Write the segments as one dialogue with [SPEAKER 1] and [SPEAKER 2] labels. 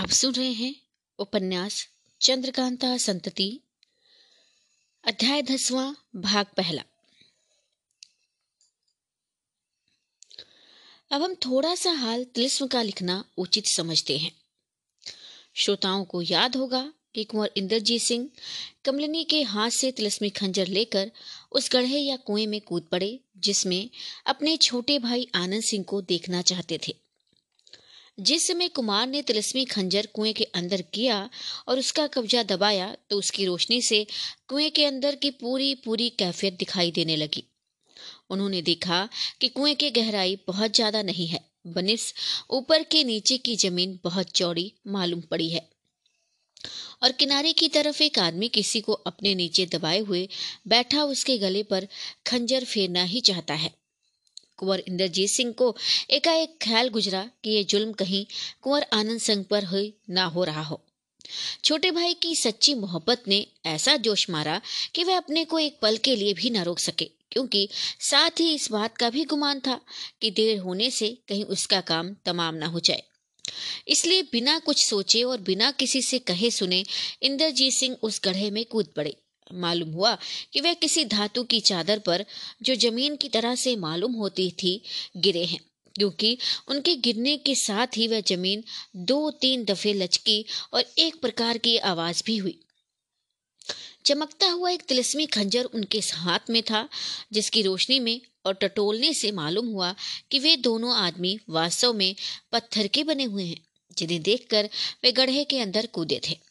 [SPEAKER 1] आप सुन रहे हैं उपन्यास चंद्रकांता संतति, अध्याय दसवां, भाग पहला। अब हम थोड़ा सा हाल तिलिस्म का लिखना उचित समझते हैं। श्रोताओं को याद होगा कि कुंवर इंद्रजीत सिंह कमलिनी के हाथ से तिलस्मी खंजर लेकर उस गढ़े या कुएँ में कूद पड़े, जिसमें अपने छोटे भाई आनंद सिंह को देखना चाहते थे। जिस समय कुमार ने तिलस्मी खंजर कुएँ के अंदर किया और उसका कब्जा दबाया तो उसकी रोशनी से कुएँ के अंदर की पूरी पूरी कैफियत दिखाई देने लगी। उन्होंने देखा कि कुएँ की गहराई बहुत ज़्यादा नहीं है। बनिस ऊपर के नीचे की ज़मीन बहुत चौड़ी मालूम पड़ी है। और किनारे की तरफ़ एक आदमी किसी को अपने नीचे दबाए हुए बैठा उसके गले पर खंजर फेरना ही चाहता है। कुंवर इंद्रजीत सिंह को एकाएक ख्याल गुजरा कि ये जुल्म कहीं कुंवर आनंद सिंह पर ही, ना हो रहा हो। छोटे भाई की सच्ची मोहब्बत ने ऐसा जोश मारा कि वह अपने को एक पल के लिए भी न रोक सके, क्योंकि साथ ही इस बात का भी गुमान था कि देर होने से कहीं उसका काम तमाम ना हो जाए। इसलिए बिना कुछ सोचे और बिना किसी से कहे सुने इंद्रजीत सिंह उस गढ़े में कूद पड़े। मालूम हुआ कि वह किसी धातु की चादर पर, जो ज़मीन की तरह से मालूम होती थी, गिरे हैं। क्योंकि उनके गिरने के साथ ही वह ज़मीन दो तीन दफे लचकी और एक प्रकार की आवाज़ भी हुई। चमकता हुआ एक तिलस्मी खंजर उनके हाथ में था, जिसकी रोशनी में और टटोलने से मालूम हुआ कि वे दोनों आदमी वास्तव में पत्थर के बने हुए हैं, जिन्हें देखकर वे गढ़े के अंदर कूदे थे।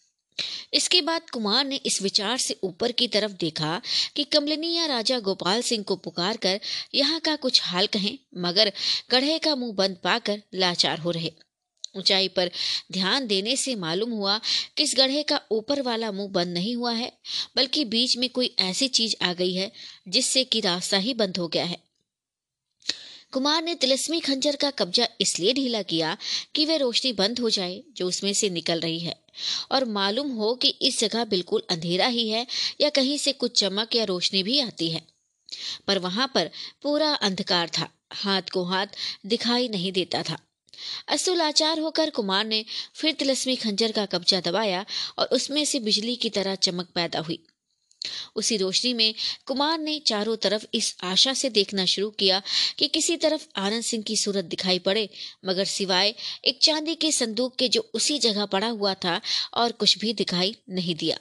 [SPEAKER 1] इसके बाद कुमार ने इस विचार से ऊपर की तरफ़ देखा कि कमलिनी या राजा गोपाल सिंह को पुकार कर यहाँ का कुछ हाल कहें, मगर गढ़े का मुँह बंद पाकर लाचार हो रहे। ऊंचाई पर ध्यान देने से मालूम हुआ कि इस गढ़े का ऊपर वाला मुँह बंद नहीं हुआ है, बल्कि बीच में कोई ऐसी चीज़ आ गई है जिससे कि रास्ता ही बंद हो गया है। कुमार ने तिलस्मी खंजर का कब्जा इसलिए ढीला किया कि वह रोशनी बंद हो जाए, जो उसमें से निकल रही है। और मालूम हो कि इस जगह बिल्कुल अंधेरा ही है, या कहीं से कुछ चमक या रोशनी भी आती है। पर वहाँ पर पूरा अंधकार था, हाथ को हाथ दिखाई नहीं देता था। असुलाचार होकर कुमार ने फिर तिलस्मी खंजर का कब्जा दबाया और उसमें से बिजली की तरह चमक पैदा हुई। उसी रोशनी में कुमार ने चारों तरफ़ इस आशा से देखना शुरू किया कि किसी तरफ़ आनंद सिंह की सूरत दिखाई पड़े, मगर सिवाय एक चांदी के संदूक के जो उसी जगह पड़ा हुआ था और कुछ भी दिखाई नहीं दिया।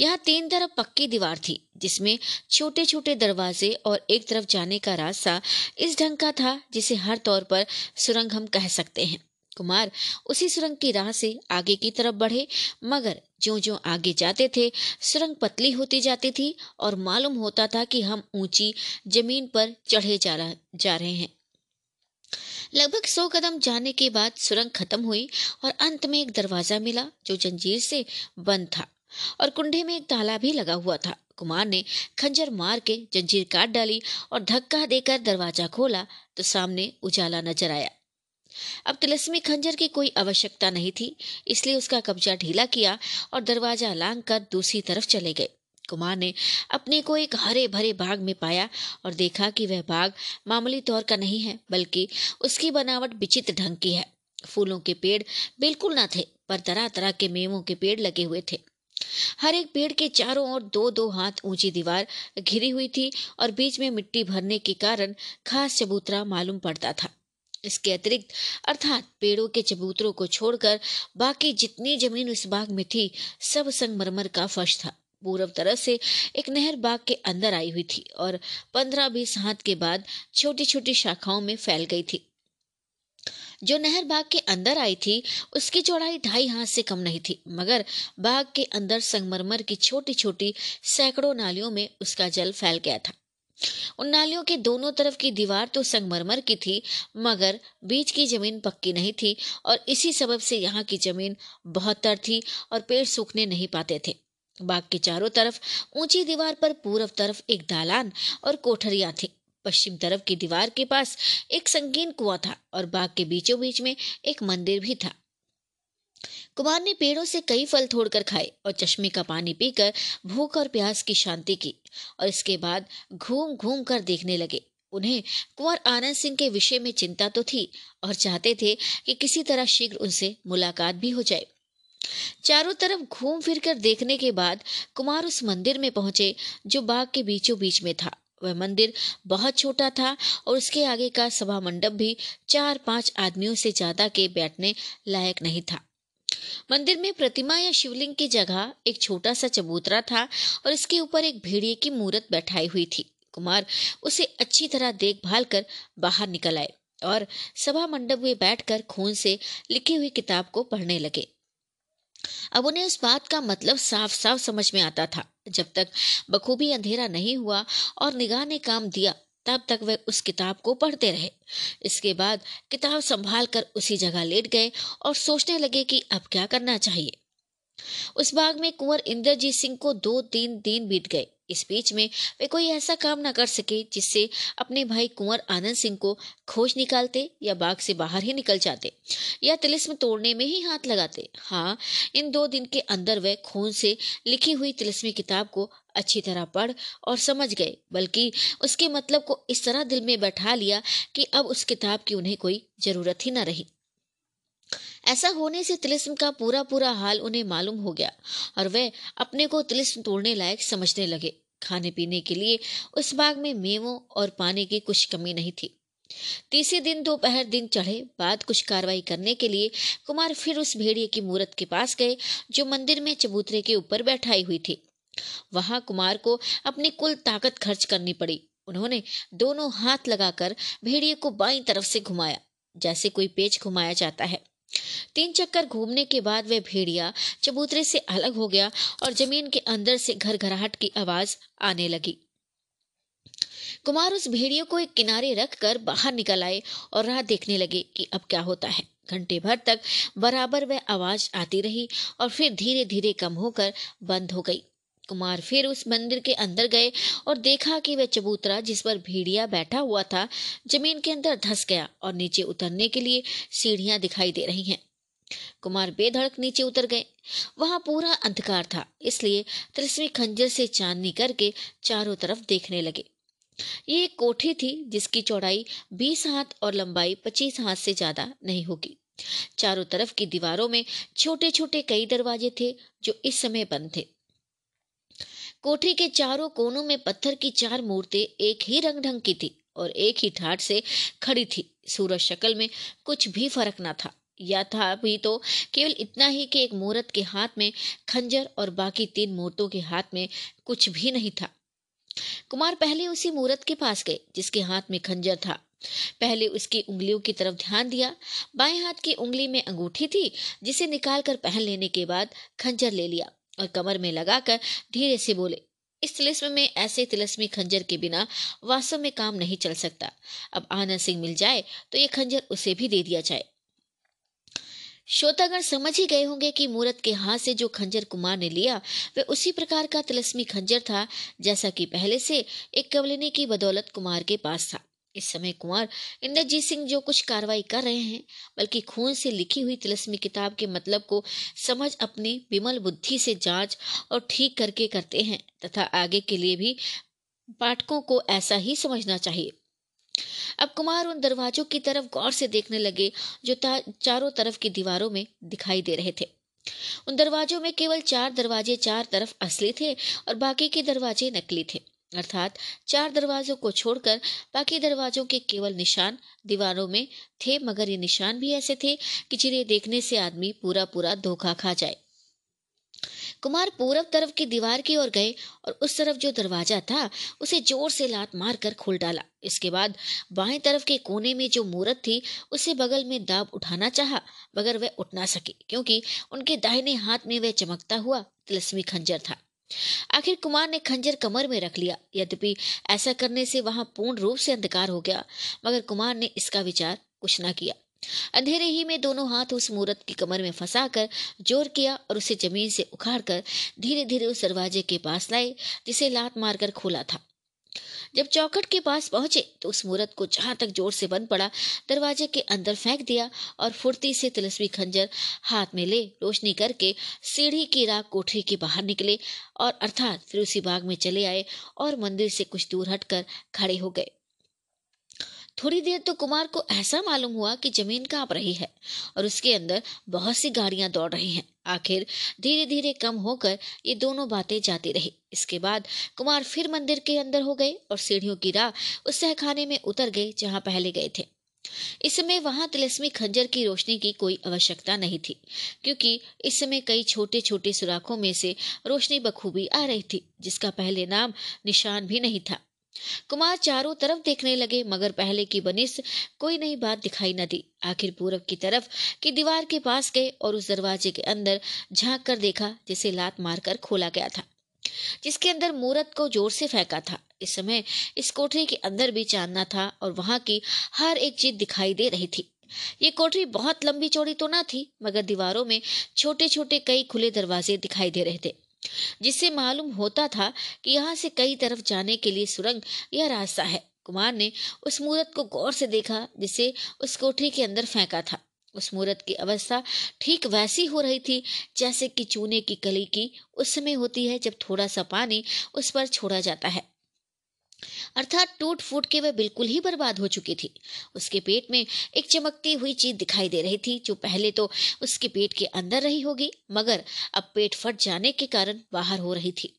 [SPEAKER 1] यहाँ तीन तरफ़ पक्की दीवार थी, जिसमें छोटे छोटे दरवाजे और एक तरफ़ जाने का रास्ता इस ढंग का था जिसे हर तौर पर सुरंग हम कह सकते हैं। कुमार उसी सुरंग की राह से आगे की तरफ़ बढ़े मगर जो जो आगे जाते थे सुरंग पतली होती जाती थी और मालूम होता था कि हम ऊँची ज़मीन पर चढ़े जा, रहा, जा रहे हैं। लगभग सौ कदम जाने के बाद सुरंग खत्म हुई और अंत में एक दरवाज़ा मिला जो जंजीर से बंद था और कुंडे में एक ताला भी लगा हुआ था। कुमार ने खंजर मार के जंजीर काट डाली और धक्का देकर दरवाज़ा खोला तो सामने उजाला नज़र आया। अब तिलस्मी खंजर की कोई आवश्यकता नहीं थी, इसलिए उसका कब्जा ढीला किया और दरवाज़ा लांग कर दूसरी तरफ़ चले गए। कुमार ने अपने को एक हरे भरे बाग में पाया और देखा कि वह बाग मामूली तौर का नहीं है, बल्कि उसकी बनावट विचित्र ढंग की है। फूलों के पेड़ बिल्कुल ना थे, पर तरह तरह के मेवों के पेड़ लगे हुए थे। हर एक पेड़ के चारों ओर दो दो हाथ ऊँची दीवार घिरी हुई थी और बीच में मिट्टी भरने के कारण खास चबूतरा मालूम पड़ता था। इसके अतिरिक्त, अर्थात पेड़ों के चबूतरों को छोड़कर बाकी जितनी ज़मीन उस बाग में थी, सब संगमरमर का फर्श था। पूर्व तरफ़ से एक नहर बाग के अंदर आई हुई थी और पंद्रह बीस हाथ के बाद छोटी छोटी शाखाओं में फैल गई थी। जो नहर बाग के अंदर आई थी, उसकी चौड़ाई ढाई हाथ से कम नहीं थी, मगर बाग के अंदर संगमरमर की छोटी छोटी सैकड़ों नालियों में उसका जल फैल गया था। उन नालियों के दोनों तरफ़ की दीवार तो संगमरमर की थी, मगर बीच की ज़मीन पक्की नहीं थी और इसी सबब से यहाँ की ज़मीन बहुत तर थी और पेड़ सूखने नहीं पाते थे। बाग के चारों तरफ़, ऊँची दीवार पर पूर्व तरफ़ एक दालान और कोठरिया थी। पश्चिम तरफ़ की दीवार के पास एक संगीन कुआ था और बाग के बीचों बीच में एक मंदिर भी था। कुमार ने पेड़ों से कई फल तोड़कर खाए और चश्मे का पानी पीकर भूख और प्यास की शांति की और इसके बाद घूम घूम कर देखने लगे। उन्हें कुंवर आनंद सिंह के विषय में चिंता तो थी और चाहते थे कि किसी तरह शीघ्र उनसे मुलाकात भी हो जाए। चारों तरफ़ घूम फिर कर देखने के बाद कुमार उस मंदिर में पहुँचे जो बाग के बीचों बीच में था। वह मंदिर बहुत छोटा था और उसके आगे का सभा मंडप भी चार पाँच आदमियों से ज़्यादा के बैठने लायक नहीं था। मंदिर में प्रतिमा या शिवलिंग की जगह एक छोटा सा चबूतरा था और इसके ऊपर एक भेड़िए की मूर्त बैठाई हुई थी। कुमार उसे अच्छी तरह देखभाल कर बाहर निकल आए और सभा मंडप में बैठकर खून से लिखी हुई किताब को पढ़ने लगे। अब उन्हें उस बात का मतलब साफ़ साफ़ समझ में आता था। जब तक बखूबी अंधेरा नहीं हुआ और निगाह ने काम दिया तब तक वे उस किताब को पढ़ते रहे। इसके बाद किताब संभाल कर उसी जगह लेट गए और सोचने लगे कि अब क्या करना चाहिए। उस बाग में कुंवर इंद्रजीत सिंह को दो तीन दिन बीत गए। इस बीच में वे कोई ऐसा काम न कर सके जिससे अपने भाई कुंवर आनंद सिंह को खोज निकालते या बाग से बाहर ही निकल जाते या तिलिस्म तोड़ने में ही हाथ लगाते। हाँ इन दो दिन के अंदर वे खून से लिखी हुई तिलिस्मी किताब को अच्छी तरह पढ़ और समझ गए, बल्कि उसके मतलब को इस तरह दिल में बैठा लिया कि अब उस किताब की उन्हें कोई ज़रूरत ही न रही। ऐसा होने से तिलिस्म का पूरा पूरा हाल उन्हें मालूम हो गया और वे अपने को तिलिस्म तोड़ने लायक समझने लगे। खाने पीने के लिए उस बाग में मेवों और पानी की कुछ कमी नहीं थी। तीसरे दिन दोपहर दिन चढ़े, बाद कुछ कार्रवाई करने के लिए कुमार फिर उस भेड़िए की मूर्त के पास गए, जो मंदिर में चबूतरे के ऊपर बैठाई हुई थी। वहाँ कुमार को अपनी कुल ताकत खर्च करनी पड़ी। उन्होंने दोनों हाथ लगाकर भेड़िए को बाई तरफ़ से घुमाया, जैसे कोई पेच घुमाया जाता है। तीन चक्कर घूमने के बाद वह भेड़िया चबूतरे से अलग हो गया और ज़मीन के अंदर से घर घराहट की आवाज़ आने लगी। कुमार उस भेड़ियों को एक किनारे रखकर बाहर निकल आए और राह देखने लगे कि अब क्या होता है। घंटे भर तक बराबर वह आवाज़ आती रही और फिर धीरे धीरे कम होकर बंद हो गई। कुमार फिर उस मंदिर के अंदर गए और देखा कि वह चबूतरा जिस पर भेड़िया बैठा हुआ था, ज़मीन के अंदर धस गया और नीचे उतरने के लिए सीढ़ियाँ दिखाई दे रही हैं। कुमार बेधड़क नीचे उतर गए। वहाँ पूरा अंधकार था, इसलिए तिलस्मी खंजर से चांदनी करके चारों तरफ़ देखने लगे। ये एक कोठी थी जिसकी चौड़ाई बीस हाथ और लंबाई पच्चीस हाथ से ज़्यादा नहीं होगी। चारों तरफ़ की दीवारों में छोटे छोटे कई दरवाजे थे जो इस समय बंद थे। कोठी के चारों कोनों में पत्थर की चार मूर्तें एक ही रंग ढंग की थी और एक ही ठाट से खड़ी थी। सूरज शक्ल में कुछ भी फ़र्क ना था। या था भी तो केवल इतना ही कि एक मूर्त के हाथ में खंजर और बाकी तीन मूर्तों के हाथ में कुछ भी नहीं था। कुमार पहले उसी मूर्त के पास गए, जिसके हाथ में खंजर था। पहले उसकी उंगलियों की तरफ़ ध्यान दिया। बाएँ हाथ की उंगली में अंगूठी थी, जिसे निकाल कर पहन लेने के बाद खंजर ले लिया। और कमर में लगाकर धीरे से बोले, इस तिलस्म में ऐसे तिलस्मी खंजर के बिना वास्तव में काम नहीं चल सकता। अब आनंद सिंह मिल जाए तो ये खंजर उसे भी दे दिया जाए। श्रोतागण समझ ही गए होंगे कि मूरत के हाथ से जो खंजर कुमार ने लिया, वह उसी प्रकार का तिलस्मी खंजर था, जैसा कि पहले से एक कवलिनी की बदौलत कुमार के पास था। इस समय कुंवर इंद्रजीत सिंह जो कुछ कार्रवाई कर रहे हैं, बल्कि खून से लिखी हुई तिलस्मी किताब के मतलब को समझ अपनी विमल बुद्धि से जाँच और ठीक करके करते हैं, तथा आगे के लिए भी पाठकों को ऐसा ही समझना चाहिए। अब कुमार उन दरवाजों की तरफ़ गौर से देखने लगे, जो चारों तरफ़ की दीवारों में दिखाई दे रहे थे। उन दरवाजों में केवल चार दरवाजे चार तरफ़ असली थे और बाकी के दरवाजे नकली थे। अर्थात चार दरवाजों को छोड़कर बाकी दरवाजों के केवल निशान दीवारों में थे, मगर ये निशान भी ऐसे थे कि जिन्हें देखने से आदमी पूरा पूरा धोखा खा जाए। कुमार पूरब तरफ़ की दीवार की ओर गए और उस तरफ़ जो दरवाज़ा था, उसे ज़ोर से लात मार कर खोल डाला। इसके बाद बाएँ तरफ़ के कोने में जो मूर्त थी, उसे बगल में दाब उठाना चाहा, मगर वह उठ ना सके, क्योंकि उनके दाहिने हाथ में वह चमकता हुआ तिलस्मी खंजर था। आखिर कुमार ने खंजर कमर में रख लिया। यद्यपि ऐसा करने से वहाँ पूर्ण रूप से अंधकार हो गया, मगर कुमार ने इसका विचार कुछ न किया। अंधेरे ही में दोनों हाथ उस मूरत की कमर में फंसा कर ज़ोर किया और उसे ज़मीन से उखाड़ कर धीरे धीरे उस दरवाजे के पास लाए, जिसे लात मारकर खोला था। जब चौखट के पास पहुँचे तो उस मूर्त को जहाँ तक ज़ोर से बंद पड़ा, दरवाजे के अंदर फेंक दिया और फुर्ती से तिलस्वी खंजर हाथ में ले रोशनी करके सीढ़ी की राख कोठरी के बाहर निकले और अर्थात फिर उसी बाग में चले आए और मंदिर से कुछ दूर हटकर खड़े हो गए। थोड़ी देर तो कुमार को ऐसा मालूम हुआ कि ज़मीन काँप रही है और उसके अंदर बहुत सी गाड़ियाँ दौड़ रही हैं। आखिर धीरे धीरे कम होकर ये दोनों बातें जाती रही। इसके बाद कुमार फिर मंदिर के अंदर हो गए और सीढ़ियों की राह उस सहखाने में उतर गए जहाँ पहले गए थे। इस समय वहाँ तिलस्मी खंजर की रोशनी की कोई आवश्यकता नहीं थी, क्योंकि इस समय कई छोटे छोटे सुराखों में से रोशनी बखूबी आ रही थी, जिसका पहले नाम निशान भी नहीं था। कुमार चारों तरफ़ देखने लगे, मगर पहले की बनिश कोई नई बात दिखाई न दी। आखिर पूरब की तरफ़ की दीवार के पास गए और उस दरवाजे के अंदर झाँक कर देखा, जिसे लात मारकर खोला गया था, जिसके अंदर मूरत को ज़ोर से फेंका था। इस समय इस कोठरी के अंदर भी चांदना था और वहाँ की हर एक चीज़ दिखाई दे रही थी। ये कोठरी बहुत लंबी चौड़ी तो ना थी, मगर दीवारों में छोटे छोटे कई खुले दरवाजे दिखाई दे रहे थे। जिससे मालूम होता था कि यहाँ से कई तरफ़ जाने के लिए सुरंग या रास्ता है। कुमार ने उस मूर्त को गौर से देखा, जिसे उस कोठरी के अंदर फेंका था। उस मूर्त की अवस्था ठीक वैसी हो रही थी जैसे कि चूने की कली की उस समय होती है जब थोड़ा सा पानी उस पर छोड़ा जाता है। अर्थात टूट फूट के वह बिल्कुल ही बर्बाद हो चुकी थी। उसके पेट में एक चमकती हुई चीज़ दिखाई दे रही थी, जो पहले तो उसके पेट के अंदर रही होगी, मगर अब पेट फट जाने के कारण बाहर हो रही थी।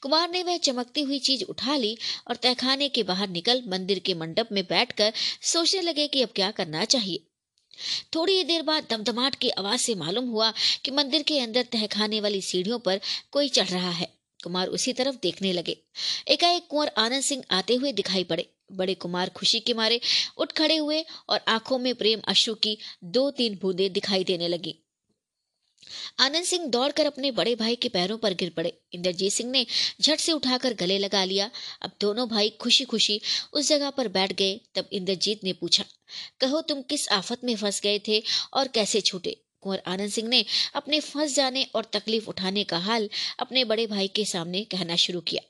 [SPEAKER 1] कुमार ने वह चमकती हुई चीज़ उठा ली और तहखाने के बाहर निकल मंदिर के मंडप में बैठकर सोचने लगे कि अब क्या करना चाहिए। थोड़ी ही देर बाद दमदमाट की आवाज़ से मालूम हुआ कि मंदिर के अंदर तहखाने वाली सीढ़ियों पर कोई चढ़ रहा है। कुमार उसी तरफ़ देखने लगे। एकाएक कुंवर आनंद सिंह आते हुए दिखाई पड़े। बड़े कुमार खुशी के मारे उठ खड़े हुए और आँखों में प्रेम अश्रु की दो तीन बूंदे दिखाई देने लगी। आनंद सिंह दौड़कर अपने बड़े भाई के पैरों पर गिर पड़े। इंद्रजीत सिंह ने झट से उठाकर गले लगा लिया। अब दोनों भाई खुशी खुशी उस जगह पर बैठ गए, तब इंद्रजीत ने पूछा, कहो तुम किस आफत में फंस गए थे और कैसे छूटे? कुंवर आनंद सिंह ने अपने फंस जाने और तकलीफ़ उठाने का हाल अपने बड़े भाई के सामने कहना शुरू किया।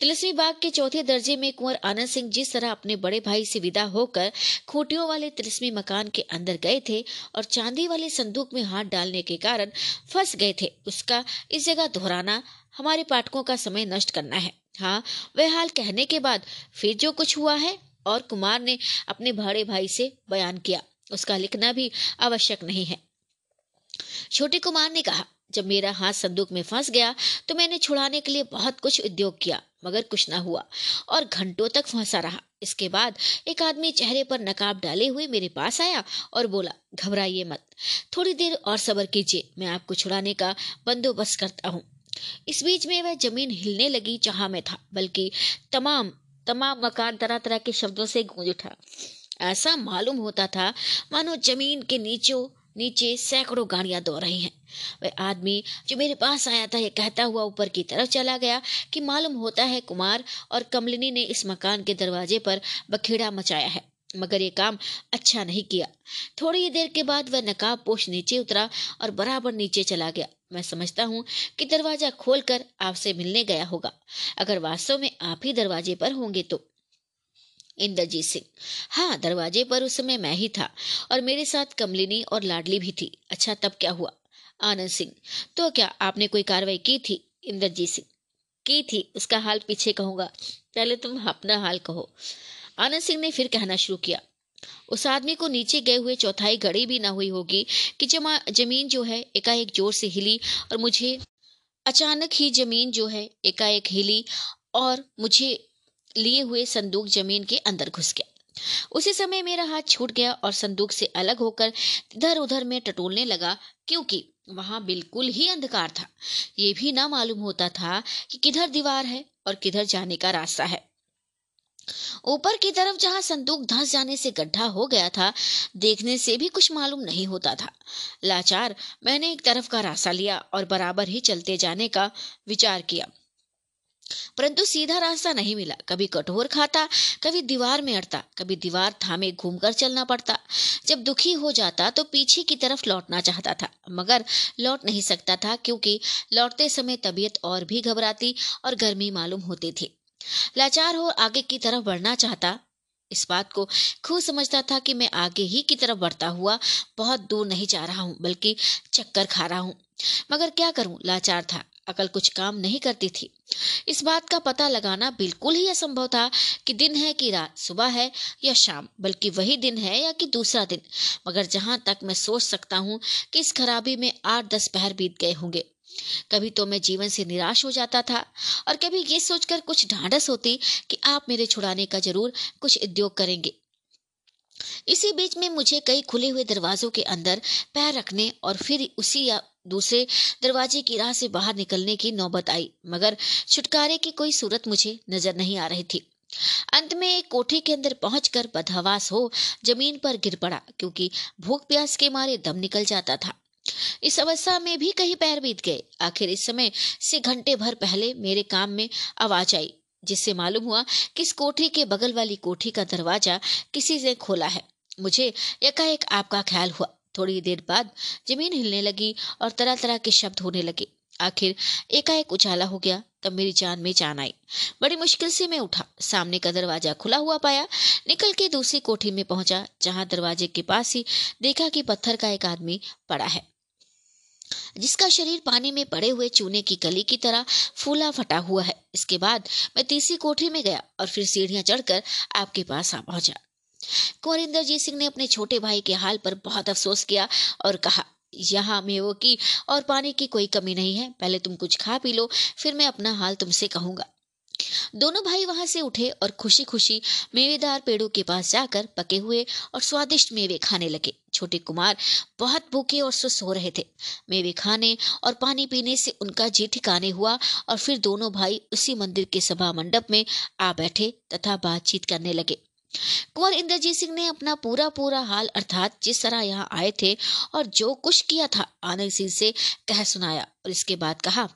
[SPEAKER 1] तिलस्मी बाग के चौथे दर्जे में कुंवर आनंद सिंह जिस तरह अपने बड़े भाई से विदा होकर खूटियों वाले तिलस्मी मकान के अंदर गए थे और चांदी वाले संदूक में हाथ डालने के कारण फंस गए थे, उसका इस जगह दोहराना हमारे पाठकों का समय नष्ट करना है। हाँ वह हाल कहने के बाद फिर जो कुछ हुआ है और कुमार ने अपने बड़े भाई से बयान किया। उसका लिखना भी आवश्यक नहीं है। छोटे कुमार ने कहा, जब मेरा हाथ संदूक में फंस गया तो मैंने छुड़ाने के लिए बहुत कुछ उद्योग किया, मगर कुछ ना हुआ, और घंटों तक फंसा रहा। इसके बाद एक आदमी चेहरे पर नकाब डाले हुए मेरे पास आया और बोला, घबराइए मत, थोड़ी देर और सबर कीजिए, मैं आपको छुड़ाने का बंदोबस्त करता हूँ। इस बीच में वह ज़मीन हिलने लगी जहाँ मैं था, बल्कि तमाम तमाम मकान तरह तरह के शब्दों से गूंज उठा। ऐसा मालूम होता था, मानो ज़मीन के नीचों, नीचे सैकड़ों गाड़ियाँ दौड़ रही हैं। वह आदमी जो मेरे पास आया था, यह कहता हुआ ऊपर की तरफ़ चला गया कि मालूम होता है कुमार और कमलिनी ने इस मकान के दरवाजे पर बखेड़ा मचाया है, मगर ये काम अच्छा नहीं किया। थोड़ी ही देर के बाद वह नकाब पोष नीचे उतरा और बराबर नीचे चला गया। मैं समझता हूँ कि दरवाज़ा खोलकर आपसे मिलने गया होगा। अगर वास्तव में आप ही दरवाजे पर होंगे तो। इंद्रजीत सिंह। हाँ दरवाजे पर उस समय मैं ही था और मेरे साथ कमलिनी और लाडली भी थी। अच्छा तब क्या हुआ? आनंद सिंह। तो क्या आपने कोई कार्रवाई की थी? इंद्रजीत सिंह। की थी? उसका हाल पीछे कहूँगा। पहले तुम अपना हाल कहो। आनंद सिंह ने फिर कहना शुरू किया। उस आदमी को नीचे गए हुए चौथाई घड़ी भी ना हुई होगी कि जमा, ज़मीन जो है एकाएक ज़ोर से हिली और मुझे अचानक ही ज़मीन जो है एकाएक हिली और मुझे लिए हुए संदूक ज़मीन के अंदर घुस गया। उसी समय मेरा हाथ छूट गया और संदूक से अलग होकर इधर उधर में टटोलने लगा, क्योंकि वहाँ बिल्कुल ही अंधकार था। ये भी ना मालूम होता था कि किधर दीवार है और किधर जाने का रास्ता है। ऊपर की तरफ़ जहाँ संदूक धंस जाने से गड्ढा हो गया था, देखने से भी कुछ मालूम नहीं होता था। लाचार, मैंने एक तरफ़ का रास्ता लिया और बराबर ही चलते जाने का विचार किया। परंतु सीधा रास्ता नहीं मिला। कभी कठोर खाता, कभी दीवार में अड़ता, कभी दीवार थामे घूमकर चलना पड़ता। जब दुखी हो जाता तो पीछे की तरफ़ लौटना चाहता था, मगर लौट नहीं सकता था क्योंकि लौटते समय तबीयत और भी घबराती और गर्मी मालूम होती थी। लाचार हो आगे की तरफ़ बढ़ना चाहता, इस बात को खूब समझता था कि मैं आगे ही की तरफ़ बढ़ता हुआ बहुत दूर नहीं जा रहा हूँ, बल्कि चक्कर खा रहा हूँ। मगर क्या करूँ? लाचार था, अकल कुछ काम नहीं करती थी। इस बात का पता लगाना बिल्कुल ही असंभव था कि दिन है कि रात, सुबह है या शाम, बल्कि वही दिन है या कि दूसरा दिन। मगर जहाँ तक मैं सोच सकता हूँ कि इस खराबी में आठ दस पहर बीत गए होंगे। कभी तो मैं जीवन से निराश हो जाता था और कभी ये सोचकर कुछ ढांढस होती कि आप मेरे छुड़ाने का ज़रूर कुछ उद्योग करेंगे। इसी बीच में मुझे कई खुले हुए दरवाजों के अंदर पैर रखने और फिर उसी दूसरे दरवाजे की राह से बाहर निकलने की नौबत आई, मगर छुटकारे की कोई सूरत मुझे नज़र नहीं आ रही थी। अंत में एक कोठी के अंदर पहुंचकर बदहवास हो ज़मीन पर गिर पड़ा, क्योंकि भूख प्यास के मारे दम निकल जाता था। इस अवस्था में भी कहीं पैर बीत गए। आखिर इस समय से घंटे भर पहले मेरे काम में आवाज़ आई, जिससे मालूम हुआ कि इस कोठी के बगल वाली कोठी का दरवाज़ा किसी से खोला है। मुझे एकाएक आपका ख्याल हुआ। थोड़ी देर बाद ज़मीन हिलने लगी और तरह तरह के शब्द होने लगे। आखिर एकाएक उजाला हो गया, तब मेरी जान में जान आई। बड़ी मुश्किल से मैं उठा। सामने का दरवाज़ा खुला हुआ पाया। निकल के दूसरी कोठी में पहुँचा, जहाँ दरवाजे के पास ही देखा कि पत्थर का एक आदमी पड़ा है, जिसका शरीर पानी में पड़े हुए चूने की कली की तरह फूला फटा हुआ है। इसके बाद मैं तीसरी कोठी में गया और फिर सीढ़ियाँ चढ़कर आपके पास आ पहुँचा। कुंवर इंद्रजीत सिंह ने अपने छोटे भाई के हाल पर बहुत अफसोस किया और कहा, यहाँ मेवों की और पानी की कोई कमी नहीं है, पहले तुम कुछ खा पी लो, फिर मैं अपना हाल तुमसे कहूँगा दोनों भाई वहाँ से उठे और खुशी खुशी मेवेदार पेड़ों के पास जाकर पके हुए और स्वादिष्ट मेवे खाने लगे। छोटे कुमार बहुत भूखे और सुस्त हो रहे थे। मेवे खाने और पानी पीने से उनका जी ठिकाने हुआ और फिर दोनों भाई उसी मंदिर के सभा मंडप में आ बैठे तथा बातचीत करने लगे। कुंवर इंद्रजीत सिंह ने अपना पूरा पूरा हाल अर्थात जिस तरह यहाँ आए थे और जो कुछ किया था आनंद सिंह से कह सुनाया और इसके बाद कहा,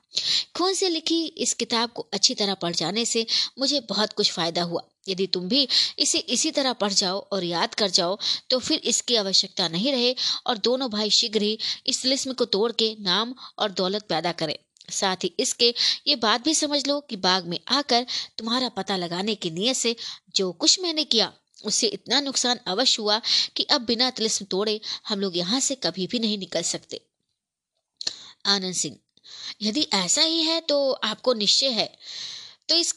[SPEAKER 1] खून से लिखी इस किताब को अच्छी तरह पढ़ जाने से मुझे बहुत कुछ फ़ायदा हुआ। यदि तुम भी इसे इसी तरह पढ़ जाओ और याद कर जाओ तो फिर इसकी आवश्यकता नहीं रहे और दोनों भाई शीघ्र ही इस लिस्म को तोड़ के नाम और दौलत पैदा करें। साथ ही इसके ये बात भी समझ लो कि बाग में आकर तुम्हारा पता लगाने की नीयत से जो कुछ मैंने किया, उससे इतना नुकसान अवश्य हुआ कि अब बिना तिलिस्म तोड़े हम लोग यहाँ से कभी भी नहीं निकल सकते। आनंद सिंह, यदि ऐसा ही है तो आपको निश्चय है। तो इस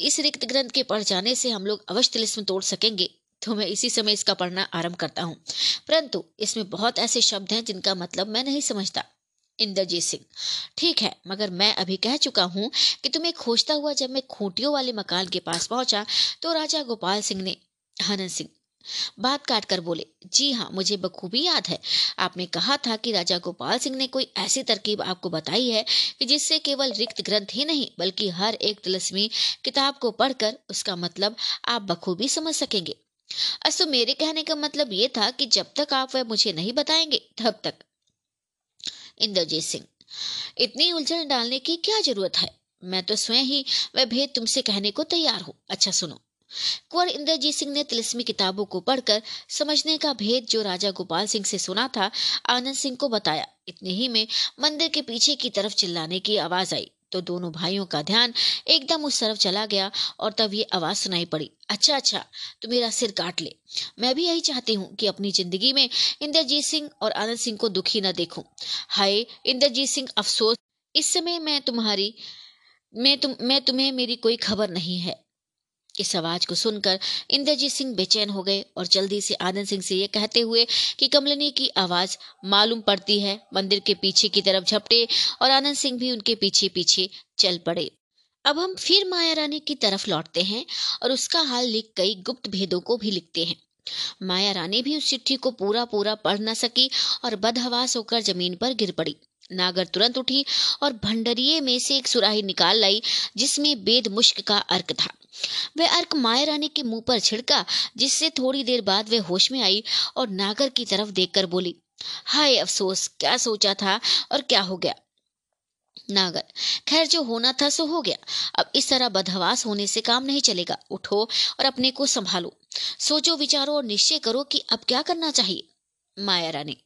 [SPEAKER 1] इस रिक्त ग्रंथ के पढ़ जाने से हम लोग अवश्य तिलिस्म तोड़ सकेंगे। तो मैं इसी समय इसका पढ़ना आरंभ करता हूँ। परंतु इसमें बहुत ऐसे शब्द हैं जिनका मतलब मैं नहीं समझता। इंद्रजीत सिंह। ठीक है, मगर मैं अभी कह चुका हूँ कि तुम्हें खोजता हुआ जब मैं खूंटियों वाले मकान के पास पहुँचा तो राजा गोपाल सिंह ने आनंद सिंह, बात काट कर बोले, जी हाँ मुझे बखूबी याद है। आपने कहा था कि राजा गोपाल सिंह ने कोई ऐसी तरकीब आपको बताई है कि जिससे केवल रिक्त ग्रंथ ही नहीं, बल्कि हर एक तिलस्मी किताब को पढ़कर उसका मतलब आप बखूबी समझ सकेंगे। असल मेरे कहने का मतलब ये था कि जब तक आप वह मुझे नहीं बताएँगे, तब तक इंद्रजीत सिंह। इतनी उलझन डालने की क्या ज़रूरत है? मैं तो स्वयं ही वह भेद तुमसे कहने को तैयार हूँ। अच्छा सुनो। कुंवर इंद्रजीत सिंह ने तिलस्मी किताबों को पढ़कर समझने का भेद जो राजा गोपाल सिंह से सुना था, आनंद सिंह को बताया। इतने ही में मंदिर के पीछे की तरफ़ चिल्लाने की आवाज़ आई। तो दोनों भाइयों का ध्यान एकदम उस तरफ़ चला गया और तब ये आवाज़ सुनाई पड़ी अच्छा अच्छा तो मेरा सिर काट ले। मैं भी यही चाहती हूँ कि अपनी ज़िंदगी में इंद्रजीत सिंह और आनंद सिंह को दुखी न देखूँ। हाय, इंद्रजीत सिंह, अफसोस, इस समय मैं तुम्हारी, मैं तुम, मैं तुम्हें मेरी कोई खबर नहीं है। इस आवाज़ को सुनकर इंद्रजीत सिंह बेचैन हो गए और जल्दी से आनंद सिंह से ये कहते हुए कि कमलनी की आवाज़ मालूम पड़ती है, मंदिर के पीछे की तरफ़ झपटे और आनंद सिंह भी उनके पीछे पीछे चल पड़े। अब हम फिर माया रानी की तरफ़ लौटते हैं और उसका हाल लिख कई गुप्त भेदों को भी लिखते हैं। माया रानी भी उस चिट्ठी को पूरा पूरा पढ़ न सकी और बदहवास होकर ज़मीन पर गिर पड़ी। नागर तुरंत उठी और भंडरिये में से एक सुराही निकाल लाई, जिसमें बेद मुश्क का अर्क था। वह अर्क माया रानी के मुँह पर छिड़का, जिससे थोड़ी देर बाद वह होश में आई और नागर की तरफ़ देखकर बोली, हाय अफसोस, क्या सोचा था और क्या हो गया? नागर, खैर, जो होना था सो हो गया। अब इस तरह बदहवास होने से काम नहीं चलेगा। उठो और अपने को संभालो। सोचो, विचारो और निश्चय करो कि अब क्या करना चाहिए। माया रानी।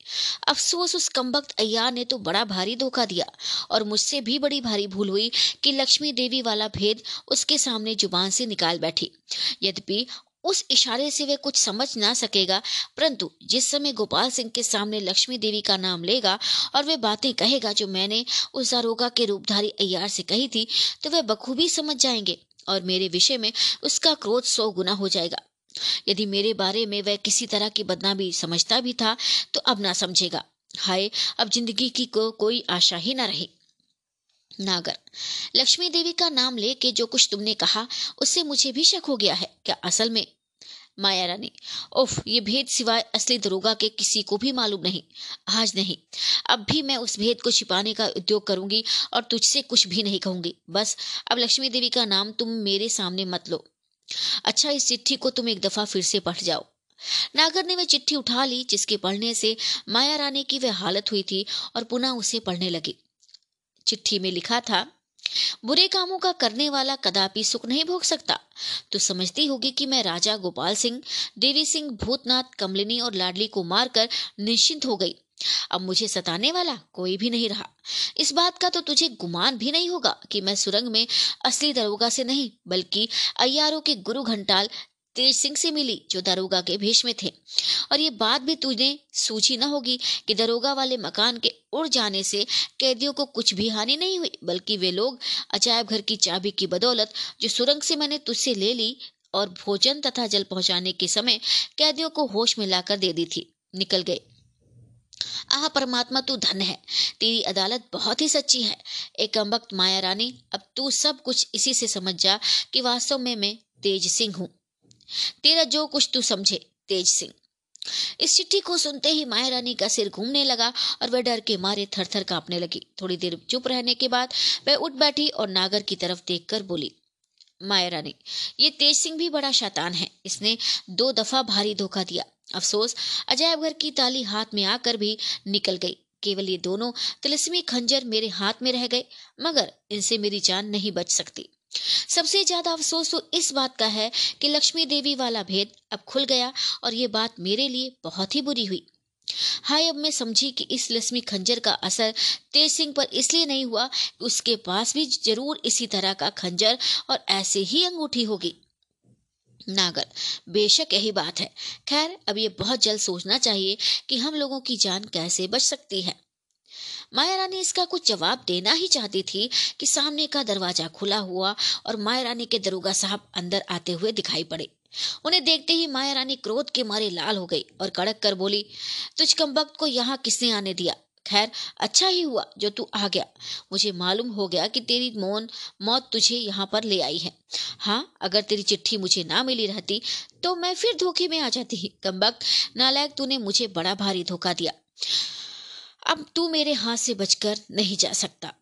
[SPEAKER 1] अफसोस उस कमबख्त अय्यार ने तो बड़ा भारी धोखा दिया और मुझसे भी बड़ी भारी भूल हुई कि लक्ष्मी देवी वाला भेद उसके सामने ज़ुबान से निकाल बैठी। यद्यपि उस इशारे से वह कुछ समझ ना सकेगा, परंतु जिस समय गोपाल सिंह के सामने लक्ष्मी देवी का नाम लेगा और वे बातें कहेगा जो मैंने उस दारोगा के रूपधारी अय्यार से कही थी तो वह बखूबी समझ जाएँगे और मेरे विषय में उसका क्रोध सौ गुना हो जाएगा। यदि मेरे बारे में वह किसी तरह की बदनामी समझता भी था तो अब ना समझेगा। हाय, अब ज़िंदगी की को, कोई आशा ही ना रही। नागर, लक्ष्मी देवी का नाम लेके जो कुछ तुमने कहा, उससे मुझे भी शक हो गया है। क्या असल में? माया रानी उफ ये भेद सिवाय असली दरोगा के किसी को भी मालूम नहीं। आज नहीं, अब भी मैं उस भेद को छिपाने का उद्योग करूँगी और तुझसे कुछ भी नहीं कहूँगी। बस, अब लक्ष्मी देवी का नाम तुम मेरे सामने मत लो। अच्छा इस चिट्ठी को तुम एक दफ़ा फिर से पढ़ जाओ। नागर ने वह चिट्ठी उठा ली, जिसके पढ़ने से माया रानी की वह हालत हुई थी और पुनः उसे पढ़ने लगी। चिट्ठी में लिखा था, बुरे कामों का करने वाला कदापि सुख नहीं भोग सकता। तो समझती होगी कि मैं राजा गोपाल सिंह, देवी सिंह भूतनाथ, कमलिनी और लाडली को मारकर निश्चिंत हो गई। अब मुझे सताने वाला कोई भी नहीं रहा। इस बात का तो तुझे गुमान भी नहीं होगा कि मैं सुरंग में असली दरोगा से नहीं, बल्कि अयारों के गुरु घंटाल तेज सिंह से मिली, जो दरोगा के भेष में थे। और ये बात भी तुझे सूझी न होगी कि दरोगा वाले मकान के उड़ जाने से कैदियों को कुछ भी हानि नहीं हुई, बल्कि वे लोग अजायब घर की चाबी की बदौलत, जो सुरंग से मैंने तुझसे ले ली और भोजन तथा जल पहुँचाने के समय कैदियों को होश में लाकर दे दी थी, निकल गए। आह, परमात्मा, तू धन है। तेरी अदालत बहुत ही सच्ची है। एक वक्त माया रानी, अब तू सब कुछ इसी से समझ जा कि वास्तव में मैं तेज सिंह हूँ। तेरा जो कुछ तू समझे, तेज सिंह। इस चिट्ठी को सुनते ही माया रानी का सिर घूमने लगा और वह डर के मारे थर थर कांपने लगी। थोड़ी देर चुप रहने के बाद वह उठ बैठी और नागर की तरफ़ देखकर बोली, माया रानी, ये तेज सिंह भी बड़ा शैतान है। इसने दो दफ़ा भारी धोखा दिया। अफसोस, अजायब घर की ताली हाथ में आकर भी निकल गई। केवल ये दोनों तिलस्मी खंजर मेरे हाथ में रह गए, मगर इनसे मेरी जान नहीं बच सकती। सबसे ज़्यादा अफसोस तो इस बात का है कि लक्ष्मी देवी वाला भेद अब खुल गया और ये बात मेरे लिए बहुत ही बुरी हुई। हाय, अब मैं समझी कि इस लक्ष्मी खंजर का असर तेज सिंह पर इसलिए नहीं हुआ उसके पास भी ज़रूर इसी तरह का खंजर और ऐसे ही अंगूठी होगी। नागर बेशक यही बात है। खैर, अब ये बहुत जल्द सोचना चाहिए कि हम लोगों की जान कैसे बच सकती है। माया रानी इसका कुछ जवाब देना ही चाहती थी कि सामने का दरवाज़ा खुला हुआ और माया रानी के दरोगा साहब अंदर आते हुए दिखाई पड़े। उन्हें देखते ही माया रानी क्रोध के मारे लाल हो गई और कड़क कर बोली, तुझ कम वक्त को यहाँ किसने आने दिया? खैर अच्छा ही हुआ जो तू आ गया। मुझे मालूम हो गया कि तेरी मौन, मौत तुझे यहाँ पर ले आई है। हाँ अगर तेरी चिट्ठी मुझे ना मिली रहती तो मैं फिर धोखे में आ जाती, कम वक्त। नालायक, तूने मुझे बड़ा भारी धोखा दिया। अब तू मेरे हाथ से बचकर नहीं जा सकता।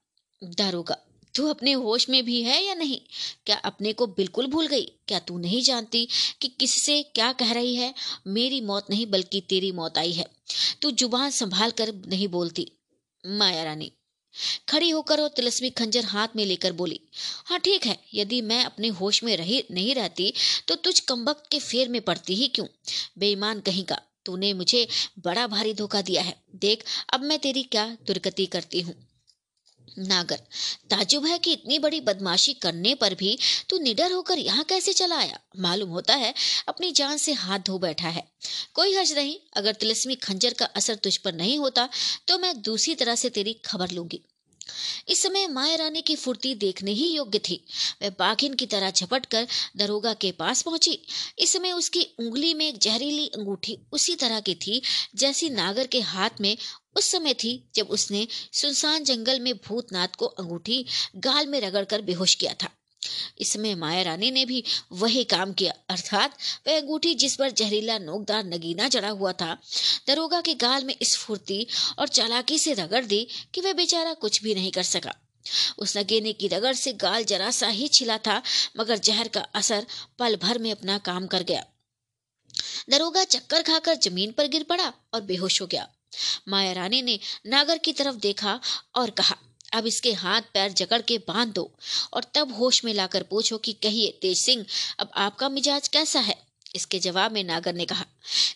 [SPEAKER 1] दारोगा तू अपने होश में भी है या नहीं? क्या अपने को बिल्कुल भूल गई? क्या तू नहीं जानती कि किससे क्या कह रही है? मेरी मौत नहीं, बल्कि तेरी मौत आई है। तू ज़ुबान संभाल कर नहीं बोलती। माया रानी। खड़ी होकर और तिलस्मी खंजर हाथ में लेकर बोली हाँ ठीक है, यदि मैं अपने होश में रही, नहीं रहती तो तुझ कम्बक के फेर में पड़ती ही क्यों? बेईमान कहीं का, तूने मुझे बड़ा भारी धोखा दिया है। देख, अब मैं तेरी क्या दुर्गति करती हूँ? नागर, ताजुब है कि इतनी बड़ी बदमाशी करने पर भी तू निडर होकर यहाँ कैसे चला आया? मालूम होता है, अपनी जान से हाथ धो बैठा है। कोई हर्ज नहीं, अगर तिलस्मी खंजर का असर तुझ पर नहीं होता तो मैं दूसरी तरह से तेरी खबर लूँगी। इस समय माया रानी की फुर्ती देखने ही योग्य थी। वह बाघिन की तरह झपट कर दरोगा के पास पहुँची। इस समय उसकी उंगली में एक जहरीली अंगूठी उसी तरह की थी, जैसी नागर के हाथ में उस समय थी जब उसने सुनसान जंगल में भूतनाथ को अंगूठी गाल में रगड़कर बेहोश किया था। इसमें माया रानी ने भी वही काम किया, अर्थात वह अंगूठी जिस पर जहरीला नोकदार नगीना जड़ा हुआ था, दरोगा के गाल में इस फुर्ती और चालाकी से रगड़ दी कि वह बेचारा कुछ भी नहीं कर सका। उस नगेने की रगड़ से गाल जरा सा ही छिला था, मगर जहर का असर पल भर में अपना काम कर गया। दरोगा चक्कर खाकर ज़मीन पर गिर पड़ा और बेहोश हो गया। माया रानी ने नागर की तरफ़ देखा और कहा, अब इसके हाथ पैर जकड़ के बाँध दो और तब होश में लाकर पूछो कि कहिए, तेज सिंह, अब आपका मिजाज कैसा है? इसके जवाब में नागर ने कहा,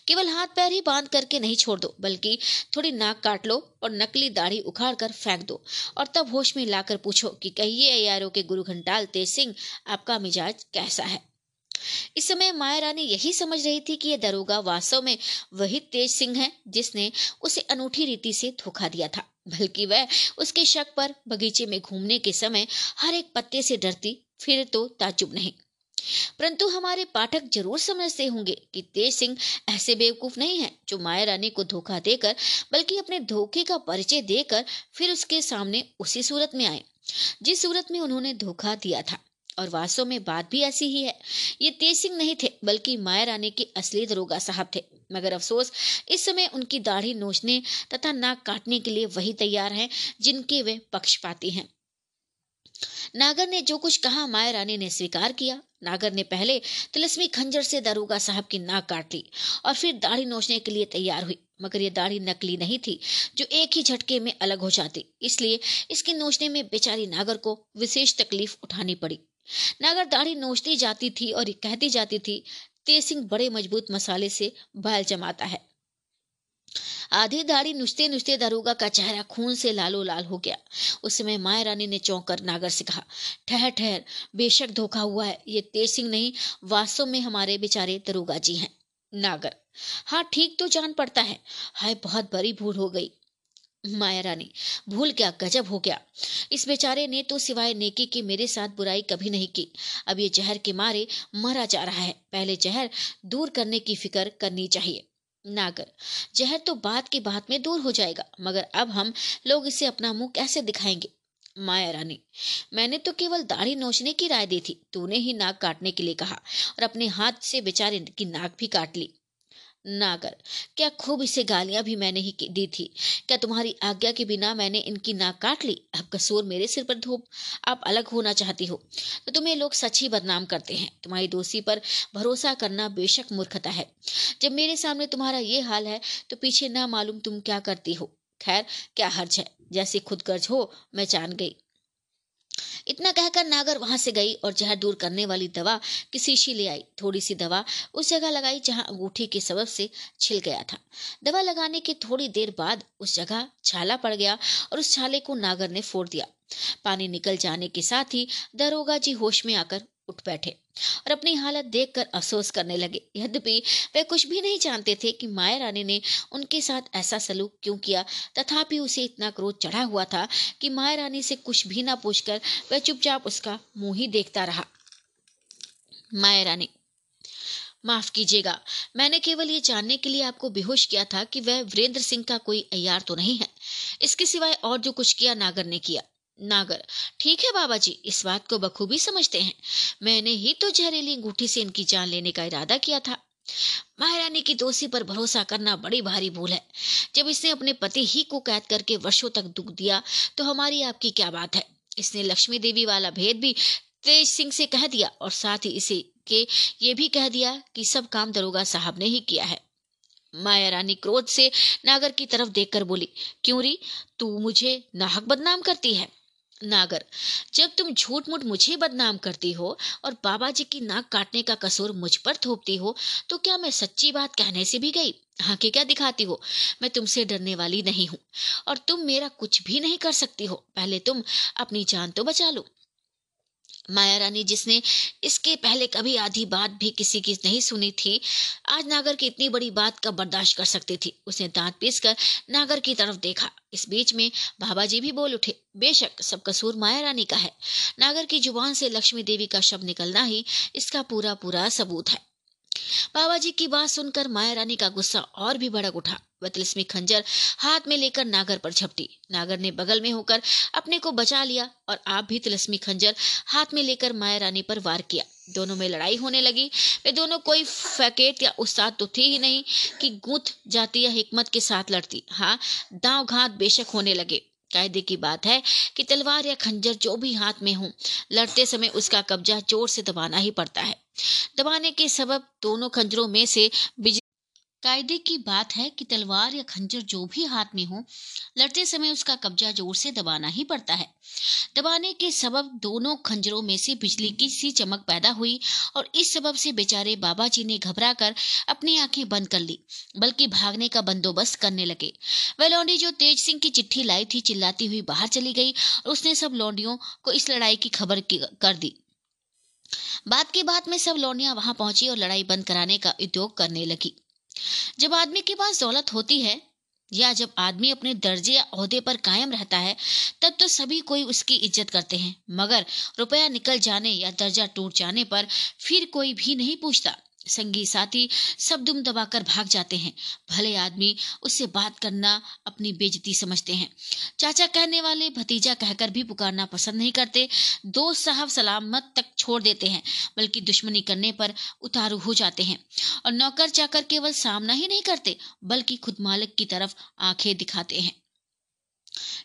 [SPEAKER 1] केवल हाथ पैर ही बाँध करके नहीं छोड़ दो, बल्कि थोड़ी नाक काट लो और नकली दाढ़ी उखाड़ कर फेंक दो और तब होश में लाकर पूछो कि कहिए, यारों के गुरु घंटाल, तेज सिंह, आपका मिजाज कैसा है? इस समय माया रानी यही समझ रही थी कि यह दरोगा वास्तव में वही तेज सिंह है जिसने उसे अनूठी रीति से धोखा दिया था, बल्कि वह उसके शक पर बगीचे में घूमने के समय हर एक पत्ते से डरती, फिर तो ताजुब नहीं। परंतु हमारे पाठक ज़रूर समझते होंगे कि तेज सिंह ऐसे बेवकूफ़ नहीं है जो माया रानी को धोखा देकर, बल्कि अपने धोखे का परिचय देकर फिर उसके सामने उसी सूरत में आए, जिस सूरत में उन्होंने धोखा दिया था। और वास्तव में बात भी ऐसी ही है। ये तेज सिंह नहीं थे, बल्कि माया रानी के असली दरोगा साहब थे। मगर अफसोस, इस समय उनकी दाढ़ी नोचने तथा नाक काटने के लिए वही तैयार हैं, जिनके वे पक्षपाती हैं। नागर ने जो कुछ कहा माया रानी ने स्वीकार किया। नागर ने पहले तिलस्मी खंजर से दरोगा साहब की नाक काट ली और फिर दाढ़ी नोचने के लिए तैयार हुई। मगर ये दाढ़ी नकली नहीं थी, जो एक ही झटके में अलग हो जाती। इसलिए इसके नोचने में बेचारी नागर को विशेष तकलीफ़ उठानी पड़ी। नागर दाढ़ी नोचती जाती थी और कहती जाती थी, तेज सिंह बड़े मज़बूत मसाले से बैल जमाता है। आधी दाढ़ी नुचते नुचते दरोगा का चेहरा खून से लालो लाल हो गया। उस समय माया रानी ने चौंक कर नागर से कहा, ठहर ठहर, बेशक धोखा हुआ है। ये तेज सिंह नहीं, वास्तव में हमारे बेचारे दरोगा जी हैं। नागर हाँ ठीक तो जान पड़ता है। हाय, बहुत बड़ी भूल हो गई। माया रानी, भूल क्या गजब हो गया। इस बेचारे ने तो सिवाय नेकी की मेरे साथ बुराई कभी नहीं की। अब ये जहर के मारे मरा जा रहा है। पहले जहर दूर करने की फ़िक्र करनी चाहिए। नागर, जहर तो बात की बात में दूर हो जाएगा, मगर अब हम लोग इसे अपना मुँह कैसे दिखाएँगे? माया रानी, मैंने तो केवल दाढ़ी नोचने की राय दी थी। तूने ही नाक काटने के लिए कहा और अपने हाथ से बेचारे की नाक भी काट ली। नागर क्या खूब इसे गालियाँ भी मैंने ही दी थी। क्या तुम्हारी आज्ञा के बिना मैंने इनकी नाक काट ली? अब कसूर मेरे सिर पर धोप। आप अलग होना चाहती हो। तो तुम्हें लोग सच ही बदनाम करते हैं। तुम्हारी दोषी पर भरोसा करना बेशक मूर्खता है। जब मेरे सामने तुम्हारा ये हाल है तो पीछे ना मालूम तुम क्या करती हो। खैर, क्या हर्ज है? जैसी खुदगर्ज हो, मैं जान गई। इतना कहकर नागर वहाँ से गई और जहर दूर करने वाली दवा की शीशी ले आई। थोड़ी सी दवा उस जगह लगाई जहाँ अंगूठी के सबब से छिल गया था। दवा लगाने के थोड़ी देर बाद उस जगह छाला पड़ गया और उस छाले को नागर ने फोड़ दिया। पानी निकल जाने के साथ ही दरोगा जी होश में आकर उठ बैठे और अपनी हालत देखकर अफसोस करने लगे। यद्यपि वे कुछ भी नहीं जानते थे कि माया रानी ने उनके साथ ऐसा सलूक क्यों किया, तथापि उसे इतना क्रोध चढ़ा हुआ था कि माया रानी से कुछ भी ना पूछकर वह चुपचाप उसका मुँह ही देखता रहा। माया रानी, माफ़ कीजिएगा, मैंने केवल ये जानने के लिए आपको बेहोश किया था कि वह वीरेंद्र सिंह का कोई अयार तो नहीं है। इसके सिवाय और जो कुछ किया नागर ने किया। नागर। ठीक है बाबा जी, इस बात को बखूबी समझते हैं। मैंने ही तो जहरीली अंगूठी से इनकी जान लेने का इरादा किया था। महारानी की दोषी पर भरोसा करना बड़ी भारी भूल है। जब इसने अपने पति ही को कैद करके वर्षों तक दुख दिया तो हमारी आपकी क्या बात है? इसने लक्ष्मी देवी वाला भेद भी तेज सिंह से कह दिया और साथ ही इसे के ये भी कह दिया कि सब काम दरोगा साहब ने ही किया है। माया रानी क्रोध से नागर की तरफ़ देखकर बोली, क्यों री? तू मुझे नाहक बदनाम करती है। नागर, जब तुम झूठ मूठ मुझे बदनाम करती हो और बाबा जी की नाक काटने का कसूर मुझ पर थोपती हो तो क्या मैं सच्ची बात कहने से भी गई? हाँ के क्या दिखाती हो? मैं तुमसे डरने वाली नहीं हूँ और तुम मेरा कुछ भी नहीं कर सकती हो। पहले तुम अपनी जान तो बचा लो। माया रानी, जिसने इसके पहले कभी आधी बात भी किसी की नहीं सुनी थी, आज नागर की इतनी बड़ी बात का बर्दाश्त कर सकती थी। उसने दांत पीस कर नागर की तरफ़ देखा। इस बीच में बाबा जी भी बोल उठे, बेशक, सब कसूर माया रानी का है। नागर की ज़ुबान से लक्ष्मी देवी का शब्द निकलना ही इसका पूरा पूरा सबूत है। बाबा जी की बात सुनकर माया रानी का गुस्सा और भी भड़क उठा। वह तिलस्मी खंजर हाथ में लेकर नागर पर झपटी। नागर ने बगल में होकर अपने को बचा लिया और आप भी तिलस्मी खंजर हाथ में लेकर माया रानी पर वार किया। दोनों में लड़ाई होने लगी। वे दोनों कोई फैकेट या उस्ताद तो थे ही नहीं कि गुथ जाती या हिकमत के साथ लड़ती। हाँ दाव घात बेशक होने लगे। कायदे की बात है कि तलवार या खंजर जो भी हाथ में हो, लड़ते समय उसका कब्जा ज़ोर से दबाना ही पड़ता है। दबाने के सबब दोनों खंजरों में से कायदे की बात है कि तलवार या खंजर जो भी हाथ में हो, लड़ते समय उसका कब्जा ज़ोर से दबाना ही पड़ता है। दबाने के सबब दोनों खंजरों में से बिजली की सी चमक पैदा हुई और इस सबब से बेचारे बाबा जी ने घबरा कर अपनी आँखें बंद कर ली, बल्कि भागने का बंदोबस्त करने लगे। वह लौंडी जो तेज सिंह की चिट्ठी लाई थी, चिल्लाती हुई बाहर चली गई और उसने सब लौंडियों को इस लड़ाई की खबर कर दी। बात की बात में सब लौंडियाँ वहाँ पहुँची और लड़ाई बंद कराने का उद्योग करने लगी। जब आदमी के पास दौलत होती है, या जब आदमी अपने दर्जे या अहदे पर कायम रहता है, तब तो सभी कोई उसकी इज़्ज़त करते हैं। मगर रुपया निकल जाने या दर्जा टूट जाने पर फिर कोई भी नहीं पूछता। संगी साथी सब दुम दबाकर भाग जाते हैं। भले आदमी उससे बात करना अपनी बेजती समझते हैं। चाचा कहने वाले भतीजा कहकर भी पुकारना पसंद नहीं करते। दोस्त साहब सलामत तक छोड़ देते हैं, बल्कि दुश्मनी करने पर उतारू हो जाते हैं। और नौकर चाकर केवल सामना ही नहीं करते, बल्कि खुद मालिक की तरफ़ आँखें दिखाते हैं।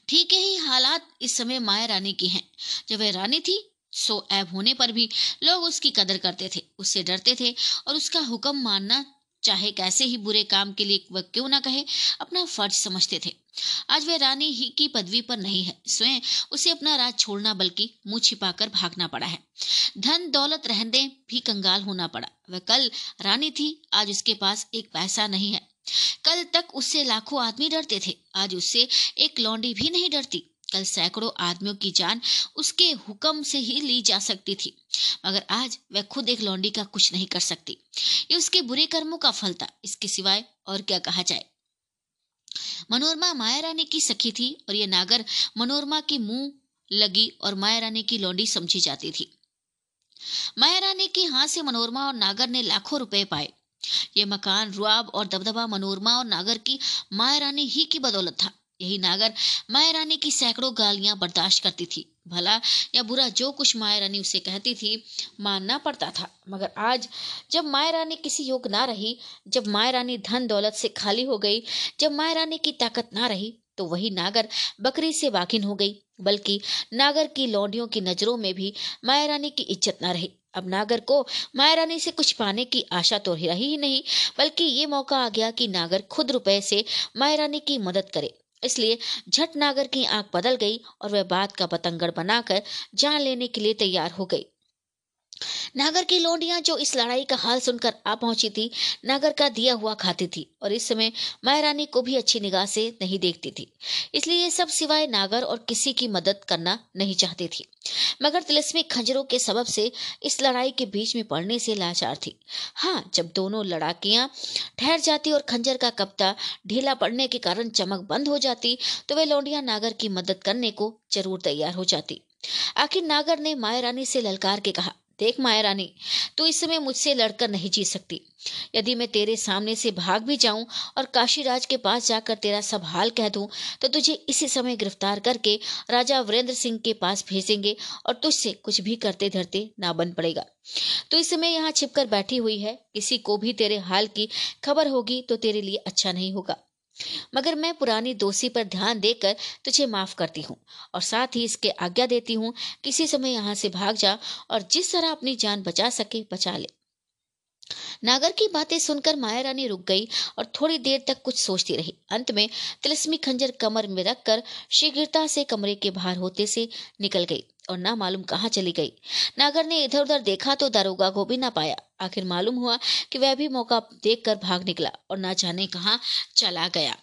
[SPEAKER 1] ठीक ही हालात इस समय माया रानी की हैं। जब वह रानी थी सो ऐब होने पर भी लोग उसकी कदर करते थे, उससे डरते थे और उसका हुक्म मानना चाहे कैसे ही बुरे काम के लिए वह क्यों ना कहे, अपना फ़र्ज़ समझते थे। आज वह रानी ही की पदवी पर नहीं है, स्वयं उसे अपना राज छोड़ना बल्कि मुँह छिपाकर भागना पड़ा है। धन, दौलत, रहने भी कंगाल होना पड़ा। वह कल रानी थी, आज उसके पास एक पैसा नहीं है। कल तक उससे लाखों आदमी डरते थे, आज उससे एक लौंडी भी नहीं डरती। कल सैकड़ों आदमियों की जान उसके हुक्म से ही ली जा सकती थी। मगर आज वह खुद एक लौंडी का कुछ नहीं कर सकती। ये उसके बुरे कर्मों का फल था, इसके सिवाय और क्या कहा जाए। मनोरमा माया रानी की सखी थी और ये नागर मनोरमा की मुँह लगी और माया रानी की लौंडी समझी जाती थी। माया रानी के हाथ से मनोरमा और नागर ने लाखों रुपए पाए। ये मकान, रुआब और दबदबा मनोरमा और नागर की माया रानी ही की बदौलत था। यही नागर माया रानी की सैकड़ों गालियाँ बर्दाश्त करती थी। भला या बुरा जो कुछ माया रानी उसे कहती थी, मानना पड़ता था। मगर आज जब माया रानी किसी योग ना रही, जब माया रानी धन दौलत से खाली हो गई, जब माया रानी की ताकत ना रही तो वही नागर बकरी से वाकिन हो गई। बल्कि नागर की लौंडियों की नज़रों में भी माया रानी की इज़्ज़त ना रही। अब नागर को माया रानी से कुछ पाने की आशा तो रही ही नहीं, बल्कि ये मौका आ गया कि नागर खुद रुपए से माया रानी की मदद करे। इसलिए झट नागर की आँख बदल गई और वह बात का पतंगड़ बनाकर जान लेने के लिए तैयार हो गई। नागर की लोंडियाँ जो इस लड़ाई का हाल सुनकर आ पहुँची थी, नागर का दिया हुआ खाती थी और इस समय माया रानी को भी अच्छी निगाह से नहीं देखती थी। इसलिए ये सब सिवाय नागर और किसी की मदद करना नहीं चाहती थी। मगर तिलस्मी खंजरों के सबब से इस लड़ाई के बीच में पड़ने से लाचार थी। हाँ जब दोनों लड़ाकियाँ ठहर जाती और खंजर का कप्ता ढीला पड़ने के कारण चमक बंद हो जाती तो वे लौंडिया नागर की मदद करने को ज़रूर तैयार हो जाती। आखिर नागर ने माया रानी से ललकार के कहा देख माया रानी, तू इस समय मुझसे लड़कर नहीं जी सकती। यदि मैं तेरे सामने से भाग भी जाऊँ और काशीराज के पास जाकर तेरा सब हाल कह दूँ तो तुझे इसी समय गिरफ़्तार करके राजा वीरेंद्र सिंह के पास भेजेंगे और तुझसे कुछ भी करते धरते ना बन पड़ेगा। तो इस समय यहाँ छिपकर बैठी हुई है, किसी को भी तेरे हाल की खबर होगी तो तेरे लिए अच्छा नहीं होगा। मगर मैं पुरानी दोषी पर ध्यान देकर तुझे माफ़ करती हूँ और साथ ही इसके आज्ञा देती हूँ, किसी समय यहाँ से भाग जा और जिस तरह अपनी जान बचा सके, बचा ले। नागर की बातें सुनकर माया रानी रुक गई और थोड़ी देर तक कुछ सोचती रही। अंत में तिलस्मी खंजर कमर में रखकर शीघ्रता से कमरे के बाहर होते से निकल गई और ना मालूम कहाँ चली गई। नागर ने इधर उधर देखा तो दारोगा को भी ना पाया। आखिर मालूम हुआ कि वह भी मौका देखकर भाग निकला और ना जाने कहा चला गया।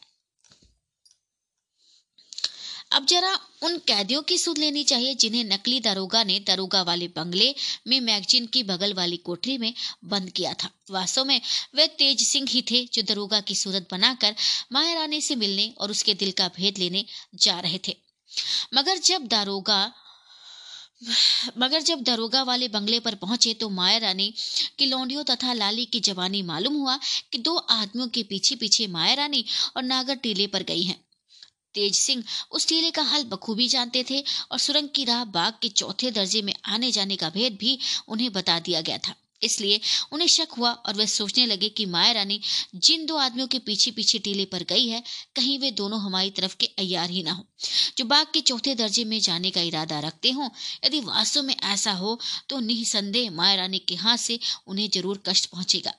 [SPEAKER 1] अब जरा उन कैदियों की सुध लेनी चाहिए जिन्हें नकली दारोगा ने दारोगा वाले बंगले में मैगजीन की बगल वाली कोठरी में बंद किया था। वास्तव में वे तेज सिंह ही थे जो दरोगा की सूरत बनाकर माया रानी से मिलने और उसके दिल का भेद लेने जा रहे थे। मगर जब दारोगा मगर जब दरोगा वाले बंगले पर पहुँचे तो माया रानी की लौंडियों तथा लाली की जवानी मालूम हुआ कि दो आदमियों के पीछे पीछे माया रानी और नागर टीले पर गई हैं। तेज सिंह उस टीले का हल बखूबी जानते थे और सुरंग की राह बाग के चौथे दर्जे में आने जाने का भेद भी उन्हें बता दिया गया था। इसलिए उन्हें शक हुआ और वह सोचने लगे कि माया रानी जिन दो आदमियों के पीछे पीछे टीले पर गई है, कहीं वे दोनों हमारी तरफ़ के अयार ही ना हो। जो बाग के चौथे दर्जे में जाने का इरादा रखते हो, यदि वास्तव में ऐसा हो तो निसंदेह माया रानी के हाथ से उन्हें ज़रूर कष्ट पहुंचेगा।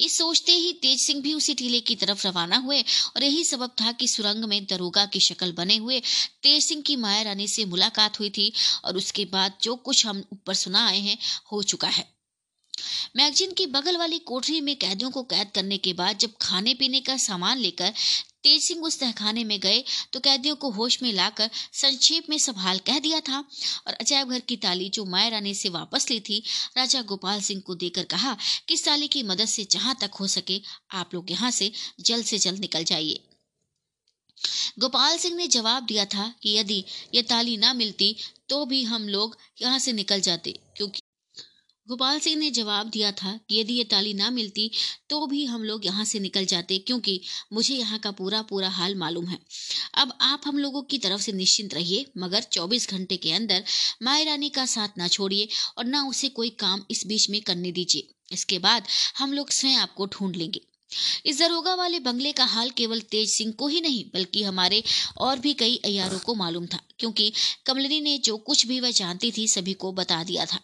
[SPEAKER 1] ये सोचते ही तेज सिंह भी उसी टीले की तरफ़ रवाना हुए और यही सबब था कि सुरंग में दरोगा की शक्ल बने हुए तेज सिंह की माया रानी से मुलाकात हुई थी और उसके बाद जो कुछ हम ऊपर सुना आए हैं, हो चुका है। मैगजीन की बगल वाली कोठरी में कैदियों को कैद करने के बाद जब खाने पीने का सामान लेकर तेज सिंह उस तहखाने में गए तो कैदियों को होश में लाकर संक्षेप में सब हाल कह दिया था और अजायब घर की ताली जो माया रानी से वापस ली थी, राजा गोपाल सिंह को देकर कहा कि इस ताली की मदद से जहाँ तक हो सके, आप लोग यहाँ से जल्द से जल्द निकल जाइए। गोपाल सिंह ने जवाब दिया था कि यदि यह ताली ना मिलती तो भी हम लोग यहाँ से निकल जाते, क्योंकि गोपाल सिंह ने जवाब दिया था कि यदि ये ताली ना मिलती तो भी हम लोग यहाँ से निकल जाते, क्योंकि मुझे यहाँ का पूरा पूरा हाल मालूम है। अब आप हम लोगों की तरफ़ से निश्चिंत रहिए, मगर 24 घंटे के अंदर माए रानी का साथ ना छोड़िए और ना उसे कोई काम इस बीच में करने दीजिए। इसके बाद हम लोग स्वयं आपको ढूंढ लेंगे। इस दरोगा वाले बंगले का हाल केवल तेज सिंह को ही नहीं, बल्कि हमारे और भी कई अयारों को मालूम था, क्योंकि कमलिनी ने जो कुछ भी वह जानती थी सभी को बता दिया था।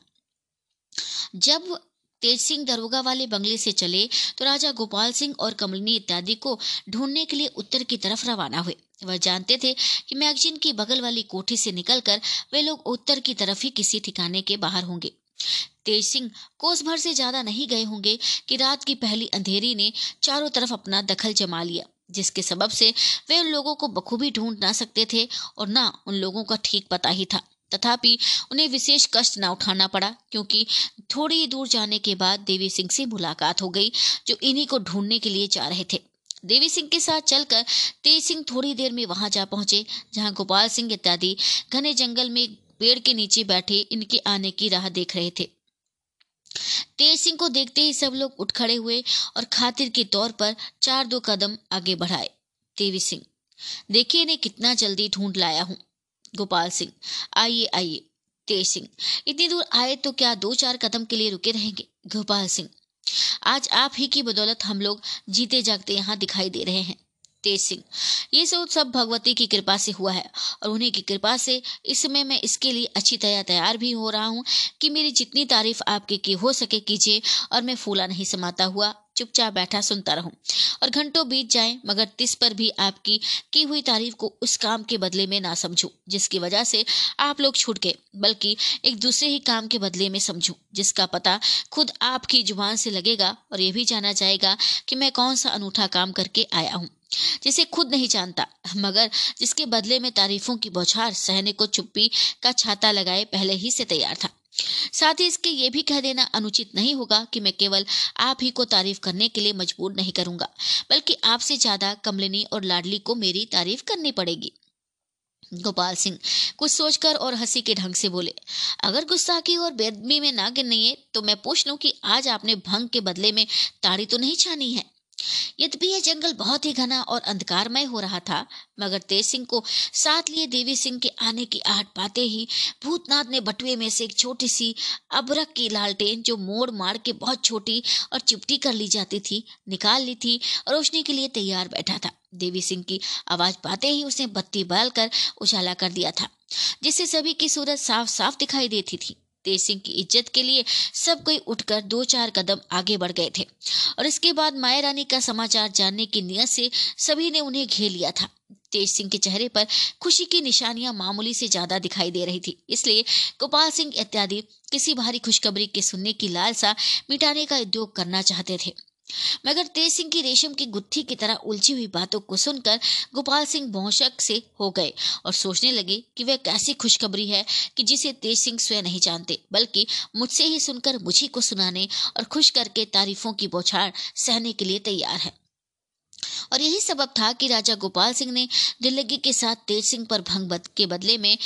[SPEAKER 1] जब तेज सिंह दरोगा वाले बंगले से चले तो राजा गोपाल सिंह और कमलिनी इत्यादि को ढूँढने के लिए उत्तर की तरफ़ रवाना हुए। वह जानते थे कि मैगजीन की बगल वाली कोठी से निकलकर वे लोग उत्तर की तरफ़ ही किसी ठिकाने के बाहर होंगे। तेज सिंह कोस भर से ज़्यादा नहीं गए होंगे कि रात की पहली अंधेरी ने चारों तरफ़ अपना दखल जमा लिया, जिसके सबब से वे उन लोगों को बखूबी ढूंढ ना सकते थे और ना उन लोगों का ठीक पता ही था। तथापि उन्हें विशेष कष्ट न उठाना पड़ा, क्योंकि थोड़ी दूर जाने के बाद देवी सिंह से मुलाकात हो गई, जो इन्हीं को ढूँढने के लिए जा रहे थे। देवी सिंह के साथ चलकर तेज सिंह थोड़ी देर में वहाँ जा पहुँचे, जहाँ गोपाल सिंह इत्यादि घने जंगल में पेड़ के नीचे बैठे इनके आने की राह देख रहे थे। तेज सिंह को देखते ही सब लोग उठ खड़े हुए और खातिर के तौर पर चार दो कदम आगे बढ़ाए। देवी सिंह, देखिए इन्हें कितना जल्दी ढूंढ लाया हूँ। गोपाल सिंह। आइए आइए, तेज सिंह। इतनी दूर आए तो क्या दो चार कदम के लिए रुके रहेंगे? गोपाल सिंह। आज आप ही की बदौलत हम लोग जीते जागते यहाँ दिखाई दे रहे हैं। तेज सिंह। ये सब सब भगवती की कृपा से हुआ है और उन्हीं की कृपा से इस समय मैं इसके लिए अच्छी तरह तैयार भी हो रहा हूँ कि मेरी जितनी तारीफ़ आपके की हो सके कीजिए और मैं फूला नहीं समाता हुआ। चुपचाप बैठा सुनता रहूँ। और घंटों बीत जाए, मगर तिस पर भी आपकी की हुई तारीफ़ को उस काम के बदले में ना समझूं, जिसकी वजह से आप लोग छूट गए, बल्कि एक दूसरे ही काम के बदले में समझूं, जिसका पता खुद आपकी ज़ुबान से लगेगा और ये भी जाना जाएगा कि मैं कौन सा अनूठा काम करके आया हूँ, जिसे खुद नहीं जानता, मगर जिसके बदले में तारीफों की बौछार सहने को चुप्पी का छाता लगाए पहले ही से तैयार था। साथ ही इसके ये भी कह देना अनुचित नहीं होगा कि मैं केवल आप ही को तारीफ़ करने के लिए मजबूर नहीं करूँगा, बल्कि आपसे ज़्यादा कमलिनी और लाडली को मेरी तारीफ़ करनी पड़ेगी। गोपाल सिंह कुछ सोचकर और हँसी के ढंग से बोले, अगर गुस्साखी और बेदमी में ना गिरनी है तो मैं पूछ लूँ कि आज आपने भंग के बदले में ताड़ी तो नहीं छानी है? यद्यपि यह जंगल बहुत ही घना और अंधकारमय हो रहा था, मगर तेज सिंह को साथ लिए देवी सिंह के आने की आहट पाते ही भूतनाथ ने बटुए में से एक छोटी सी अबरक की लालटेन जो मोड़ मार के बहुत छोटी और चिपटी कर ली जाती थी, निकाल ली थी रोशनी के लिए तैयार बैठा था। देवी सिंह की आवाज़ पाते ही उसने बत्ती बाल कर उजाला कर दिया था जिससे सभी की सूरत साफ़ साफ़ दिखाई देती थी। तेज सिंह की इज़्ज़त के लिए सब कोई उठकर दो चार कदम आगे बढ़ गए थे। और इसके बाद माया रानी का समाचार जानने की नियत से सभी ने उन्हें घेर लिया था। तेज सिंह के चेहरे पर खुशी की निशानियाँ मामूली से ज़्यादा दिखाई दे रही थी। इसलिए गोपाल सिंह इत्यादि किसी भारी खुशखबरी के सुनने की लालसा मिटाने का उद्योग करना चाहते थे। मगर तेज सिंह की रेशम की गुत्थी की तरह उलझी हुई बातों को सुनकर गोपाल सिंह बहुशक से हो गए और सोचने लगे कि वह कैसी खुशखबरी है कि जिसे तेज सिंह स्वयं नहीं जानते, बल्कि मुझसे ही सुनकर मुझी को सुनाने और खुश करके तारीफों की बौछार सहने के लिए तैयार है। और यही सबब था कि राजा गोपाल सिंह ने दिल्लगी के साथ तेज सिंह पर भंग के बदले में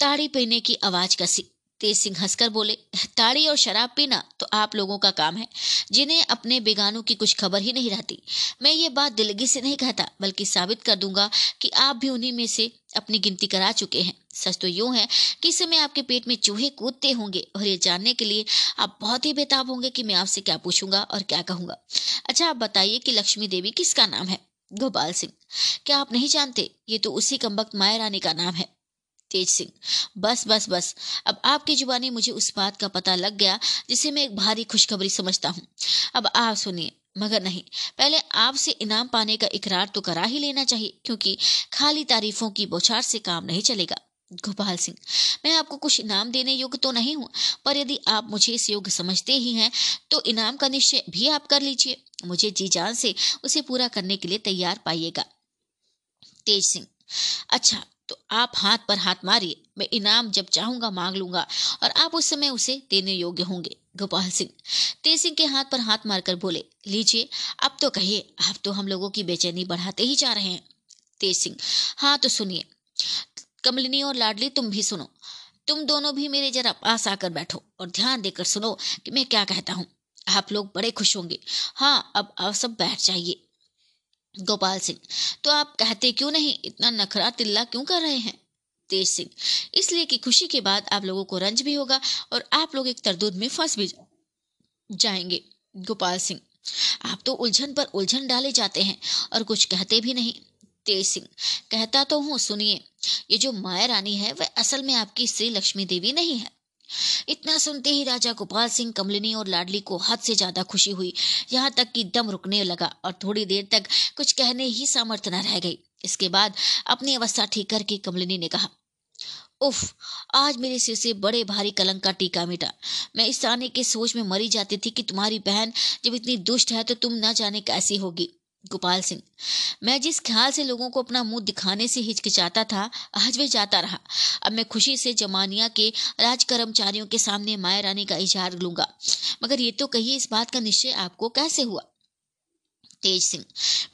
[SPEAKER 1] ताड़ी पीने की आवाज़ कसी। तेज सिंह हंसकर बोले, ताड़ी और शराब पीना तो आप लोगों का काम है, जिन्हें अपने बेगानों की कुछ खबर ही नहीं रहती। मैं ये बात दिलगी से नहीं कहता, बल्कि साबित कर दूँगा कि आप भी उन्हीं में से अपनी गिनती करा चुके हैं। सच तो यूँ है कि इस समय आपके पेट में चूहे कूदते होंगे और ये जानने के लिए आप बहुत ही बेताब होंगे कि मैं आपसे क्या पूछूँगा और क्या कहूँगा। अच्छा आप बताइए कि लक्ष्मी देवी किसका नाम है? गोपाल सिंह। क्या आप नहीं जानते? ये तो उसी कम्बक माया रानी का नाम है। तेज सिंह। बस बस बस। अब आपकी जुबानी मुझे उस बात का पता लग गया जिसे मैं एक भारी खुशखबरी समझता हूँ। अब आप सुनिए, मगर नहीं, पहले आपसे इनाम पाने का इकरार तो करा ही लेना चाहिए, क्योंकि खाली तारीफों की बौछार से काम नहीं चलेगा। गोपाल सिंह, मैं आपको कुछ इनाम देने योग्य तो नहीं हूँ, पर यदि आप मुझे इस योग्य समझते ही हैं तो इनाम का निश्चय भी आप कर लीजिए। मुझे जी जान से उसे पूरा करने के लिए तैयार पाइएगा। तेज सिंह अच्छा तो आप हाथ पर हाथ मारिए। मैं इनाम जब चाहूँगा, मांग लूँगा और आप उस समय उसे देने योग्य होंगे। गोपाल सिंह तेज सिंह के हाथ पर हाथ मारकर बोले, लीजिए, अब तो कहिए आप तो हम लोगों की बेचैनी बढ़ाते ही जा रहे हैं। तेज सिंह हाँ तो सुनिए, कमलिनी और लाडली, तुम भी सुनो। तुम दोनों भी मेरे जरा पास आकर बैठो और ध्यान देकर सुनो कि मैं क्या कहता हूँ। आप लोग बड़े खुश होंगे। हाँ अब आप सब बैठ जाइए। गोपाल सिंह। तो आप कहते क्यों नहीं? इतना नखरा तिल्ला क्यों कर रहे हैं? तेज सिंह। इसलिए कि खुशी के बाद आप लोगों को रंज भी होगा और आप लोग एक तरदूद में फंस भी जाएँगे। गोपाल सिंह। आप तो उलझन पर उलझन डाले जाते हैं और कुछ कहते भी नहीं। तेज सिंह। कहता तो हूँ, सुनिए। ये जो माया रानी है, वह असल में आपकी श्री लक्ष्मी देवी नहीं है। इतना सुनते ही राजा गोपाल सिंह कमलिनी और लाडली को हद से ज़्यादा खुशी हुई। यहाँ तक कि दम रुकने लगा और थोड़ी देर तक कुछ कहने ही सामर्थ्य न रह गई। इसके बाद अपनी अवस्था ठीक करके कमलिनी ने कहा, उफ, आज मेरे सिर से बड़े भारी कलंक का टीका मिटा। मैं इस आने के सोच में मरी जाती थी कि तुम्हारी बहन जब इतनी दुष्ट है तो तुम न जाने कैसी होगी। गोपाल सिंह। मैं जिस ख्याल से लोगों को अपना मुँह दिखाने से हिचकिचाता था, आज वे जाता रहा। अब मैं खुशी से जमानिया के राज कर्मचारियों के सामने माया रानी का इजहार लूँगा। मगर ये तो कहिए इस बात का निश्चय आपको कैसे हुआ? तेज सिंह,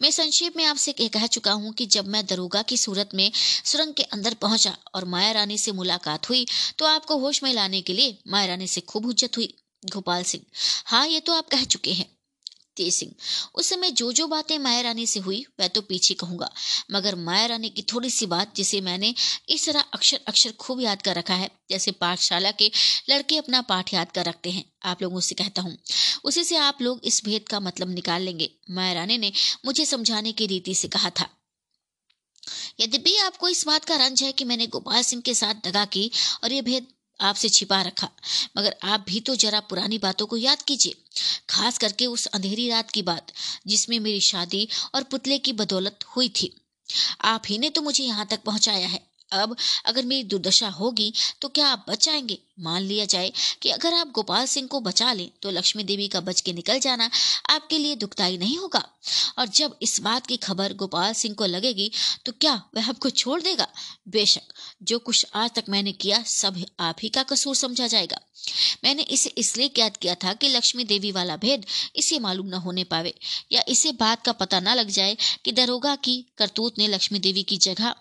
[SPEAKER 1] मैं संक्षेप में आपसे कह चुका हूँ कि जब मैं दरोगा की सूरत में सुरंग के अंदर पहुँचा और माया रानी से मुलाकात हुई तो आपको होश में लाने के लिए माया रानी से खूब हुज्जत हुई। गोपाल सिंह हाँ ये तो आप कह चुके हैं। तेज सिंह। उस समय जो जो बातें माया रानी से हुई वह तो पीछे कहूँगा। मगर माया रानी की थोड़ी सी बात, जिसे मैंने इस तरह अक्षर अक्षर खूब याद कर रखा है, जैसे पाठशाला के लड़के अपना पाठ याद कर रखते हैं। आप लोगों से कहता हूँ, उसी से आप लोग इस भेद का मतलब निकाल लेंगे। माया रानी ने मुझे समझाने की रीति से कहा था। यद्यपि आपको इस बात का रंज है कि मैंने गोपाल सिंह के साथ दगा की और ये भेद आपसे छिपा रखा। मगर आप भी तो जरा पुरानी बातों को याद कीजिए। खास करके उस अंधेरी रात की बात, जिसमें मेरी शादी और पुतले की बदौलत हुई थी। आप ही ने तो मुझे यहाँ तक पहुँचाया है। अब अगर मेरी दुर्दशा होगी तो क्या आप बच जाएँगे? मान लिया जाए कि अगर आप गोपाल सिंह को बचा लें तो लक्ष्मी देवी का बच के निकल जाना आपके लिए दुखदाई नहीं होगा। और जब इस बात की खबर गोपाल सिंह को लगेगी तो क्या वह आपको छोड़ देगा? बेशक, जो कुछ आज तक मैंने किया, सब आप ही का कसूर समझा जाएगा। मैंने इसे इसलिए कैद किया था कि लक्ष्मी देवी वाला भेद इसे मालूम न होने पावे, या इसे बात का पता न लग जाए कि दरोगा की करतूत ने लक्ष्मी देवी की जगह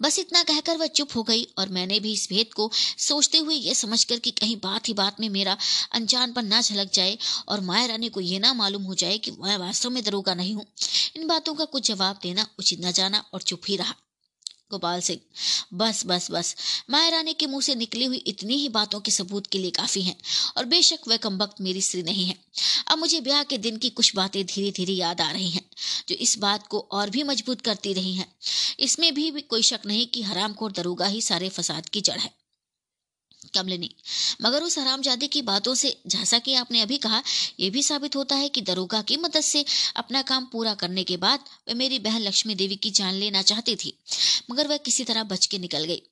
[SPEAKER 1] बस इतना कहकर वह चुप हो गई और मैंने भी इस भेद को सोचते हुए यह समझकर कि कहीं बात ही बात में मेरा अनजान पर ना झलक जाए और माया रानी को यह ना मालूम हो जाए कि मैं वास्तव में दरोगा नहीं हूँ। इन बातों का कुछ जवाब देना उचित न जाना और चुप ही रहा। गोपाल सिंह। बस बस बस। माया रानी के मुँह से निकली हुई इतनी ही बातों के सबूत के लिए काफ़ी हैं और बेशक वह कम वक्त मेरी स्त्री नहीं है। अब मुझे ब्याह के दिन की कुछ बातें धीरे धीरे याद आ रही हैं जो इस बात को और भी मज़बूत करती रही हैं। इसमें भी, भी कोई शक नहीं कि हरामखोर दरोगा ही सारे फसाद की जड़ है। कमलिनी मगर उस हरामजादे की बातों से, जैसा कि आपने अभी कहा यह भी साबित होता है कि दरोगा की मदद से अपना काम पूरा करने के बाद वह मेरी बहन लक्ष्मी देवी की जान लेना चाहती थी, मगर वह किसी तरह बच के निकल गई।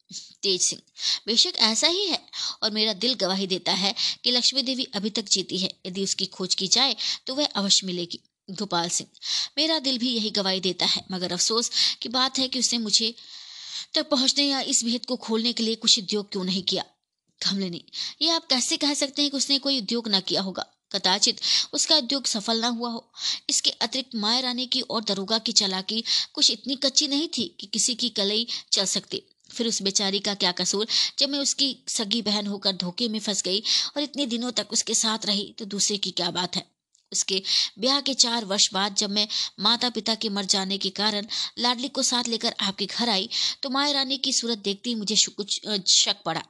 [SPEAKER 1] तेज सिंह, बेशक ऐसा ही है? और मेरा दिल गवाही देता है कि लक्ष्मी देवी अभी तक जीती है। यदि उसकी खोज की जाए तो वह अवश्य मिलेगी। गोपाल सिंह, मेरा दिल भी यही गवाही देता है, मगर अफसोस की बात है कि उसने मुझे तक पहुँचने या इस भेद को खोलने के लिए कुछ उद्योग क्यों नहीं किया? कमलिनी ये आप कैसे कह सकते हैं कि उसने कोई उद्योग ना किया होगा? कदाचित उसका उद्योग सफल ना हुआ हो। इसके अतिरिक्त माया रानी की और दरोगा की चलाकी कुछ इतनी कच्ची नहीं थी कि किसी की कलई चल सकती। फिर उस बेचारी का क्या कसूर? जब मैं उसकी सगी बहन होकर धोखे में फंस गई और इतने दिनों तक उसके साथ रही तो दूसरे की क्या बात है? उसके ब्याह के चार वर्ष बाद जब मैं माता पिता के मर जाने के कारण लाडली को साथ लेकर आपके घर आई तो माया रानी की सूरत देखते ही मुझे कुछ शक पड़ा।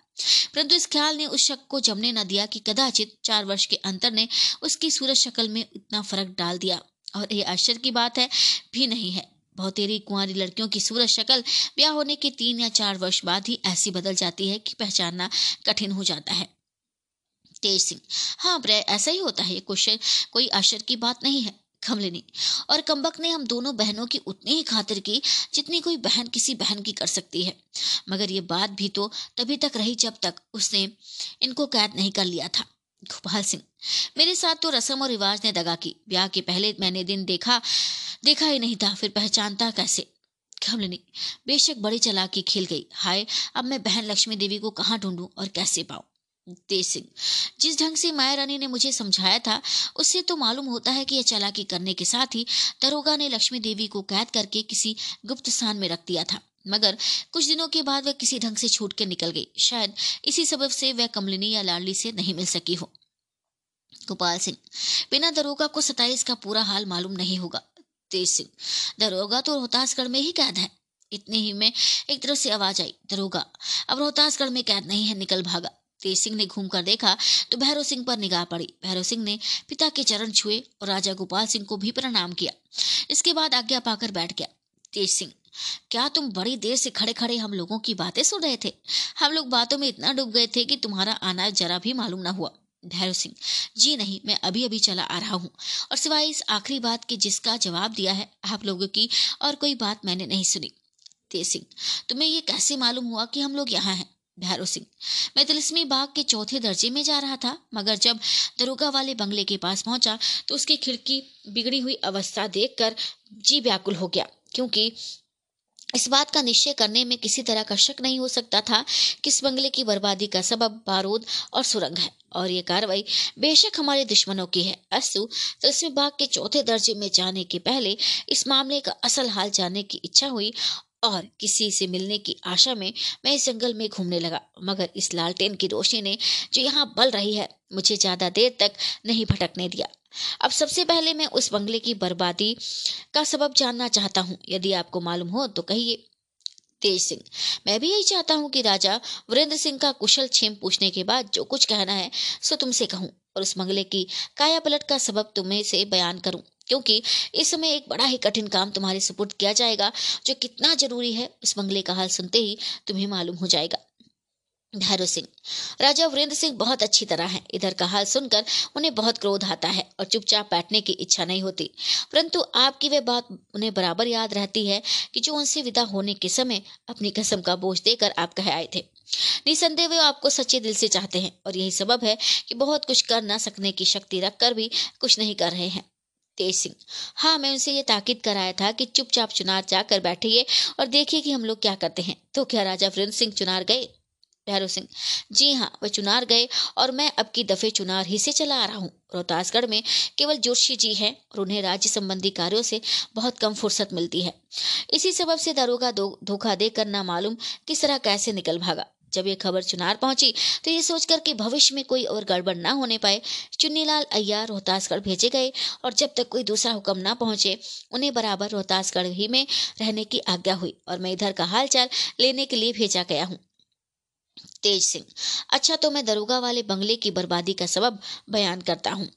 [SPEAKER 1] परंतु इस ख्याल ने उस शक को जमने न दिया कि कदाचित चार वर्ष के अंतर ने उसकी सूरत शक्ल में इतना फ़र्क डाल दिया। और ये आश्चर्य की बात है, भी नहीं है। बहुतेरी कुंवारी लड़कियों की सूरत शक्ल ब्याह होने के तीन या चार वर्ष बाद ही ऐसी बदल जाती है कि पहचानना कठिन हो जाता है। तेज सिंह। हाँ ब्रे, ऐसा ही होता है कुछ कोई आश्चर्य की बात नहीं है कमलिनी और कम्बक ने हम दोनों बहनों की उतनी ही खातिर की, जितनी कोई बहन किसी बहन की कर सकती है। मगर ये बात भी तो तभी तक रही जब तक उसने इनको कैद नहीं कर लिया था। गोपाल सिंह, मेरे साथ तो रस्म और रिवाज ने दगा की। ब्याह के पहले मैंने दिन देखा देखा ही नहीं था, फिर पहचानता कैसे? खमलिनी, बेशक बड़ी चलाकी खेल गई। हाय, अब मैं बहन लक्ष्मी देवी को कहाँ ढूंढूं और कैसे पाऊँ? तेज सिंह जिस ढंग से माया रानी ने मुझे समझाया था, उससे तो मालूम होता है कि यह चालाकी करने के साथ ही दरोगा ने लक्ष्मी देवी को कैद करके किसी गुप्त स्थान में रख दिया था। मगर कुछ दिनों के बाद वह किसी ढंग से छूट के निकल गई। शायद इसी सबब से वह कमलिनी या लाडली से नहीं मिल सकी हो। गोपाल सिंह, बिना दरोगा को सताइस का पूरा हाल मालूम नहीं होगा। तेज सिंह, दरोगा तो रोहतासगढ़ में ही कैद है। इतने ही में एक तरफ़ से आवाज़ आई, दरोगा, अब रोहतासगढ़ में कैद नहीं है, निकल भागा। तेज सिंह ने घूमकर देखा तो भैरव सिंह पर निगाह पड़ी। भैरव सिंह ने पिता के चरण छुए और राजा गोपाल सिंह को भी प्रणाम किया। इसके बाद आज्ञा पाकर बैठ गया। तेज सिंह, क्या तुम बड़ी देर से खड़े खड़े हम लोगों की बातें सुन रहे थे? हम लोग बातों में इतना डूब गए थे कि तुम्हारा आना जरा भी मालूम ना हुआ। भैरव सिंह, जी नहीं, मैं अभी अभी चला आ रहा हूँ और सिवाय इस आखिरी बात के जिसका जवाब दिया है, आप लोगों की और कोई बात मैंने नहीं सुनी। तेज सिंह, तुम्हें ये कैसे मालूम हुआ कि हम लोग यहाँ हैं? भैरव सिंह मैं तिलस्मी बाग के चौथे दर्जे में जा रहा था, मगर जब दरोगा वाले बंगले के पास पहुँचा तो उसकी खिड़की बिगड़ी हुई अवस्था देखकर जी व्याकुल हो गया, क्योंकि इस बात का निश्चय करने में किसी तरह का शक नहीं हो सकता था कि इस बंगले की बर्बादी का सबब बारूद और सुरंग है, और ये कार्रवाई बेशक हमारे दुश्मनों की है। अस्तु, तिलस्मी बाग के चौथे दर्जे में जाने के पहले इस मामले का असल हाल जानने की इच्छा हुई और किसी से मिलने की आशा में मैं इस जंगल में घूमने लगा। मगर इस लालटेन की रोशनी ने जो यहाँ बल रही है, मुझे ज़्यादा देर तक नहीं भटकने दिया। अब सबसे पहले मैं उस बंगले की बर्बादी का सबब जानना चाहता हूँ। यदि आपको मालूम हो तो कहिए। तेज सिंह, मैं भी यही चाहता हूँ कि राजा वीरेंद्र सिंह का कुशल छेम पूछने के बाद जो कुछ कहना है, सो तुमसे कहूँ और उस बंगले की काया पलट का सबब तुम्हें से बयान करूँ। क्योंकि इस समय एक बड़ा ही कठिन काम तुम्हारे सुपुर्द किया जाएगा, जो कितना ज़रूरी है उस बंगले का हाल सुनते ही तुम्हें मालूम हो जाएगा। भैरव सिंह, राजा वीरेंद्र सिंह बहुत अच्छी तरह है। इधर का हाल सुनकर उन्हें बहुत क्रोध आता है और चुपचाप बैठने की इच्छा नहीं होती। परंतु आपकी वह बात उन्हें बराबर याद रहती है कि जो उनसे विदा होने के समय अपनी कसम का बोझ देकर आप कह आए थे। निसंदेह वे आपको सच्चे दिल से चाहते हैं और यही सबब है कि बहुत कुछ कर न सकने की शक्ति रखकर भी कुछ नहीं कर रहे हैं। तेज सिंह। हाँ मैं उनसे ये ताकीद कराया था कि चुपचाप चुनार जाकर बैठिए और देखिए कि हम लोग क्या करते हैं। तो क्या राजा वीरेंद्र सिंह चुनार गए? भैरव सिंह। जी हाँ वह चुनार गए और मैं अब की दफे चुनार ही से चला आ रहा हूँ। रोहतासगढ़ में केवल जोशी जी हैं और उन्हें राज्य संबंधी कार्यों से बहुत कम फुर्सत मिलती है। इसी सबब से दरोगा धोखा देकर ना मालूम किस तरह कैसे निकल भागा। जब ये खबर चुनार पहुँची तो ये सोचकर कि भविष्य में कोई और गड़बड़ ना होने पाए, चुन्नीलाल अय्यार रोहतासगढ़ भेजे गए और जब तक कोई दूसरा हुक्म ना पहुँचे, उन्हें बराबर रोहतासगढ़ ही में रहने की आज्ञा हुई और मैं इधर का हालचाल लेने के लिए भेजा गया हूँ। तेज सिंह अच्छा तो मैं दरोगा वाले बंगले की बर्बादी का सबब बयान करता हूँ।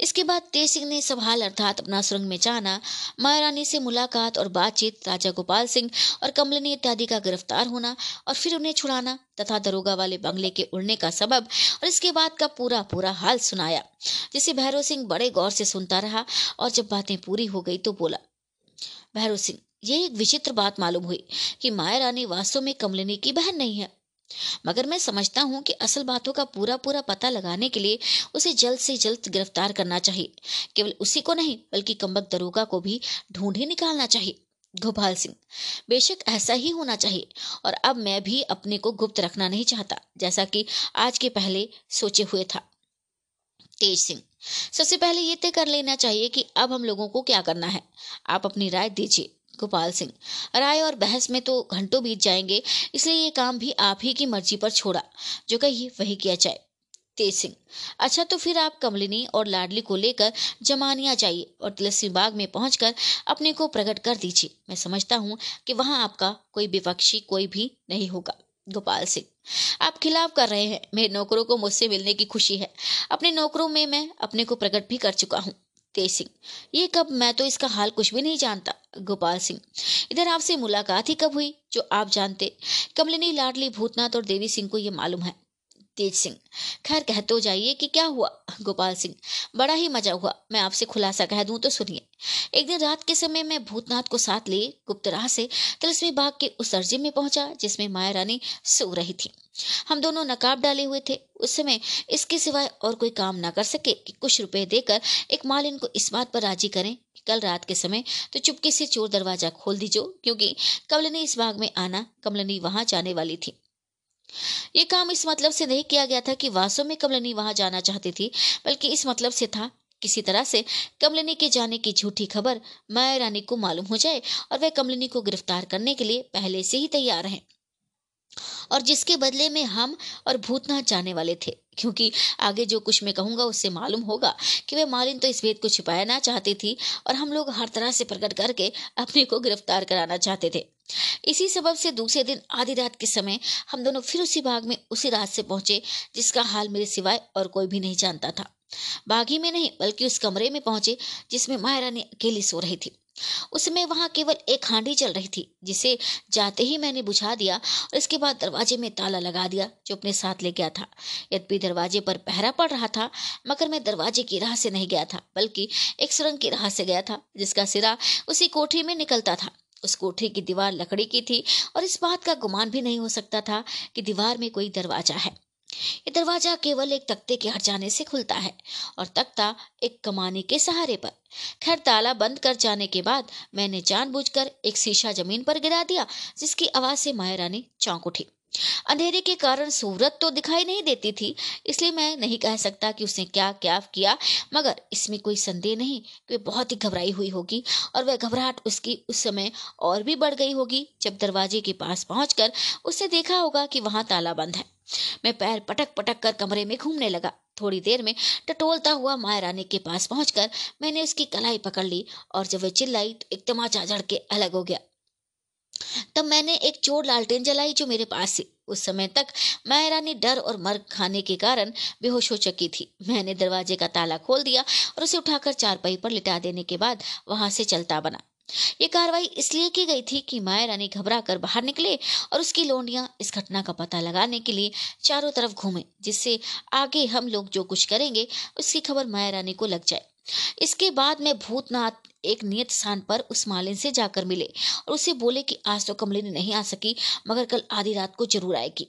[SPEAKER 1] इसके बाद तेज सिंह ने सवाल अर्थात अपना सुरंग में जाना। महारानी से मुलाकात और बातचीत, राजा गोपाल सिंह और कमलनी इत्यादि का गिरफ़्तार होना और फिर उन्हें छुड़ाना तथा दरोगा वाले बंगले के उड़ने का सबब और इसके बाद का पूरा पूरा हाल सुनाया, जिसे भैरव सिंह बड़े गौर से सुनता रहा और जब बातें पूरी हो गई तो बोला, भैरव सिंह, ये एक विचित्र बात मालूम हुई कि माया रानी वास्तव में कमलिनी की बहन नहीं है। मगर मैं समझता हूँ कि असल बातों का पूरा पूरा पता लगाने के लिए उसे जल्द से जल्द गिरफ़्तार करना चाहिए। केवल उसी को नहीं, बल्कि कम्बक दरोगा को भी ढूंढे निकालना चाहिए। गोपाल सिंह, बेशक ऐसा ही होना चाहिए, और अब मैं भी अपने को गुप्त रखना नहीं चाहता, जैसा कि आज के पहले सोचे हुए था। तेज सिंह, सबसे पहले ये तय कर लेना चाहिए कि अब हम लोगों को क्या करना है। आप अपनी राय दीजिए। गोपाल सिंह। राय और बहस में तो घंटों बीत जाएँगे, इसलिए ये काम भी आप ही की मर्ज़ी पर छोड़ा, जो कहिए वही किया जाए। तेज सिंह अच्छा तो फिर आप कमलिनी और लाडली को लेकर जमानिया जाइए और तुलसी बाग में पहुंचकर अपने को प्रकट कर दीजिए। मैं समझता हूँ कि वहाँ आपका कोई विपक्षी कोई भी नहीं होगा। गोपाल सिंह, आप खिलाफ कर रहे हैं, मेरे नौकरों को मुझसे मिलने की खुशी है। अपने नौकरों में मैं अपने को प्रकट भी कर चुका हूँ। तेज सिंह। ये कब? मैं तो इसका हाल कुछ भी नहीं जानता, गोपाल सिंह। इधर आपसे मुलाकात ही कब हुई, जो आप जानते? कमलिनी, लाडली, भूतनाथ और देवी सिंह को ये मालूम है। तेज सिंह। खैर, कह तो जाइए कि क्या हुआ, गोपाल सिंह। बड़ा ही मज़ा हुआ। मैं आपसे खुलासा कह दूँ तो सुनिए। एक दिन रात के समय मैं भूतनाथ को साथ लिए, गुप्त राह से तिलस्मी बाग के उस अर्जे में पहुँचा, जिसमें माया रानी सो रही थी। हम दोनों नकाब डाले हुए थे। उस समय इसके सिवाय और कोई काम ना कर सके कि कुछ रुपए देकर एक मालिन को इस बात पर राज़ी करें कि कल रात के समय तो चुपके से चोर दरवाज़ा खोल दीजो, क्योंकि कमलनी इस बाग में आना कमलनी वहाँ जाने वाली थी। ये काम इस मतलब से नहीं किया गया था कि वास्तव में कमलनी वहाँ जाना चाहती थी, बल्कि इस मतलब से था। किसी तरह से कमलिनी के जाने की झूठी खबर माया रानी को मालूम हो जाए और वह कमलिनी को गिरफ़्तार करने के लिए पहले से ही तैयार हैं। और जिसके बदले में हम और भूतनाथ जाने वाले थे। क्योंकि आगे जो कुछ मैं कहूँगा, उससे मालूम होगा कि वह मालिन तो इस भेद को छुपाना चाहती थी और हम लोग हर तरह से प्रकट करके अपने को गिरफ़्तार कराना चाहते थे। इसी सबब से दूसरे दिन, आधी रात के समय, हम दोनों फिर उसी बाग में उसी रात से पहुँचे, जिसका हाल मेरे सिवाय और कोई भी नहीं जानता था। बाग में नहीं, बल्कि उस कमरे में पहुँचे, जिसमें माया रानी अकेली सो रही थी। उस समय वहाँ केवल एक हांडी चल रही थी, जिसे जाते ही मैंने बुझा दिया और इसके बाद दरवाजे में ताला लगा दिया, जो अपने साथ ले गया था। यद्यपि दरवाजे पर पहरा पड़ रहा था, मगर मैं दरवाजे की राह से नहीं गया था, बल्कि एक सुरंग की राह से गया था, जिसका सिरा उसी कोठरी में निकलता था। उस कोठरी की दीवार लकड़ी की थी और इस बात का गुमान भी नहीं हो सकता था कि दीवार में कोई दरवाज़ा है। ये दरवाज़ा केवल एक तख्ते के हट जाने से खुलता है और तख्ता एक कमाने के सहारे पर। खैर, ताला बंद कर जाने के बाद मैंने जानबूझकर एक शीशा ज़मीन पर गिरा दिया, जिसकी आवाज़ से माया रानी चौंक उठी। अंधेरे के कारण सूरत तो दिखाई नहीं देती थी, इसलिए मैं नहीं कह सकता कि उसने क्या क्या किया, मगर इसमें कोई संदेह नहीं कि वह बहुत ही घबराई हुई होगी और वह घबराहट उसकी उस समय और भी बढ़ गई होगी जब दरवाजे के पास पहुंचकर उसने देखा होगा कि वहाँ ताला बंद है। मैं पैर पटक पटक कर कमरे में घूमने लगा। थोड़ी देर में टटोलता हुआ माया रानी के पास पहुंचकर मैंने उसकी कलाई पकड़ ली और जब वह चिल्लाई तो एक तमाचा झड़ के अलग हो गया। तब मैंने एक चोर लालटेन जलाई जो मेरे पास थी। उस समय तक माया रानी डर और मर खाने के कारण बेहोश हो चुकी थी। मैंने दरवाजे का ताला खोल दिया और उसे उठाकर चारपाई पर लिटा देने के बाद वहाँ से चलता बना। ये कार्रवाई इसलिए की गई थी कि माया रानी घबरा कर बाहर निकले और उसकी लोंडियाँ इस घटना का पता लगाने के लिए चारों तरफ़ घूमे, जिससे आगे हम लोग जो कुछ करेंगे, उसकी खबर माया रानी को लग जाए। इसके बाद में भूतनाथ एक नियत स्थान पर उस मालिन से जाकर मिले और उसे बोले कि आज तो कमलिनी नहीं आ सकी, मगर कल आधी रात को ज़रूर आएगी।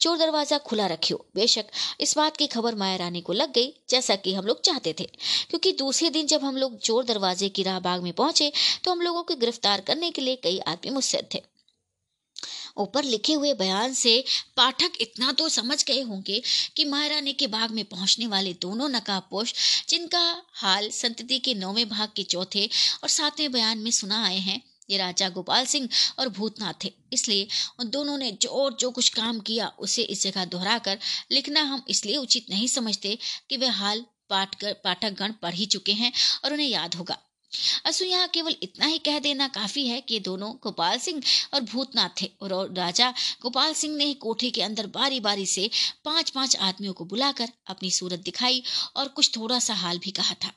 [SPEAKER 1] चोर दरवाज़ा खुला रखियो। बेशक इस बात की खबर माया रानी को लग गई, जैसा कि हम लोग चाहते थे। क्योंकि दूसरे दिन जब हम लोग चोर दरवाजे की राह बाग में पहुँचे तो हम लोगों को गिरफ़्तार करने के लिए कई आदमी मुस्तैद थे। ऊपर लिखे हुए बयान से पाठक इतना तो समझ गए होंगे कि महारानी के बाग में पहुँचने वाले दोनों नकाबपोश, जिनका हाल संतति के नौवें भाग के चौथे और सातवें बयान में सुना आए हैं ये राजा गोपाल सिंह और भूतनाथ थे। इसलिए उन दोनों ने जो और जो कुछ काम किया, उसे इस जगह दोहरा कर लिखना हम इसलिए उचित नहीं समझते कि वे हाल पाठ कर पाठक गण पढ़ ही चुके हैं और उन्हें याद होगा। असु यहाँ केवल इतना ही कह देना काफ़ी है कि दोनों गोपाल सिंह और भूतनाथ थे और राजा गोपाल सिंह ने कोठरी के अंदर बारी बारी से पाँच पाँच आदमियों को बुलाकर अपनी सूरत दिखाई और कुछ थोड़ा सा हाल भी कहा था।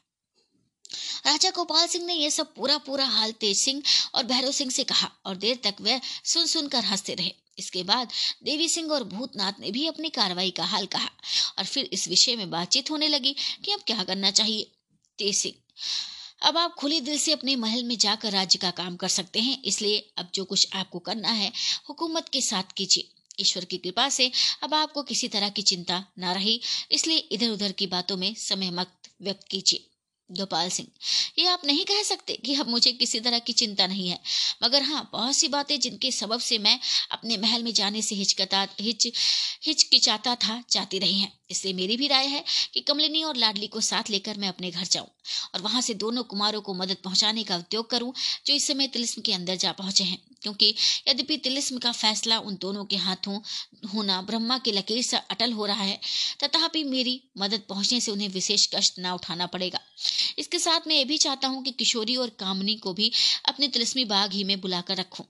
[SPEAKER 1] राजा गोपाल सिंह ने यह सब पूरा पूरा हाल तेज सिंह और भैरव सिंह से कहा और देर तक वह सुन सुनकर हँसते रहे। इसके बाद देवी सिंह और भूतनाथ ने भी अपनी कार्रवाई का हाल कहा और फिर इस विषय में बातचीत होने लगी कि अब क्या करना चाहिए तेज सिंह। अब आप खुले दिल से अपने महल में जाकर राज्य का काम कर सकते हैं, इसलिए अब जो कुछ आपको करना है, हुकूमत के साथ कीजिए। ईश्वर की कृपा से अब आपको किसी तरह की चिंता ना रही, इसलिए इधर उधर की बातों में समय मत व्यक्त कीजिए। गोपाल सिंह। ये आप नहीं कह सकते कि अब मुझे किसी तरह की चिंता नहीं है। मगर हाँ बहुत सी बातें जिनके सबब से मैं अपने महल में जाने से हिचकता, हिच, हिचकिचाता था जाती रही हैं। इसलिए मेरी भी राय है कि कमलिनी और लाडली को साथ लेकर मैं अपने घर जाऊँ और वहाँ से दोनों कुमारों को मदद पहुँचाने का उद्योग करूँ, जो इस समय तिलिस्म के अंदर जा पहुँचे हैं। क्योंकि यद्यपि तिलिस्म का फैसला उन दोनों के हाथों होना ब्रह्मा की लकीर से अटल हो रहा है, तथापि मेरी मदद पहुँचने से उन्हें विशेष कष्ट ना उठाना पड़ेगा। इसके साथ मैं ये भी चाहता हूँ कि किशोरी और कामनी को भी अपने तिलिस्मी बाग ही में बुलाकर रखूँ।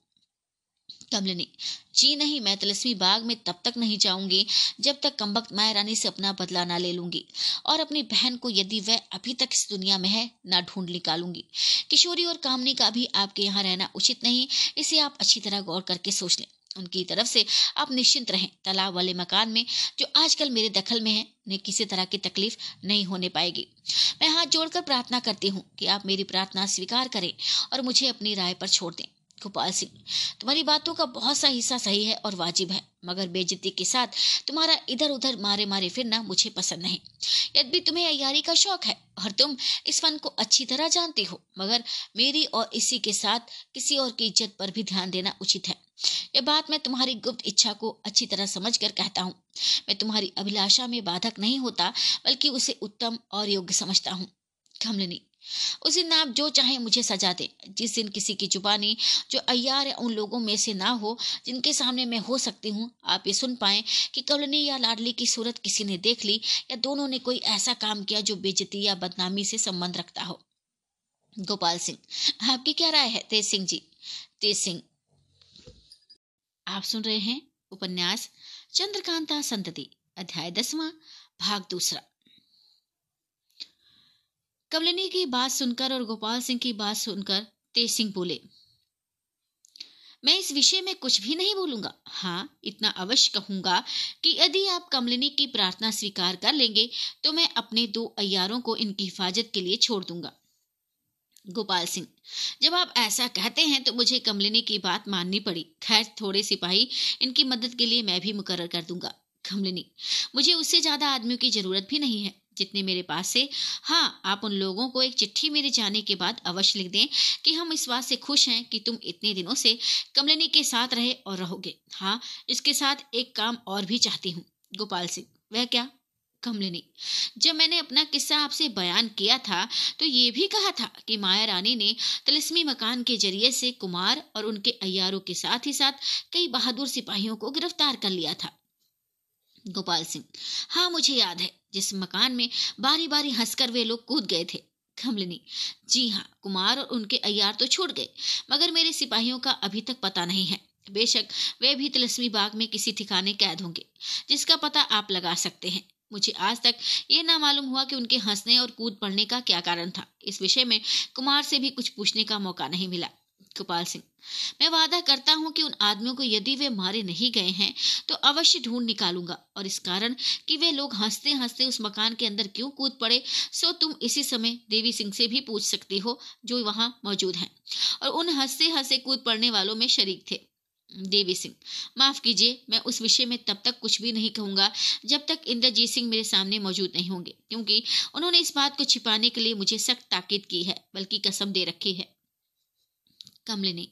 [SPEAKER 1] कमलिनी जी नहीं, मैं तिलस्मी बाग में तब तक नहीं जाऊँगी, जब तक कम्बक माया रानी से अपना बदला ना ले लूँगी। और अपनी बहन को यदि वह अभी तक इस दुनिया में है, ना ढूंढ निकालूँगी। किशोरी और कामनी का भी आपके यहाँ रहना उचित नहीं, इसे आप अच्छी तरह गौर करके सोच लें। उनकी तरफ़ से आप निश्चिंत रहें, तालाब वाले मकान में, जो आजकल मेरे दखल में है ने किसी तरह की तकलीफ़ नहीं होने पाएगी। मैं हाथ जोड़कर प्रार्थना करती हूँ कि आप मेरी प्रार्थना स्वीकार करें और मुझे अपनी राय पर छोड़ दें। गोपाल सिंह तुम्हारी बातों का बहुत सा हिस्सा सही है और वाजिब है, मगर बेजती के साथ तुम्हारा इधर उधर मारे मारे फिरना मुझे पसंद नहीं। यद्यपि तुम्हें अयारी का शौक है, और तुम इस फन को अच्छी तरह जानती हो, मगर मेरी और इसी के साथ किसी और की इज़्ज़त पर भी ध्यान देना उचित है। यह बात मैं तुम्हारी गुप्त इच्छा को अच्छी तरह समझ कर कहता हूँ। मैं तुम्हारी अभिलाषा में बाधक नहीं होता, बल्कि उसे उत्तम और योग्य समझता हूँ। कमलिनी उस दिन आप जो चाहे मुझे सजा दे। जिस दिन किसी की जुबानी जो अयार है, उन लोगों में से ना हो, जिनके सामने मैं हो सकती हूँ, आप ये सुन पाए कि कवलनी या लाडली की सूरत किसी ने देख ली या दोनों ने कोई ऐसा काम किया जो बेजती या बदनामी से संबंध रखता हो। गोपाल सिंह, आपकी क्या राय है? तेज सिंह जी। तेज सिंह, आप सुन रहे हैं उपन्यास चंद्रकांता संतति, अध्याय दसवां, भाग दूसरा। कमलिनी की बात सुनकर और गोपाल सिंह की बात सुनकर तेज सिंह बोले, मैं इस विषय में कुछ भी नहीं बोलूँगा। हाँ इतना अवश्य कहूँगा कि यदि आप कमलिनी की प्रार्थना स्वीकार कर लेंगे तो मैं अपने दो अयारों को इनकी हिफाजत के लिए छोड़ दूँगा। गोपाल सिंह, जब आप ऐसा कहते हैं तो मुझे कमलिनी की बात माननी पड़ी। खैर, थोड़े सिपाही इनकी मदद के लिए मैं भी मुकर्र कर दूँगा। कमलिनी, मुझे उससे ज़्यादा आदमियों की ज़रूरत भी नहीं है। जितने मेरे पास से। हाँ आप उन लोगों को एक चिट्ठी मेरे जाने के बाद अवश्य लिख दें कि हम इस बात से खुश हैं कि तुम इतने दिनों से कमलिनी के साथ रहे और रहोगे। हाँ इसके साथ एक काम और भी चाहती हूँ, गोपाल सिंह। वह क्या? कमलिनी। जब मैंने अपना किस्सा आपसे बयान किया था तो ये भी कहा था कि माया रानी ने तिलस्मी मकान के ज़रिए से कुमार और उनके अयारों के साथ ही साथ कई बहादुर सिपाहियों को गिरफ़्तार कर लिया था। गोपाल सिंह। हाँ मुझे याद है, जिस मकान में बारी बारी हंसकर वे लोग कूद गए थे कमलिनी जी हाँ कुमार और उनके अयार तो छूट गए, मगर मेरे सिपाहियों का अभी तक पता नहीं है। बेशक वे भी तिलस्मी बाग में किसी ठिकाने कैद होंगे, जिसका पता आप लगा सकते हैं। मुझे आज तक ये ना मालूम हुआ कि उनके हंसने और कूद पड़ने का क्या कारण था। इस विषय में कुमार से भी कुछ पूछने का मौका नहीं मिला। गोपाल सिंह। मैं वादा करता हूँ कि उन आदमियों को यदि वे मारे नहीं गए हैं तो अवश्य ढूंढ निकालूँगा। और इस कारण कि वे लोग हँसते हँसते उस मकान के अंदर क्यों कूद पड़े, सो तुम इसी समय देवी सिंह से भी पूछ सकती हो, जो वहाँ मौजूद हैं। और उन हँसते हंसे कूद पड़ने वालों में शरीक थे। देवी सिंह, माफ़ कीजिए, मैं उस विषय में तब तक कुछ भी नहीं कहूँगा, जब तक इंद्रजीत सिंह मेरे सामने मौजूद नहीं होंगे, क्योंकि उन्होंने इस बात को छिपाने के लिए मुझे सख्त ताकीद की है, बल्कि कसम दे रखी है। कमलिनी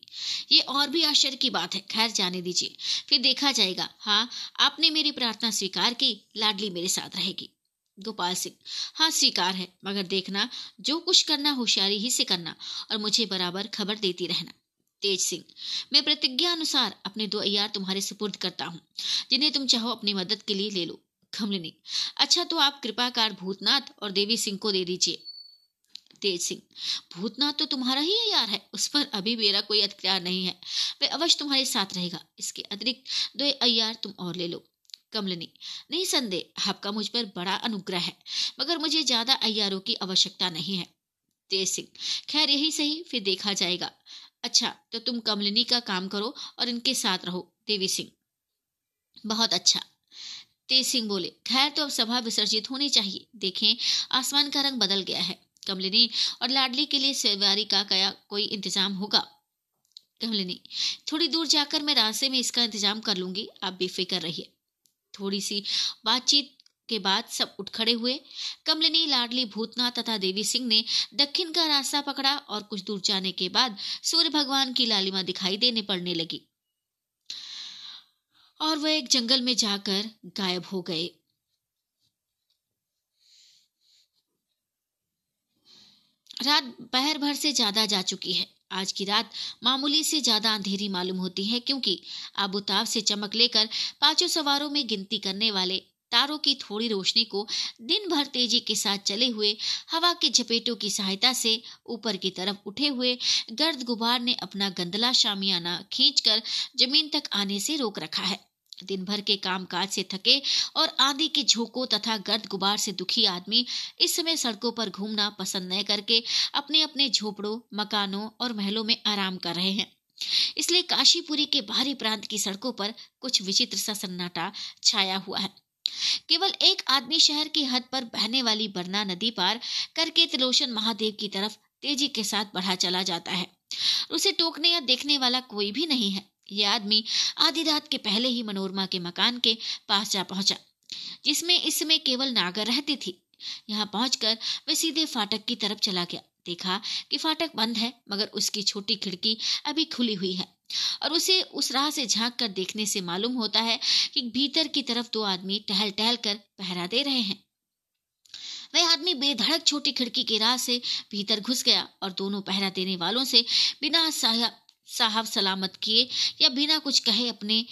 [SPEAKER 1] ये और भी आश्चर्य की बात है। खैर, जाने दीजिए। फिर देखा जाएगा। हाँ आपने मेरी प्रार्थना स्वीकार की, लाडली मेरे साथ रहेगी। गोपाल सिंह हाँ स्वीकार है, मगर देखना, जो कुछ करना, होशियारी ही से करना, और मुझे बराबर खबर देती रहना। तेज सिंह, मैं प्रतिज्ञा अनुसार अपने दो अयार तुम्हारे सुपुर्द करता हूँ, जिन्हें तुम चाहो अपनी मदद के लिए ले लो। कमलिनी अच्छा तो आप कृपाकार भूतनाथ और देवी सिंह को दे दीजिए। तेज सिंह भूतनाथ तो तुम्हारा ही यार है, उस पर अभी मेरा कोई अख्तियार नहीं है। वह अवश्य तुम्हारे साथ रहेगा, इसके अतिरिक्त दो अयार तुम और ले लो। कमलनी, नहीं संदेह, आपका मुझ पर बड़ा अनुग्रह है, मगर मुझे ज़्यादा अयारों की आवश्यकता नहीं है। तेज सिंह, खैर यही सही, फिर देखा जाएगा। अच्छा तो तुम कमलिनी का काम करो और इनके साथ रहो, देवी सिंह। बहुत अच्छा। तेज सिंह बोले, खैर तो अब सभा विसर्जित होनी चाहिए, देखें, आसमान का रंग बदल गया है। कमलिनी और लाडली के लिए सवारी का क्या कोई इंतज़ाम होगा? कमलिनी थोड़ी दूर जाकर मैं रास्ते में इसका इंतज़ाम कर लूँगी। आप बेफिक्र रहिए। थोड़ी सी बातचीत के बाद सब उठ खड़े हुए। कमलिनी लाडली भूतनाथ तथा देवी सिंह ने दक्षिण का रास्ता पकड़ा और कुछ दूर जाने के बाद सूर्य भगवान की लालिमा दिखाई देने पड़ने लगी। और वह एक जंगल में जाकर गायब हो गए। रात पहर भर से ज़्यादा जा चुकी है। आज की रात मामूली से ज़्यादा अंधेरी मालूम होती है, क्योंकि आबुताब से चमक लेकर पाँचों सवारों में गिनती करने वाले तारों की थोड़ी रोशनी को दिन भर तेज़ी के साथ चले हुए हवा के झपेटों की सहायता से ऊपर की तरफ़ उठे हुए गर्द गुबार ने अपना गंदला शामियाना खींचकर ज़मीन तक आने से रोक रखा है। दिन भर के कामकाज से थके और आंधी के झोंकों तथा गर्द गुबार से दुखी आदमी इस समय सड़कों पर घूमना पसंद न करके अपने अपने झोपड़ों, मकानों और महलों में आराम कर रहे हैं। इसलिए काशीपुरी के बाहरी प्रांत की सड़कों पर कुछ विचित्र सा सन्नाटा छाया हुआ है। केवल एक आदमी शहर की हद पर बहने वाली बरना नदी पार करके त्रिलोचन महादेव की तरफ़ तेज़ी के साथ बढ़ा चला जाता है। उसे टोकने या देखने वाला कोई भी नहीं है। यह आदमी आधी रात के पहले ही मनोरमा के मकान के पास जा पहुँचा, जिसमें इस समय केवल नागर रहती थी। यहाँ पहुंचकर वह सीधे फाटक की तरफ़ चला गया। देखा कि फाटक बंद है, मगर उसकी छोटी खिड़की अभी खुली हुई है, और उसे उस राह से झाँक कर देखने से मालूम होता है कि भीतर की तरफ़ दो आदमी टहल टहल कर पहरा दे रहे हैं। वह आदमी बेधड़क छोटी खिड़की के राह से भीतर घुस गया और दोनों पहरा देने वालों से बिना साहब सलामत किए या बिना कुछ कहे अपने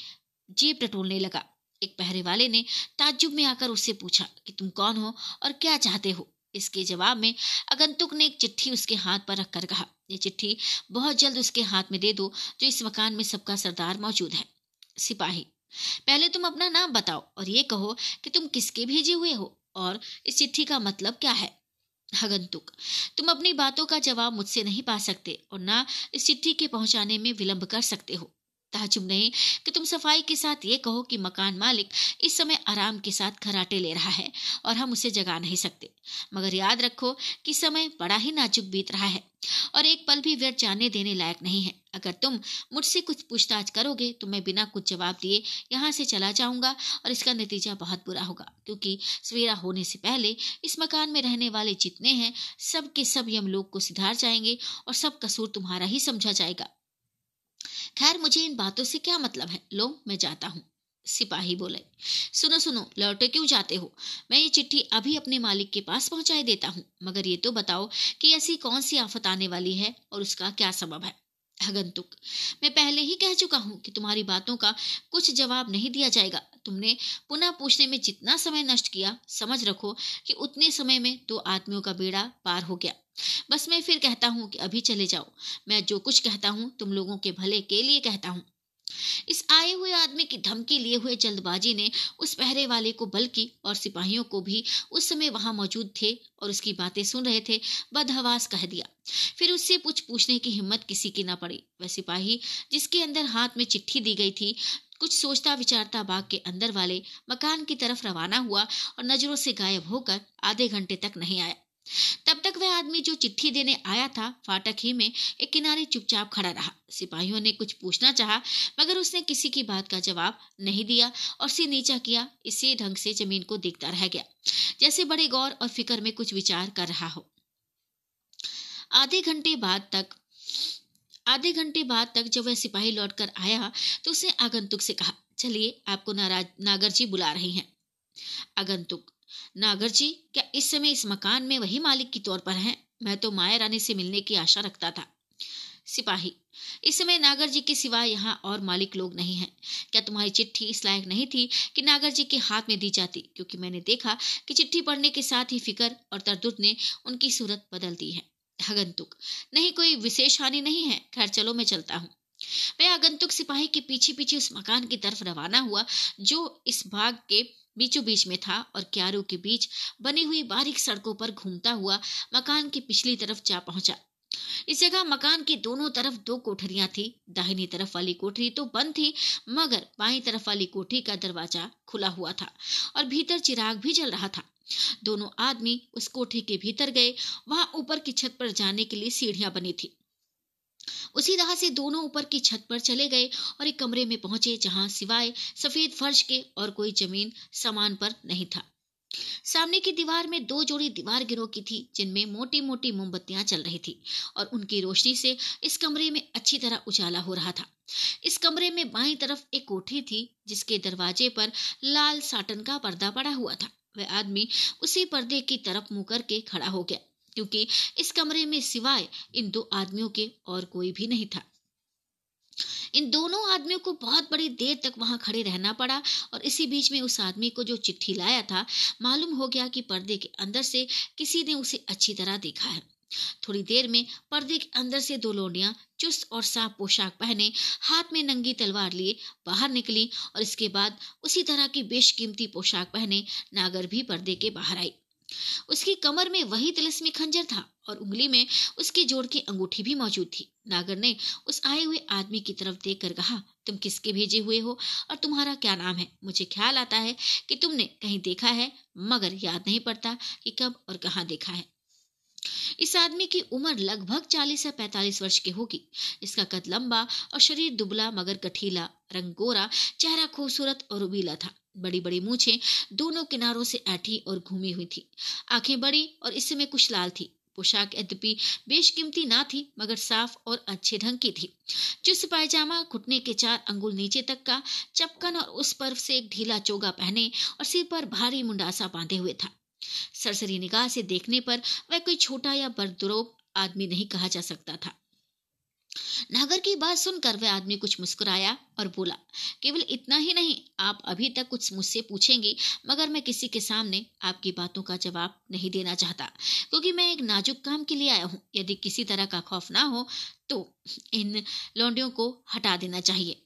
[SPEAKER 1] जीप टटोलने लगा। एक पहरे वाले ने ताज्जुब में आकर उससे पूछा कि तुम कौन हो और क्या चाहते हो? इसके जवाब में अगंतुक ने एक चिट्ठी उसके हाथ पर रखकर कहा, ये चिट्ठी बहुत जल्द उसके हाथ में दे दो, जो इस मकान में सबका सरदार मौजूद है। सिपाही, पहले तुम अपना नाम बताओ और ये कहो कि तुम किसके भेजे हुए हो और इस चिट्ठी का मतलब क्या है? हगंतुक। तुम अपनी बातों का जवाब मुझसे नहीं पा सकते और ना इस चिट्ठी के पहुँचाने में विलंब कर सकते हो। ताजुब नहीं कि तुम सफ़ाई के साथ ये कहो कि मकान मालिक इस समय आराम के साथ खराटे ले रहा है और हम उसे जगा नहीं सकते। मगर याद रखो कि समय बड़ा ही नाजुक बीत रहा है। और एक पल भी व्यर्थ जाने देने लायक नहीं है। अगर तुम मुझसे कुछ पूछताछ करोगे तो मैं बिना कुछ जवाब दिए यहाँ से चला जाऊँगा और इसका नतीजा बहुत बुरा होगा, क्योंकि सवेरा होने से पहले इस मकान में रहने वाले जितने हैं, सब के सब यमलोक को सुधार जाएँगे और सब कसूर तुम्हारा ही समझा जाएगा। खैर, मुझे इन बातों से क्या मतलब है? लो, मैं जाता हूँ। सिपाही बोले, सुनो सुनो, लौटे क्यों जाते हो? मैं ये चिट्ठी अभी अपने मालिक के पास पहुंचाई देता हूँ। मगर ये तो बताओ कि ऐसी कौन सी आफत आने वाली है और उसका क्या सबब है? आगंतुक मैं पहले ही कह चुका हूँ कि तुम्हारी बातों का कुछ जवाब नहीं दिया जाएगा। तुमने पुनः पूछने में जितना समय नष्ट किया, समझ रखो कि उतने समय में दो आदमियों का बेड़ा पार हो गया। बस मैं फिर कहता हूँ कि अभी चले जाओ। मैं जो कुछ कहता हूँ, तुम लोगों के भले के लिए कहता हूँ। इस आए हुए आदमी की धमकी लिए हुए जल्दबाजी ने उस पहरे वाले को बल्कि और सिपाहियों को भी उस समय वहाँ मौजूद थे और उसकी बातें सुन रहे थे, बदहवास कह दिया। फिर उससे कुछ पूछने की हिम्मत किसी की न पड़ी। वह सिपाही, जिसके अंदर हाथ में चिट्ठी दी गई थी, कुछ सोचता विचारता बाग के अंदर वाले मकान की तरफ़ रवाना हुआ और नज़रों से गायब होकर आधे घंटे तक नहीं आया। तब तक वह आदमी जो चिट्ठी देने आया था, फाटक ही में एक किनारे चुपचाप खड़ा रहा। सिपाहियों ने कुछ पूछना चाहा, मगर उसने किसी की बात का जवाब नहीं दिया और सिर नीचा किया। इसी ढंग से ज़मीन को देखता रह गया, जैसे बड़े गौर और फ़िक्र में कुछ विचार कर रहा हो। आधे घंटे बाद तक, आधे घंटे बाद तक जब वह सिपाही लौटकर आया तो उसने आगंतुक से कहा, चलिए, आपको नाराज़ नागर जी बुला रहे हैं। आगंतुक नागर जी, क्या इस समय इस मकान में वही मालिक की तौर पर हैं? मैं तो माया रानी से मिलने की आशा रखता था। सिपाही, इस समय नागर जी के सिवा यहाँ और मालिक लोग नहीं हैं। क्या तुम्हारी चिट्ठी इस लायक नहीं थी कि नागर जी के हाथ में दी जाती? क्योंकि मैंने देखा कि चिट्ठी पढ़ने के साथ ही फिकर और तरदुद ने उनकी सूरत बदल दी है। आगंतुक नहीं कोई विशेष हानि नहीं है। खैर, चलो मैं चलता हूँ। वह आगंतुक सिपाही के पीछे पीछे उस मकान की तरफ़ रवाना हुआ, जो इस बाग के बीचों बीच में था और क्यारों के बीच बनी हुई बारीक सड़कों पर घूमता हुआ मकान की पिछली तरफ़ जा पहुँचा। इस जगह मकान की दोनों तरफ़ दो कोठरियाँ थी। दाहिनी तरफ़ वाली कोठरी तो बंद थी, मगर बाई तरफ़ वाली कोठरी का दरवाज़ा खुला हुआ था और भीतर चिराग भी जल रहा था। दोनों आदमी उस कोठरी के भीतर गए। वहाँ ऊपर की छत पर जाने के लिए सीढ़ियाँ बनी थी। उसी राह से दोनों ऊपर की छत पर चले गए और एक कमरे में पहुँचे जहाँ सिवाय सफ़ेद फर्श के और कोई ज़मीन सामान पर नहीं था। सामने की दीवार में दो जोड़ी दीवार गिरोह की थी, जिनमें मोटी मोटी मोमबत्तियाँ चल रही थी और उनकी रोशनी से इस कमरे में अच्छी तरह उजाला हो रहा था। इस कमरे में बाई तरफ़ एक कोठी थी, जिसके दरवाजे पर लाल साटन का पर्दा पड़ा हुआ था। वह आदमी उसी पर्दे की तरफ़ मुँह करके खड़ा हो गया। क्योंकि इस कमरे में सिवाय इन दो आदमियों के और कोई भी नहीं था। इन दोनों आदमियों को बहुत बड़ी देर तक वहाँ खड़े रहना पड़ा और इसी बीच में उस आदमी को जो चिट्ठी लाया था, मालूम हो गया कि पर्दे के अंदर से किसी ने उसे अच्छी तरह देखा है। थोड़ी देर में पर्दे के अंदर से दो लोडियाँ चुस्त और साफ़ पोशाक पहने, हाथ में नंगी तलवार लिए बाहर निकली और इसके बाद उसी तरह की बेशकीमती पोशाक पहने नागर भी पर्दे के बाहर आई। उसकी कमर में वही तिलस्मी खंजर था और उंगली में उसके जोड़ की अंगूठी भी मौजूद थी। नागर ने उस आए हुए आदमी की तरफ़ देखकर कहा, तुम किसके भेजे हुए हो और तुम्हारा क्या नाम है? मुझे ख्याल आता है कि तुमने कहीं देखा है, मगर याद नहीं पड़ता कि कब और कहाँ देखा है। इस आदमी की उम्र लगभग चालीस से पैतालीस वर्ष की होगी। इसका कद लंबा और शरीर दुबला मगर कठीला रंग गोरा चेहरा खूबसूरत और उबीला था। बड़ी बड़ी मूछें दोनों किनारों से ऐठी और घूमी हुई थी। आँखें बड़ी और इस समय कुछ लाल थी। पोशाक यद्यपि बेशकीमती ना थी, मगर साफ़ और अच्छे ढंग की थी। जिस पायजामा, घुटने के चार अंगुल नीचे तक का, चपकन और उस पर से एक ढीला चोगा पहने और सिर पर भारी मुंडासा बांधे हुए था। सरसरी निगाह से देखने पर वह कोई छोटा या बरदरोब आदमी नहीं कहा जा सकता था। नागर की बात सुनकर वह आदमी कुछ मुस्कुराया और बोला, केवल इतना ही नहीं, आप अभी तक कुछ मुझसे पूछेंगी, मगर मैं किसी के सामने आपकी बातों का जवाब नहीं देना चाहता, क्योंकि मैं एक नाजुक काम के लिए आया हूँ। यदि किसी तरह का खौफ ना हो तो इन लौंडियों को हटा देना चाहिए।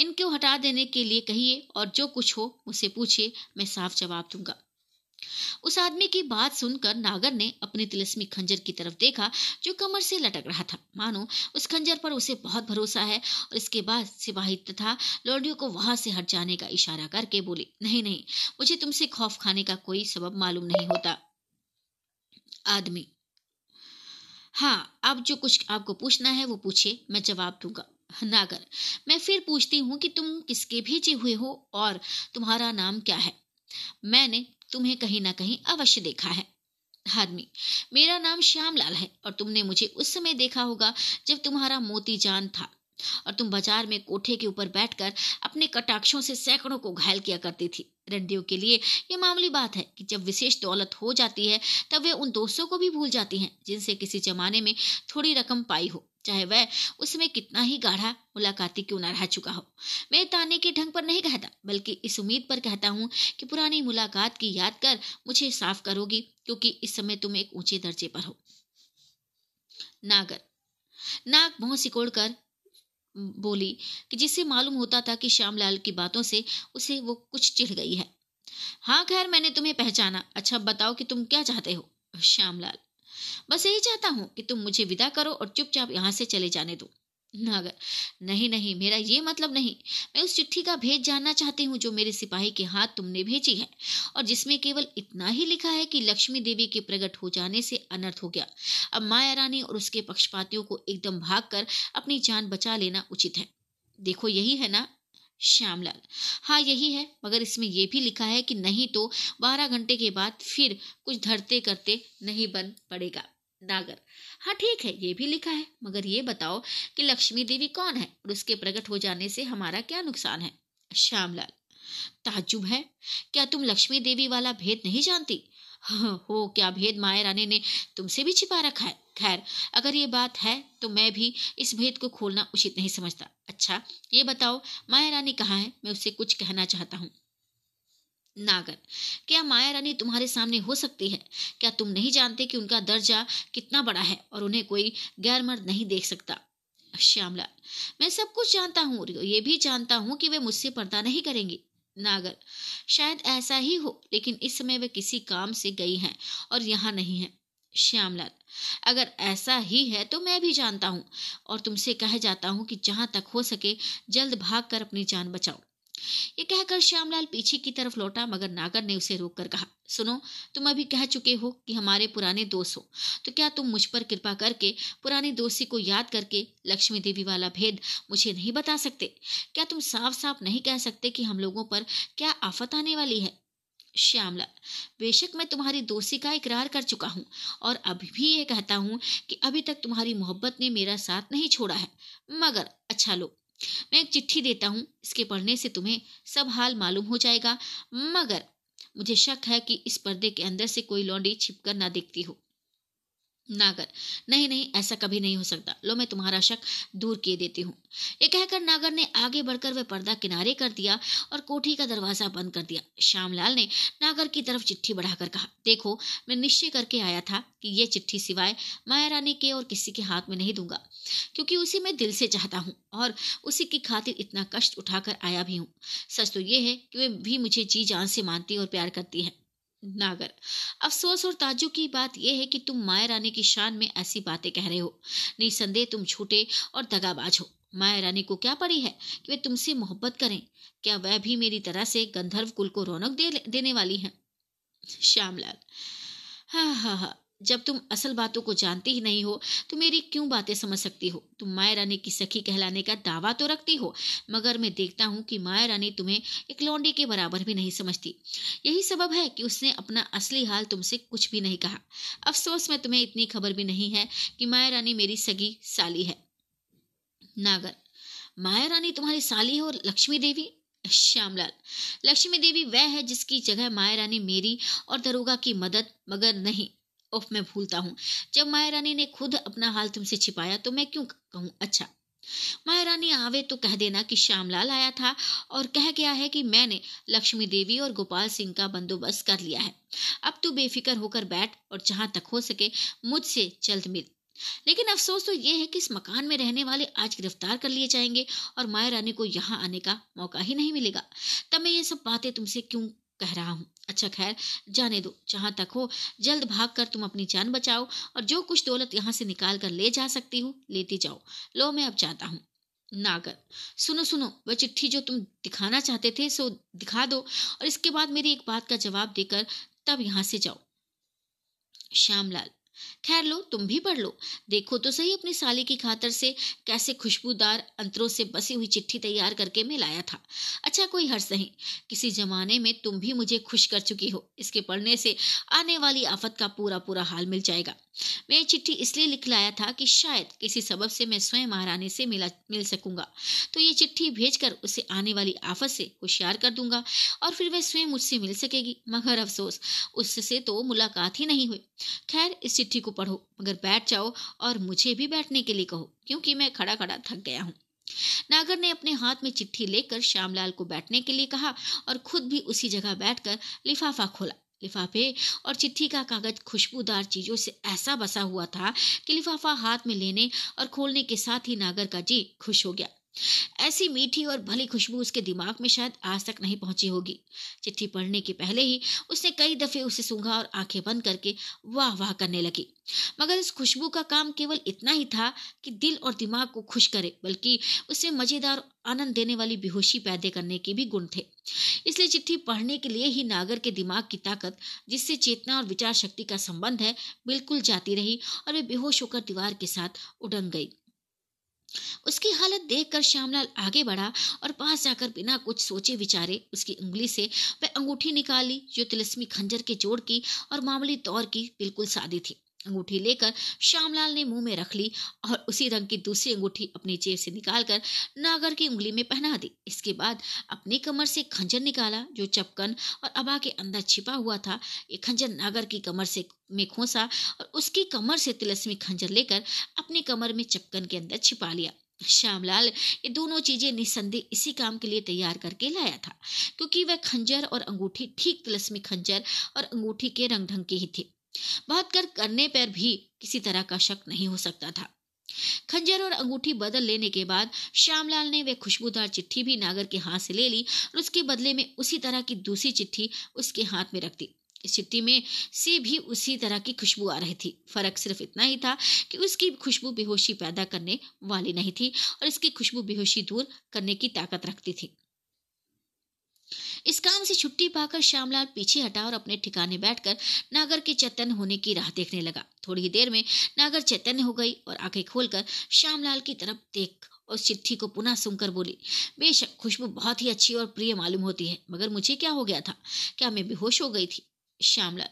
[SPEAKER 1] इनको हटा देने के लिए कहिए, और जो कुछ हो, मुझसे पूछिए, मैं साफ़ जवाब दूँगा। उस आदमी की बात सुनकर नागर ने अपने तिलस्मी खंजर की तरफ़ देखा, जो कमर से लटक रहा था। मानो, उस खंजर पर उसे बहुत भरोसा है और इसके बाद सिपाही तथा लौडियों को वहाँ से हट जाने का इशारा करके बोली, नहीं नहीं, मुझे तुमसे खौफ खाने का कोई सबब मालूम नहीं होता, आदमी। हाँ अब जो कुछ आपको पूछना है वो पूछे मैं जवाब दूँगा। नागर, मैं फिर पूछती हूँ कि तुम किसके भेजे हुए हो और तुम्हारा नाम क्या है? मैंने तुम्हें कहीं ना कहीं अवश्य देखा है। आदमी, मेरा नाम श्यामलाल है और तुमने मुझे उस समय देखा होगा जब तुम्हारा मोती जान था और तुम बाज़ार में कोठे के ऊपर बैठकर अपने कटाक्षों से सैकड़ों को घायल किया करती थी। रंडियों के लिए यह मामूली बात है कि जब विशेष दौलत हो जाती है, तब वे उन दोस्तों को भी भूल जाती हैं जिनसे किसी जमाने में थोड़ी रकम पाई हो। चाहे वह उसमें कितना ही गाढ़ा, मुलाकाती क्यों ना रह चुका हो। मैं ताने के ढंग पर नहीं कहता, बल्कि इस उम्मीद पर कहता हूँ कि पुरानी मुलाकात की याद कर मुझे साफ़ करोगी, क्योंकि इस समय तुम एक ऊँचे दर्जे पर हो। नागर। नाक मुँह सिकोड़ कर बोली कि जिससे मालूम होता था कि श्यामलाल की बातों से उसे वो कुछ चिढ़ गई है। हाँ खैर, मैंने तुम्हें पहचाना। अच्छा बताओ कि तुम क्या चाहते हो? श्यामलाल। बस यही चाहता हूँ कि तुम मुझे विदा करो और चुपचाप यहाँ से चले जाने दो। नागर, नहीं नहीं, मेरा ये मतलब नहीं। मैं उस चिट्ठी का भेद जानना चाहती हूँ जो मेरे सिपाही के हाथ तुमने भेजी है और जिसमें केवल इतना ही लिखा है कि लक्ष्मी देवी के प्रकट हो जाने से अनर्थ हो गया। अब माया रानी और उसके पक्षपातियों को एकदम भाग कर अपनी जान बचा लेना उचित है। देखो यही है ना श्यामलाल। हाँ यही है, मगर इसमें यह भी लिखा है कि नहीं तो बारह घंटे के बाद फिर कुछ धरते करते नहीं बन पड़ेगा। नागर। हाँ ठीक है, ये भी लिखा है, मगर ये बताओ कि लक्ष्मी देवी कौन है और उसके प्रकट हो जाने से हमारा क्या नुकसान है? श्यामलाल। ताजुब है? क्या तुम लक्ष्मी देवी वाला भेद नहीं जानती? हो, क्या भेद माया रानी ने तुमसे भी छिपा रखा है? खैर, अगर ये बात है तो मैं भी इस भेद को खोलना उचित नहीं समझता। अच्छा ये बताओ, माया रानी कहाँ है? मैं उससे कुछ कहना चाहता हूँ। नागर, क्या माया रानी तुम्हारे सामने हो सकती है? क्या तुम नहीं जानते कि उनका दर्जा कितना बड़ा है और उन्हें कोई गैर मर्द नहीं देख सकता? श्यामला, मैं सब कुछ जानता हूँ ये भी जानता हूँ कि वे मुझसे पर्दा नहीं करेंगी। नागर, शायद ऐसा ही हो, लेकिन इस समय वे किसी काम से गई हैं और यहाँ नहीं है। श्यामलाल अगर ऐसा ही है तो मैं भी जानता हूँ और तुमसे कह जाता हूँ कि जहाँ तक हो सके जल्द भाग कर अपनी जान बचाओ। ये कहकर श्यामलाल पीछे की तरफ़ लौटा, मगर नागर ने उसे रोककर कहा, सुनो, तुम अभी कह चुके हो कि हमारे पुराने दोस्त हो तो क्या तुम मुझ पर कृपा करके पुरानी दोस्ती को याद करके लक्ष्मी देवी वाला भेद मुझे नहीं बता सकते? क्या तुम साफ़ साफ़ नहीं कह सकते कि हम लोगों पर क्या आफत आने वाली है? श्यामला, बेशक मैं तुम्हारी दोस्ती का इकरार कर चुका हूँ और अभी भी ये कहता हूँ कि अभी तक तुम्हारी मोहब्बत ने मेरा साथ नहीं छोड़ा है। मगर अच्छा लो, मैं एक चिट्ठी देता हूँ, इसके पढ़ने से तुम्हें सब हाल मालूम हो जाएगा। मगर, मुझे शक है कि इस पर्दे के अंदर से कोई लौंडी छिपकर ना देखती हो। नागर नहीं नहीं, ऐसा कभी नहीं हो सकता। लो, मैं तुम्हारा शक दूर किए देती हूँ। ये कहकर नागर ने आगे बढ़कर वह पर्दा किनारे कर दिया और कोठी का दरवाज़ा बंद कर दिया। श्यामलाल ने नागर की तरफ़ चिट्ठी बढ़ाकर कहा, देखो, मैं निश्चय करके आया था कि ये चिट्ठी सिवाय माया रानी के और किसी के हाथ में नहीं दूँगा, क्योंकि उसी मैं दिल से चाहता हूँ और उसी की खातिर इतना कष्ट उठाकर आया भी हूँ। सच तो ये है कि वे भी मुझे जी जान से मानती और प्यार करती है। नागर। अफसोस और ताजुब की बात यह है कि तुम माया रानी की शान में ऐसी बातें कह रहे हो। निसंदेह तुम झूठे और दगाबाज हो। माया रानी को क्या पड़ी है कि वे तुमसे मोहब्बत करें? क्या वह भी मेरी तरह से गंधर्व कुल को रौनक दे, देने वाली है? श्यामलाल। हा हा हाँ। जब तुम असल बातों को जानती ही नहीं हो तो मेरी क्यों बातें समझ सकती हो? तुम माया रानी की सखी कहलाने का दावा तो रखती हो, मगर मैं देखता हूँ कि माया रानी तुम्हें एक लौंडी के बराबर भी नहीं समझती। यही सबब है कि उसने अपना असली हाल तुमसे कुछ भी नहीं कहा। अफसोस में तुम्हें इतनी खबर भी नहीं है कि माया रानी मेरी सगी साली है। नागर, माया रानी तुम्हारी साली हो लक्ष्मी देवी? श्यामलाल, लक्ष्मी देवी वह है जिसकी जगह माया रानी मेरी और दरोगा की मदद, मगर नहीं। उफ, मैं भूलता हूँ। जब माया रानी ने खुद अपना हाल तुमसे छिपाया तो मैं क्यों कहूँ अच्छा। माया रानी आवे तो कह देना कि श्यामलाल आया था और कह गया है कि मैंने लक्ष्मी देवी और गोपाल सिंह का बंदोबस्त कर लिया है। अब तू बेफिक्र होकर बैठ और जहाँ तक हो सके मुझसे जल्द मिल। लेकिन अफसोस तो ये है कि इस मकान में रहने वाले आज गिरफ़्तार कर लिए जाएँगे और माया रानी को यहाँ आने का मौका ही नहीं मिलेगा। तब मैं ये सब बातें तुमसे क्यों कह रहा हूँ। अच्छा खैर, जाने दो। जहाँ तक हो, जल्द भाग कर तुम अपनी जान बचाओ और जो कुछ दौलत यहाँ से निकाल कर ले जा सकती हूँ, लेती जाओ। लो, मैं अब जाता हूँ। नागर सुनो सुनो, वह चिट्ठी जो तुम दिखाना चाहते थे, सो दिखा दो और इसके बाद मेरी एक बात का जवाब देकर तब यहाँ से जाओ। श्यामलाल खैर लो, तुम भी पढ़ लो। देखो तो सही अपनी साली की खातर से कैसे खुशबूदार अंतरों से बसी हुई चिट्ठी तैयार करके मैं लाया था। अच्छा कोई हर्ष नहीं। किसी जमाने में तुम भी मुझे खुश कर चुकी हो। इसके पढ़ने से आने वाली आफत का पूरा पूरा हाल मिल जाएगा। मैं चिट्ठी इसलिए लिख लाया था कि शायद किसी सबब से मैं स्वयं महारानी से मिला, मिल सकूँगा। तो ये चिट्ठी भेजकर उसे आने वाली आफत से होशियार कर दूँगा और फिर वह स्वयं मुझसे मिल सकेगी। मगर अफसोस, उससे तो मुलाकात ही नहीं हुई। खैर, इस चिट्ठी को पढ़ो, मगर बैठ जाओ और मुझे भी बैठने के लिए कहो, क्योंकि मैं खड़ा खड़ा थक गया हूँ। नागर ने अपने हाथ में चिट्ठी लेकर श्यामलाल को बैठने के लिए कहा और खुद भी उसी जगह बैठकर लिफाफा खोला। लिफाफे और चिट्ठी का कागज़ खुशबूदार चीज़ों से ऐसा बसा हुआ था कि लिफाफा हाथ में लेने और खोलने के साथ ही नागर का जी खुश हो गया। ऐसी मीठी और भली खुशबू उसके दिमाग में शायद आज तक नहीं पहुँची होगी। चिट्ठी पढ़ने के पहले ही उसने कई दफे उसे सूंघा और आँखें बंद करके वाह वाह करने लगी। मगर इस खुशबू का काम केवल इतना ही था कि दिल और दिमाग को खुश करे, बल्कि उससे मज़ेदार आनंद देने वाली बेहोशी पैदा करने के भी गुण थे। इसलिए चिट्ठी पढ़ने के लिए ही नागर के दिमाग की ताकत, जिससे चेतना और विचार शक्ति का संबंध है, बिल्कुल जाती रही और वे बेहोश होकर दीवार के साथ उड़ंग गई। उसकी हालत देखकर श्यामलाल आगे बढ़ा और पास जाकर बिना कुछ सोचे विचारे उसकी उंगली से वह अंगूठी निकाली, जो तिलस्मी खंजर के जोड़ की और मामूली तौर की बिल्कुल सादी थी। अंगूठी लेकर श्यामलाल ने मुँह में रख ली और उसी रंग की दूसरी अंगूठी अपनी जेब से निकालकर नागर की उंगली में पहना दी। इसके बाद अपनी कमर से खंजर निकाला, जो चपकन और अबा के अंदर छिपा हुआ था। ये खंजर नागर की कमर से में खोसा और उसकी कमर से तिलस्मी खंजर लेकर अपनी कमर में चपकन के अंदर छिपा लिया। श्यामलाल ये दोनों चीज़ें निसंदेह इसी काम के लिए तैयार करके लाया था, क्योंकि वह खंजर और अंगूठी, ठीक तिलस्मी खंजर और अंगूठी के रंग ढंग के ही थे। बात कर करने पर भी किसी तरह का शक नहीं हो सकता था। खंजर और अंगूठी बदल लेने के बाद श्यामलाल ने वह खुशबूदार चिट्ठी भी नागर के हाथ से ले ली और उसके बदले में उसी तरह की दूसरी चिट्ठी उसके हाथ में रख दी। इस चिट्ठी में से भी उसी तरह की खुशबू आ रही थी। फ़र्क सिर्फ़ इतना ही था कि उसकी खुशबू बेहोशी पैदा करने वाली नहीं थी और इसकी खुशबू बेहोशी दूर करने की ताकत रखती थी। इस काम से छुट्टी पाकर श्यामलाल पीछे हटा और अपने ठिकाने बैठकर नागर के चैतन्य होने की राह देखने लगा। थोड़ी देर में नागर चैतन्य हो गई और आँखें खोलकर श्यामलाल की तरफ़ देख और चिट्ठी को पुनः सुनकर बोली, बेशक खुशबू बहुत ही अच्छी और प्रिय मालूम होती है, मगर मुझे क्या हो गया था? क्या मैं बेहोश हो गई थी? श्यामलाल,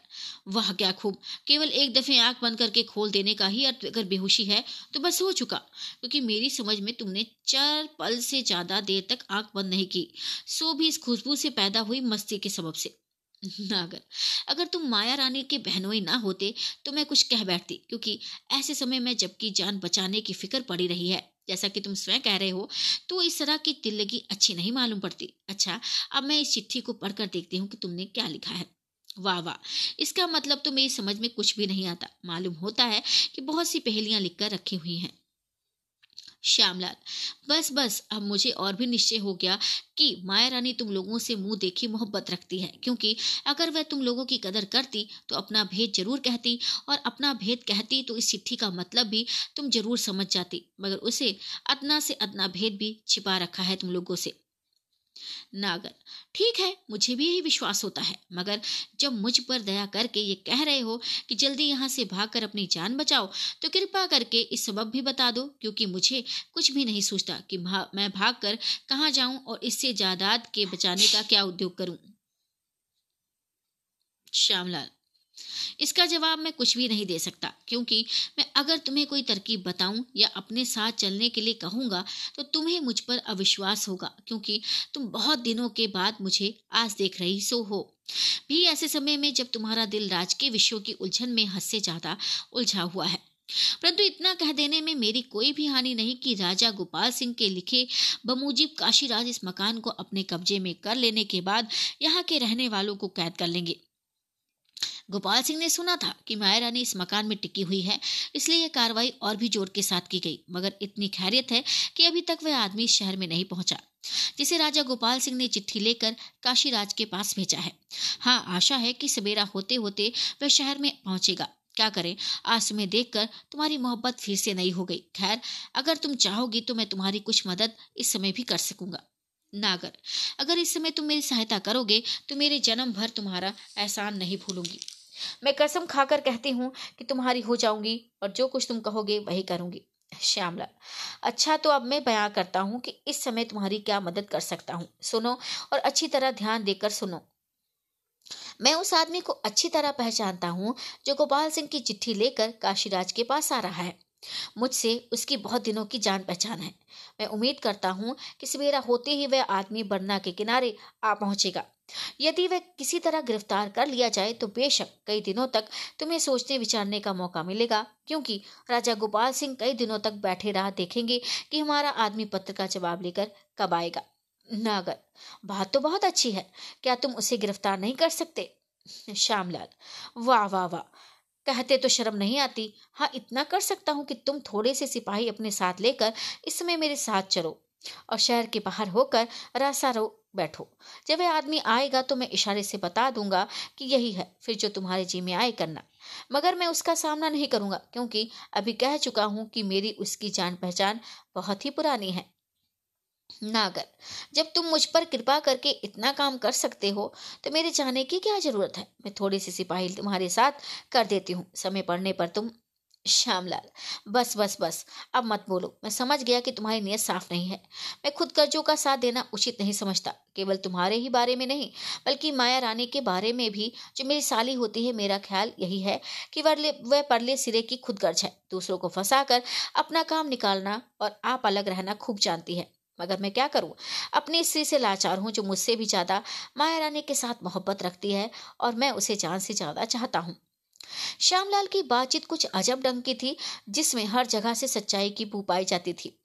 [SPEAKER 1] वह, क्या खूब। केवल एक दफे आँख बंद करके खोल देने का ही अर्थ अगर बेहोशी है तो बस हो चुका, क्योंकि मेरी समझ में तुमने चार पल से ज़्यादा देर तक आँख बंद नहीं की, सो भी इस खुशबू से पैदा हुई मस्ती के सबब से। नागर, अगर तुम माया रानी के बहनोई ना होते तो मैं कुछ कह बैठती, क्योंकि ऐसे समय में जबकि जान बचाने की फ़िक्र पड़ी रही है, जैसा कि तुम स्वयं कह रहे हो तो इस तरह की तिल्लगी अच्छी नहीं मालूम पड़ती। अच्छा अब मैं इस चिट्ठी को पढ़कर देखती हूँ कि तुमने क्या लिखा है। वाह वाह। इसका मतलब तो मेरी समझ में कुछ भी नहीं आता। मालूम होता है कि बहुत सी पहेलियाँ लिखकर रखी हुई हैं। श्यामलाल, बस बस, अब मुझे और भी निश्चय हो गया कि माया रानी तुम लोगों से मुँह देखी मोहब्बत रखती है। क्योंकि अगर वह तुम लोगों की कदर करती तो अपना भेद ज़रूर कहती और अपना भेद कहती तो इस चिट्ठी का मतलब भी तुम ज़रूर समझ जाती। मगर उसे, अदना से अदना भेद भी छिपा रखा है तुम लोगों से। नागर ठीक है मुझे भी यही विश्वास होता है मगर जब मुझ पर दया करके ये कह रहे हो कि जल्दी यहाँ से भागकर अपनी जान बचाओ तो कृपा करके इस सबब भी बता दो क्योंकि मुझे कुछ भी नहीं सोचता कि भा, मैं भाग कर कहाँ जाऊँ और इससे जायदाद के बचाने का क्या उद्योग करूँ। श्यामलाल इसका जवाब मैं कुछ भी नहीं दे सकता, क्योंकि मैं अगर तुम्हें कोई तरकीब बताऊँ या अपने साथ चलने के लिए कहूँगा तो तुम्हें मुझ पर अविश्वास होगा, क्योंकि तुम बहुत दिनों के बाद मुझे आज देख रही सो हो। भी ऐसे समय में जब तुम्हारा दिल राजकीय विषयों की उलझन में हद से ज़्यादा उलझा हुआ है। परंतु इतना कह देने में मेरी कोई भी हानि नहीं कि राजा गोपाल सिंह के लिखे बमूजिब काशीराज इस मकान को अपने कब्जे में कर लेने के बाद यहाँ के रहने वालों को कैद कर लेंगे। गोपाल सिंह ने सुना था कि माया रानी इस मकान में टिकी हुई है, इसलिए यह कार्रवाई और भी ज़ोर के साथ की गई, मगर इतनी खैरियत है कि अभी तक वह आदमी शहर में नहीं पहुँचा, जिसे राजा गोपाल सिंह ने चिट्ठी लेकर काशीराज के पास भेजा है। हाँ आशा है कि सवेरा होते होते वह शहर में पहुंचेगा। क्या करें? आज तुम्हें देखकर तुम्हारी मोहब्बत फिर से नई हो गई। खैर, अगर तुम चाहोगी तो मैं तुम्हारी कुछ मदद इस समय भी कर सकूँगा। नागर, अगर इस समय तुम मेरी सहायता करोगे तो मेरे जन्म भर तुम्हारा एहसान नहीं भूलूँगी। मैं कसम खाकर कहती हूँ कि तुम्हारी हो जाऊँगी और जो कुछ तुम कहोगे वही करूँगी। श्यामला अच्छा तो अब मैं बयां करता हूँ कि इस समय तुम्हारी क्या मदद कर सकता हूँ। सुनो और अच्छी तरह ध्यान देकर सुनो। मैं उस आदमी को अच्छी तरह पहचानता हूँ जो गोपाल सिंह की चिट्ठी लेकर काशीराज के पास आ रहा है। मुझसे उसकी बहुत दिनों की जान पहचान है। मैं उम्मीद करता हूँ कि सवेरा होते ही वह आदमी बरना के किनारे आ पहुंचेगा। यदि वह किसी तरह गिरफ़्तार कर लिया जाए तो बेशक कई दिनों तक तुम्हें सोचने विचारने का मौका मिलेगा, क्योंकि राजा गोपाल सिंह कई दिनों तक बैठे रहा देखेंगे कि हमारा आदमी पत्र का जवाब लेकर कब आएगा। नागर, बात तो बहुत अच्छी है, क्या तुम उसे गिरफ़्तार नहीं कर सकते? श्यामलाल, वाह वाह वाह, कहते तो शर्म नहीं आती। हाँ इतना कर सकता हूँ कि तुम थोड़े से सिपाही अपने साथ लेकर इस समय मेरे साथ चलो। और शहर के बाहर होकर रास्ता रो, बैठो। जब वह आदमी आएगा तो मैं इशारे से बता दूँगा कि यही है, फिर जो तुम्हारे जी में आए करना। मगर मैं उसका सामना नहीं करूँगा, क्योंकि अभी कह चुका हूँ कि मेरी उसकी जान पहचान बहुत ही पुरानी है। नागर, जब तुम मुझ पर कृपा करके इतना काम कर सकते हो तो मेरे जाने की क्या ज़रूरत है? मैं थोड़ी सी सिपाही तुम्हारे साथ कर देती हूँ। समय पड़ने पर तुम श्यामलाल, बस बस बस, अब मत बोलो। मैं समझ गया कि तुम्हारी नीयत साफ़ नहीं है। मैं खुद कर्जों का साथ देना उचित नहीं समझता, केवल तुम्हारे ही बारे में नहीं, बल्कि माया रानी के बारे में भी, जो मेरी साली होती है, मेरा ख्याल यही है कि वह परले सिरे की खुद गर्ज है। दूसरों को फंसा कर अपना काम निकालना और आप अलग रहना खूब जानती है। मगर मैं क्या करूँ? अपनी स्त्री से लाचार हूँ, जो मुझसे भी ज़्यादा माया रानी के साथ मोहब्बत रखती है, और मैं उसे जान से ज़्यादा चाहता हूँ। श्यामलाल की बातचीत कुछ अजब ढंग की थी, जिसमें हर जगह से सच्चाई की बू पाई जाती थी।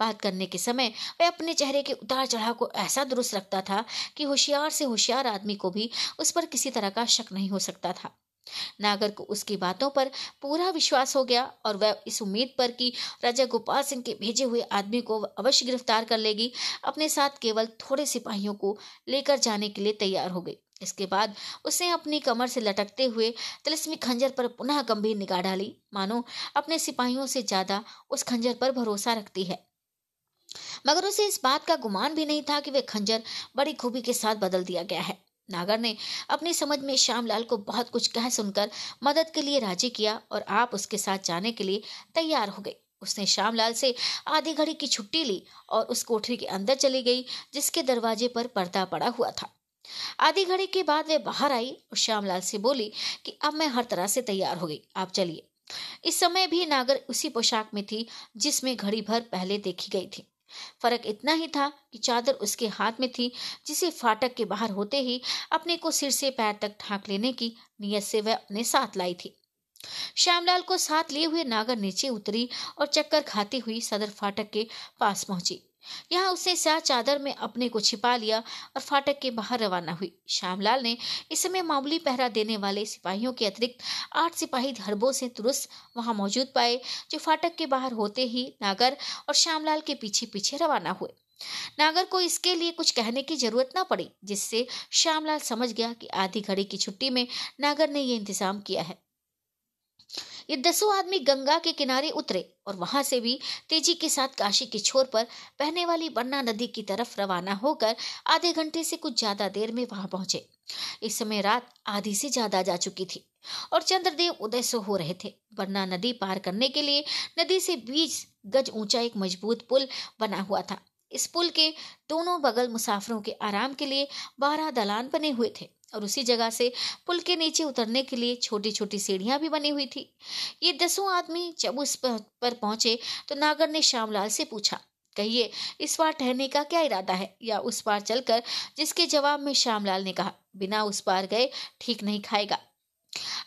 [SPEAKER 1] बात करने के समय वह अपने चेहरे के उतार चढ़ाव को ऐसा दुरुस्त रखता था कि होशियार से होशियार आदमी को भी उस पर किसी तरह का शक नहीं हो सकता था। नागर को उसकी बातों पर पूरा विश्वास हो गया और वह इस उम्मीद पर कि राजा गोपाल सिंह के भेजे हुए आदमी को अवश्य गिरफ़्तार कर लेगी, अपने साथ केवल थोड़े सिपाहियों को लेकर जाने के लिए तैयार हो गई। इसके बाद उसने अपनी कमर से लटकते हुए तिलस्मी खंजर पर पुनः गंभीर निगाह डाली। मानो, अपने सिपाहियों से ज़्यादा उस खंजर पर भरोसा रखती है। मगर उसे इस बात का गुमान भी नहीं था कि वह खंजर बड़ी खूबी के साथ बदल दिया गया है। नागर ने अपनी समझ में श्यामलाल को बहुत कुछ कह सुनकर मदद के लिए राज़ी किया और आप उसके साथ जाने के लिए तैयार हो गई उसने श्यामलाल से आधी घड़ी की छुट्टी ली और उस कोठरी के अंदर चली गई, जिसके दरवाजे पर पर्दा पड़ा हुआ था। आधी घड़ी के बाद वे बाहर आई और श्यामलाल से बोली कि अब मैं हर तरह से तैयार हो गई, आप चलिए। इस समय भी नागर उसी पोशाक में थी जिसमें घड़ी भर पहले देखी गई थी। फ़र्क इतना ही था कि चादर उसके हाथ में थी जिसे फाटक के बाहर होते ही अपने को सिर से पैर तक ढांक लेने की नियत से वह अपने साथ लाई थी। श्यामलाल को साथ लिए हुए नागर नीचे उतरी और चक्कर खाती हुई सदर फाटक के पास पहुँची। यहाँ उसने स्याह चादर में अपने को छिपा लिया और फाटक के बाहर रवाना हुई। श्यामलाल ने इस समय मामूली पहरा देने वाले सिपाहियों के अतिरिक्त आठ सिपाही हरबों से दुरुस्त वहाँ मौजूद पाए, जो फाटक के बाहर होते ही नागर और श्यामलाल के पीछे पीछे रवाना हुए। नागर को इसके लिए कुछ कहने की ज़रूरत ना पड़ी, जिससे श्यामलाल समझ गया कि आधी घड़ी की छुट्टी में नागर ने यह इंतज़ाम किया है। ये दसों आदमी गंगा के किनारे उतरे और वहाँ से भी तेज़ी के साथ काशी के छोर पर बहने वाली बन्ना नदी की तरफ़ रवाना होकर आधे घंटे से कुछ ज़्यादा देर में वहाँ पहुँचे। इस समय रात आधी से ज़्यादा जा चुकी थी और चंद्रदेव उदय से हो रहे थे। बन्ना नदी पार करने के लिए नदी से बीस गज ऊँचा एक मज़बूत पुल बना हुआ था। इस पुल के दोनों बगल मुसाफिरों के आराम के लिए बारह दलान बने हुए थे। और उसी जगह से पुल के नीचे उतरने के लिए छोटी छोटी सीढ़ियाँ भी बनी हुई थी। ये दसों आदमी जब उस पर पहुँचे तो नागर ने श्यामलाल से पूछा, कहिए, इस बार ठहरने का क्या इरादा है? या उस पार चलकर, जिसके जवाब में श्यामलाल ने कहा, बिना उस पार गए, ठीक नहीं खाएगा।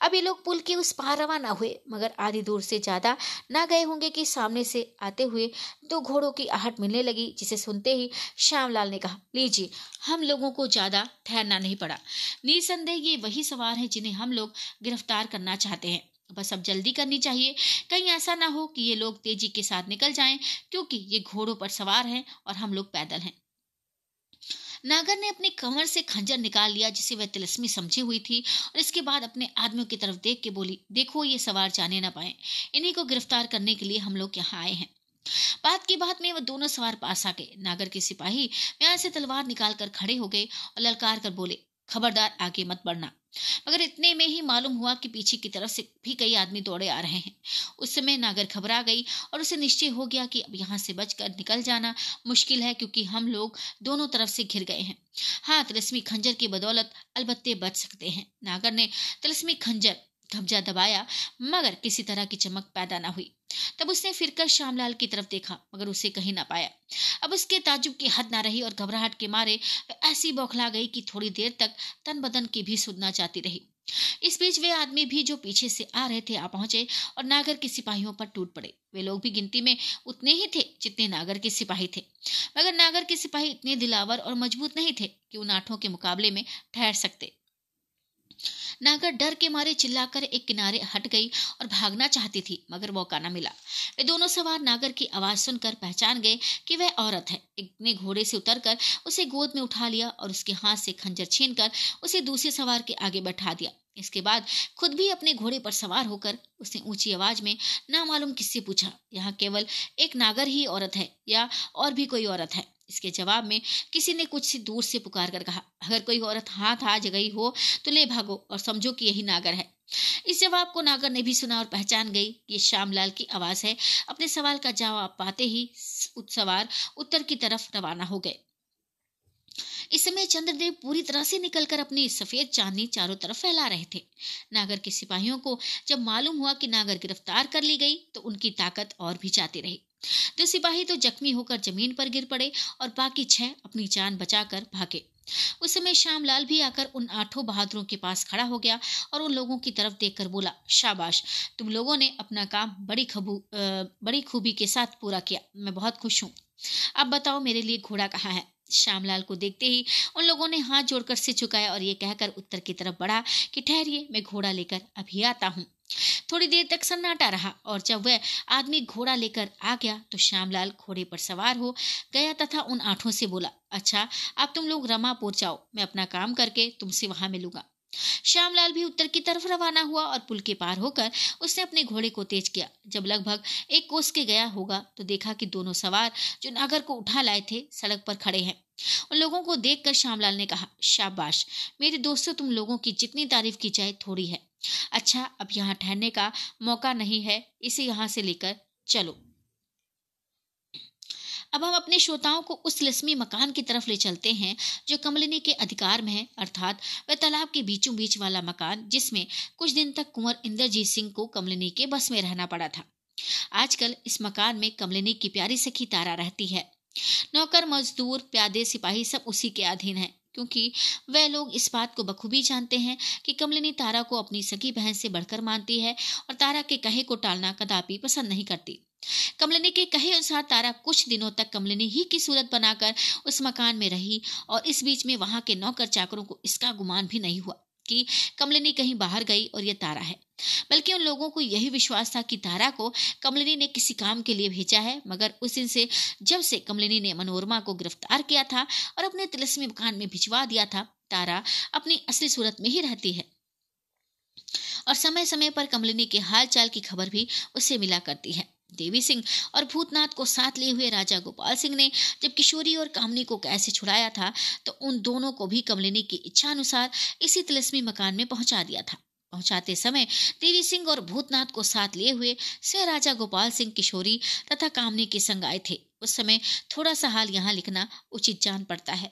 [SPEAKER 1] अब ये लोग पुल के उस पार रवाना हुए, मगर आधी दूर से ज़्यादा ना गए होंगे कि सामने से आते हुए दो घोड़ों की आहट मिलने लगी, जिसे सुनते ही श्यामलाल ने कहा, लीजिए, हम लोगों को ज़्यादा ठहरना नहीं पड़ा। निसंदेह ये वही सवार हैं जिन्हें हम लोग गिरफ़्तार करना चाहते हैं। बस अब जल्दी करनी चाहिए। कहीं ऐसा ना हो कि ये लोग तेज़ी के साथ निकल जाएँ, क्योंकि ये घोड़ों पर सवार हैं और हम लोग पैदल हैं। नागर ने अपने कमर से खंजर निकाल लिया, जिसे वह तिलस्मी समझी हुई थी, और इसके बाद अपने आदमियों की तरफ़ देख के बोली, देखो, ये सवार जाने ना पाए। इन्हीं को गिरफ़्तार करने के लिए हम लोग यहाँ आए हैं बात की बात में वह दोनों सवार पास आ गए। नागर के सिपाही म्यान से तलवार निकाल कर खड़े हो गए और ललकार कर बोले, खबरदार, आगे मत बढ़ना। मगर इतने में ही मालूम हुआ कि पीछे की तरफ़ से भी कई आदमी दौड़े आ रहे हैं। उस समय नागर घबरा गई और उसे निश्चय हो गया कि अब यहाँ से बचकर निकल जाना मुश्किल है क्योंकि हम लोग दोनों तरफ़ से घिर गए हैं। हाँ तिलस्मी खंजर की बदौलत अलबत्ते बच सकते हैं। नागर ने तिलस्मी खंजर कब्जा दबाया, मगर किसी तरह की चमक पैदा ना हुई। तब उसने फिरकर श्यामलाल की तरफ़ देखा, मगर उसे कहीं ना पाया। अब उसके ताजुब की हद ना रही और घबराहट के मारे ऐसी बौखला गई कि थोड़ी देर तक तन बदन की भी सुनना चाहती रही। इस बीच वे आदमी भी जो पीछे से आ रहे थे, आ पहुँचे और नागर के सिपाहियों पर टूट पड़े। वे लोग भी गिनती में उतने ही थे जितने नागर के सिपाही थे। मगर नागर के सिपाही इतने दिलावर और मज़बूत नहीं थे कि उन आठों के मुकाबले में ठहर सकते। नागर डर के मारे चिल्लाकर एक किनारे हट गई और भागना चाहती थी, मगर मौका न मिला। वे दोनों सवार नागर की आवाज़ सुनकर पहचान गए कि वह औरत है। एक ने घोड़े से उतरकर उसे गोद में उठा लिया और उसके हाथ से खंजर छीनकर उसे दूसरे सवार के आगे बैठा दिया। इसके बाद खुद भी अपने घोड़े पर सवार होकर उसने ऊँची आवाज़ में ना मालूम किससे पूछा, यहाँ केवल एक नागर ही औरत है या और भी कोई औरत है? इसके जवाब में किसी ने कुछ दूर से पुकार कर कहा, अगर कोई औरत हाथ आ गई हो तो ले भागो और समझो कि यही नागर है। इस जवाब को नागर ने भी सुना और पहचान गई। ये श्यामलाल की आवाज़ है। अपने सवाल का जवाब पाते ही सवार उत्तर की तरफ़ रवाना हो गए। इस समय चंद्रदेव पूरी तरह से निकलकर अपनी सफ़ेद चांदनी चारों तरफ़ फैला रहे थे। नागर के सिपाहियों को जब मालूम हुआ कि नागर गिरफ़्तार कर ली गई तो उनकी ताकत और भी जाती रही। दो सिपाही तो जख्मी होकर ज़मीन पर गिर पड़े और बाकी छह अपनी जान बचाकर भागे। उस समय श्यामलाल भी आकर उन आठों बहादुरों के पास खड़ा हो गया और उन लोगों की तरफ़ देखकर बोला, शाबाश, तुम लोगों ने अपना काम बड़ी खबू बड़ी खूबी के साथ पूरा किया। मैं बहुत खुश हूँ। अब बताओ मेरे लिए घोड़ा कहाँ है? श्यामलाल को देखते ही उन लोगों ने हाथ जोड़कर सिर झुकाया और ये कहकर उत्तर की तरफ़ बढ़ा कि, ठहरिए, मैं घोड़ा लेकर अभी आता हूँ। थोड़ी देर तक सन्नाटा रहा और जब वह आदमी घोड़ा लेकर आ गया तो श्यामलाल घोड़े पर सवार हो गया तथा उन आठों से बोला अच्छा अब तुम लोग रमापुर जाओ, मैं अपना काम करके तुमसे वहाँ मिलूँगा। श्यामलाल भी उत्तर की तरफ़ रवाना हुआ और पुल के पार होकर उसने अपने घोड़े को तेज किया। जब लगभग एक कोस के गया होगा तो देखा कि दोनों सवार जो नागर को उठा लाए थे, सड़क पर खड़े हैं। उन लोगों को देखकर श्यामलाल ने कहा, शाबाश, मेरे दोस्तों, तुम लोगों की जितनी तारीफ़ की जाए, थोड़ी है। अच्छा अब यहाँ ठहरने का मौका नहीं है, इसे यहाँ से लेकर चलो। अब हम अपने श्रोताओं को उस लक्ष्मी मकान की तरफ़ ले चलते हैं, जो कमलिनी के अधिकार में है, अर्थात वह तालाब के बीचों बीच वाला मकान, जिसमें कुछ दिन तक कुंवर इंद्रजीत सिंह को कमलिनी के बस में रहना पड़ा था। आजकल इस मकान में कमलिनी की प्यारी सखी तारा रहती है। नौकर, मजदूर, प्यादे, सिपाही सब उसी के अधीन है। क्योंकि वह लोग इस बात को बखूबी जानते हैं कि कमलिनी तारा को अपनी सगी बहन से बढ़कर मानती है और तारा के कहे को टालना कदापि पसंद नहीं करती। कमलिनी के कहे अनुसार तारा कुछ दिनों तक कमलिनी ही की सूरत बनाकर उस मकान में रही और इस बीच में वहाँ के नौकर चाकरों को इसका गुमान भी नहीं हुआ। कि कमलिनी कहीं बाहर गई और यह तारा है। बल्कि उन लोगों को यही विश्वास था कि तारा को कमलिनी ने किसी काम के लिए भेजा है, मगर उस दिन से जब से कमलिनी ने मनोरमा को गिरफ़्तार किया था और अपने तिलस्मी मकान में भिजवा दिया था, तारा अपनी असली सूरत में ही रहती है। और समय समय पर कमलिनी के हाल चाल की खबर भी उससे मिला करती है। देवी सिंह और भूतनाथ को साथ लिए हुए राजा गोपाल सिंह ने, जब किशोरी और कामनी को कैसे छुड़ाया था तो उन दोनों को भी कमलिनी की इच्छा अनुसार इसी तिलस्मी मकान में पहुँचा दिया था। पहुंचाते समय देवी सिंह और भूतनाथ को साथ लिए हुए सह राजा गोपाल सिंह, किशोरी तथा कामनी के संग आए थे। उस समय थोड़ा सा हाल यहाँ लिखना उचित जान पड़ता है।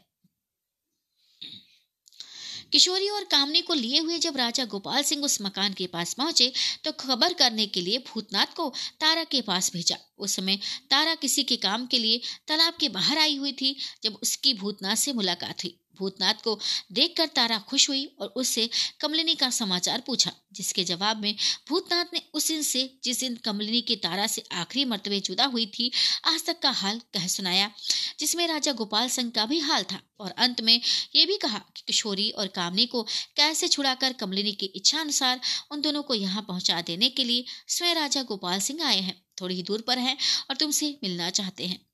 [SPEAKER 1] किशोरी और कामनी को लिए हुए जब राजा गोपाल सिंह उस मकान के पास पहुँचे तो खबर करने के लिए भूतनाथ को तारा के पास भेजा। उस समय तारा किसी के काम के लिए तालाब के बाहर आई हुई थी, जब उसकी भूतनाथ से मुलाकात हुई। भूतनाथ को देखकर तारा खुश हुई और उससे कमलिनी का समाचार पूछा, जिसके जवाब में, भूतनाथ ने उस दिन से, जिस दिन कमलिनी की तारा से आखिरी मर्तबे जुदा हुई थी, आज तक का हाल कह सुनाया, जिसमें राजा गोपाल सिंह का भी हाल था। और अंत में ये भी कहा कि किशोरी और कामनी को कैसे छुड़ाकर कमलिनी की इच्छा अनुसार उन दोनों को यहाँ पहुँचा देने के लिए स्वयं राजा गोपाल सिंह आए हैं। थोड़ी ही दूर पर हैं और तुमसे मिलना चाहते हैं।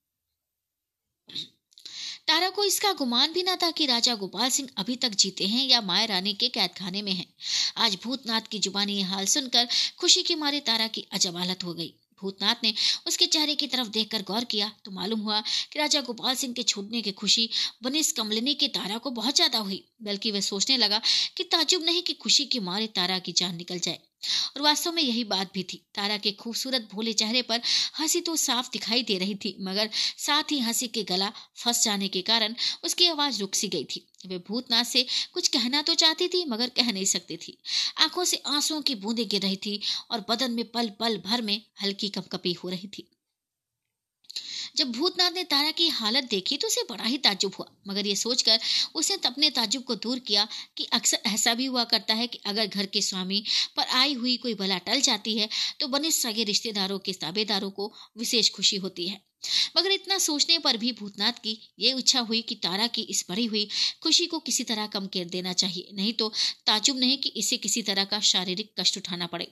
[SPEAKER 1] तारा को इसका गुमान भी न था कि राजा गोपाल सिंह अभी तक जीते हैं या माया रानी के कैद खाने में हैं। आज भूतनाथ की जुबानी हाल सुनकर खुशी के मारे तारा की अजब हालत हो गई भूतनाथ ने उसके चेहरे की तरफ़ देखकर गौर किया तो मालूम हुआ कि राजा गोपाल सिंह के छूटने की खुशी बनिस कमलिनी के तारा को बहुत ज़्यादा हुई, बल्कि वह सोचने लगा कि ताजुब नहीं कि खुशी के मारे तारा की जान निकल जाए और वास्तव में यही बात भी थी। तारा के खूबसूरत भोले चेहरे पर हँसी तो साफ़ दिखाई दे रही थी, मगर साथ ही हँसी के गला फंस जाने के कारण उसकी आवाज़ रुक सी गई थी। वे भूतनाथ से कुछ कहना तो चाहती थी, मगर कह नहीं सकती थी। आँखों से आंसुओं की बूंदें गिर रही थी और बदन में पल पल भर में हल्की कपकपी हो रही थी। जब भूतनाथ ने तारा की हालत देखी तो उसे बड़ा ही ताजुब हुआ। मगर ये सोचकर उसने अपने ताजुब को दूर किया कि अक्सर ऐसा भी हुआ करता है कि अगर घर के स्वामी पर आई हुई कोई बला टल जाती है तो बने सगे रिश्तेदारों के ताबेदारों को विशेष खुशी होती है। मगर इतना सोचने पर भी भूतनाथ की ये इच्छा हुई कि तारा की इस बढ़ी हुई खुशी को किसी तरह कम कर देना चाहिए। नहीं तो ताजुब नहीं कि इसे किसी तरह का शारीरिक कष्ट उठाना पड़े।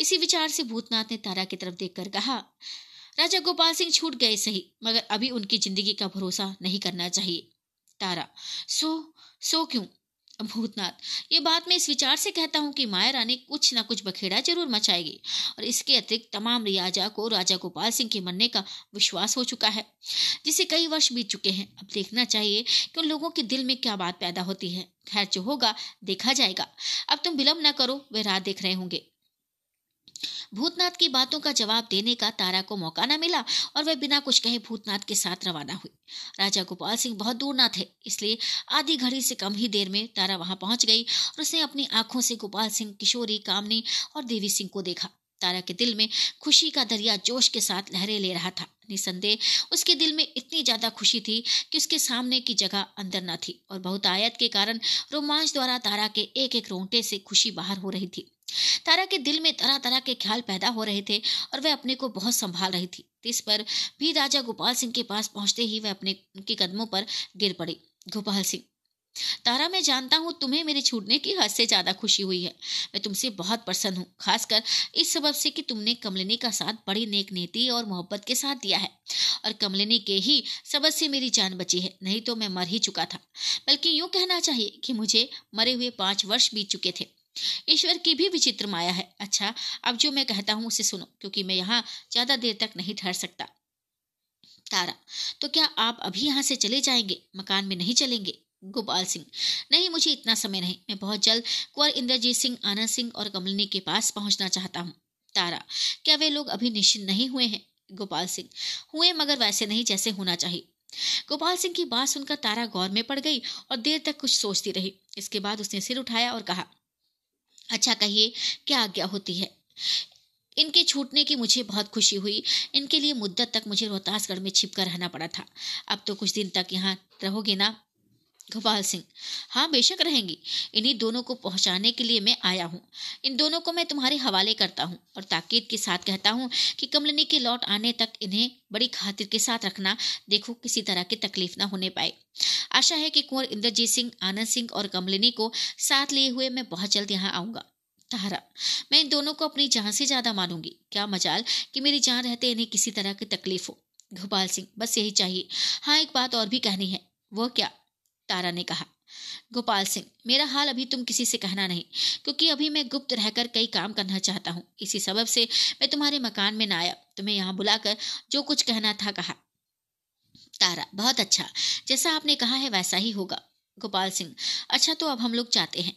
[SPEAKER 1] इसी विचार से भूतनाथ ने तारा की तरफ़ देखकर कहा राजा गोपाल सिंह छूट गए सही, मगर अभी उनकी ज़िंदगी का भरोसा नहीं करना चाहिए। तारा, सो सो क्यों? भूतनाथ, ये बात मैं इस विचार से कहता हूँ कि माया रानी कुछ न कुछ बखेड़ा ज़रूर मचाएगी, और इसके अतिरिक्त तमाम रियाजा को राजा गोपाल सिंह के मरने का विश्वास हो चुका है, जिसे कई वर्ष बीत चुके हैं। अब देखना चाहिए कि उन लोगों के दिल में क्या बात पैदा होती है। खैर जो होगा, देखा जाएगा। अब तुम विलम्ब न करो, वे रात देख रहे होंगे। भूतनाथ की बातों का जवाब देने का तारा को मौका न मिला और वह बिना कुछ कहे भूतनाथ के साथ रवाना हुई। राजा गोपाल सिंह बहुत दूर न थे, इसलिए आधी घड़ी से कम ही देर में तारा वहाँ पहुँच गई और उसने अपनी आँखों से गोपाल सिंह, किशोरी, कामनी और देवी सिंह को देखा। तारा के दिल में खुशी का दरिया जोश के साथ लहरे ले रहा था। निसंदेह, उसके दिल में इतनी ज़्यादा खुशी थी कि उसके सामने की जगह अंदर न थी और बहुत आयत के कारण रोमांच द्वारा तारा के एक एक रोंगटे से खुशी बाहर हो रही थी। तारा के दिल में तरह तरह के ख्याल पैदा हो रहे थे और वह अपने को बहुत संभाल रही थी। इस पर भी राजा गोपाल सिंह के पास पहुँचते ही वह अपने, उनके कदमों पर गिर पड़ी। गोपाल सिंह तारा, मैं जानता हूँ तुम्हें मेरे छूटने की हद से ज़्यादा खुशी हुई है। मैं तुमसे बहुत प्रसन्न हूँ, खासकर इस सबब से कि तुमने कमलिनी का साथ बड़ी नेक नीति और मोहब्बत के साथ दिया है। और कमलिनी के ही सबब से मेरी जान बची है, नहीं तो मैं मर ही चुका था। बल्कि यूँ कहना चाहिए कि मुझे मरे हुए पाँच वर्ष बीत चुके थे। ईश्वर की भी विचित्र माया है। अच्छा अब जो मैं कहता हूँ उसे सुनो, क्योंकि मैं यहाँ ज़्यादा देर तक नहीं ठहर सकता। तारा तो क्या आप अभी यहाँ से चले जाएँगे? मकान में नहीं चलेंगे? गोपाल सिंह। नहीं, मुझे इतना समय नहीं। मैं बहुत जल्द कुंवर इंद्रजीत सिंह, आनंद सिंह और कमलिनी के पास पहुँचना चाहता हूँ। तारा, क्या वे लोग अभी निश्चित नहीं हुए हैं? गोपाल सिंह। हुए, मगर वैसे नहीं जैसे होना चाहिए। गोपाल सिंह की बात सुनकर तारा गौर में पड़ गई और देर तक कुछ सोचती रही। इसके बाद उसने सिर उठाया और कहा अच्छा कहिए, क्या आज्ञा होती है? इनके छूटने की मुझे बहुत खुशी हुई। इनके लिए मुद्दत तक मुझे रोहतासगढ़ में छिपकर रहना पड़ा था। अब तो कुछ दिन तक यहाँ रहोगे ना? गोपाल सिंह। हाँ बेशक रहेंगी। इन्हीं दोनों को पहुँचाने के लिए मैं आया हूँ। इन दोनों को मैं तुम्हारे हवाले करता हूँ और ताकीद के साथ कहता हूँ कि कमलनी के लौट आने तक इन्हें बड़ी खातिर के साथ रखना देखो किसी तरह की तकलीफ़ ना होने पाए। आशा है कि कुंवर इंद्रजीत सिंह, आनंद सिंह और कमलिनी को साथ लिए हुए मैं बहुत जल्द यहाँ आऊँगा। तारा, मैं इन दोनों को अपनी जान से ज़्यादा मानूँगी। क्या मजाल कि मेरी जान रहते इन्हें किसी तरह की तकलीफ़ हो। गोपाल सिंह, बस यही चाहिए। हाँ एक बात और भी कहनी है। वो क्या? तारा ने कहा, गोपाल सिंह, मेरा हाल अभी तुम किसी से कहना नहीं, क्योंकि अभी मैं गुप्त रहकर कई काम करना चाहता हूँ। इसी सबब से मैं तुम्हारे मकान में न आया। तुम्हें यहाँ बुलाकर जो कुछ कहना था कहा। तारा, बहुत अच्छा। जैसा आपने कहा है वैसा ही होगा। गोपाल सिंह अच्छा तो अब हम लोग जाते हैं।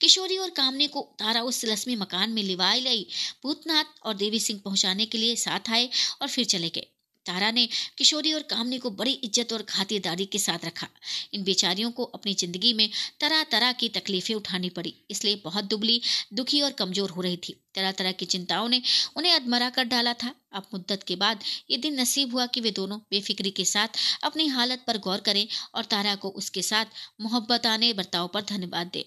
[SPEAKER 1] किशोरी और कामने को तारा उस रस्मी मकान में लिवाई लाई भूतनाथ और देवी सिंह पहुँचाने के लिए साथ आए और फिर चले गए। तारा ने किशोरी और कामनी को बड़ी इज़्ज़त और खातिरदारी के साथ रखा। इन बेचारियों को अपनी ज़िंदगी में तरह तरह की तकलीफें उठानी पड़ी, इसलिए बहुत दुबली, दुखी और कमज़ोर हो रही थी। तरह तरह की चिंताओं ने उन्हें अधमरा कर डाला था। अब मुद्दत के बाद ये दिन नसीब हुआ कि वे दोनों बेफिक्री के साथ अपनी हालत पर गौर करें और तारा को उसके साथ मोहब्बत आने, बर्ताव पर धन्यवाद दे।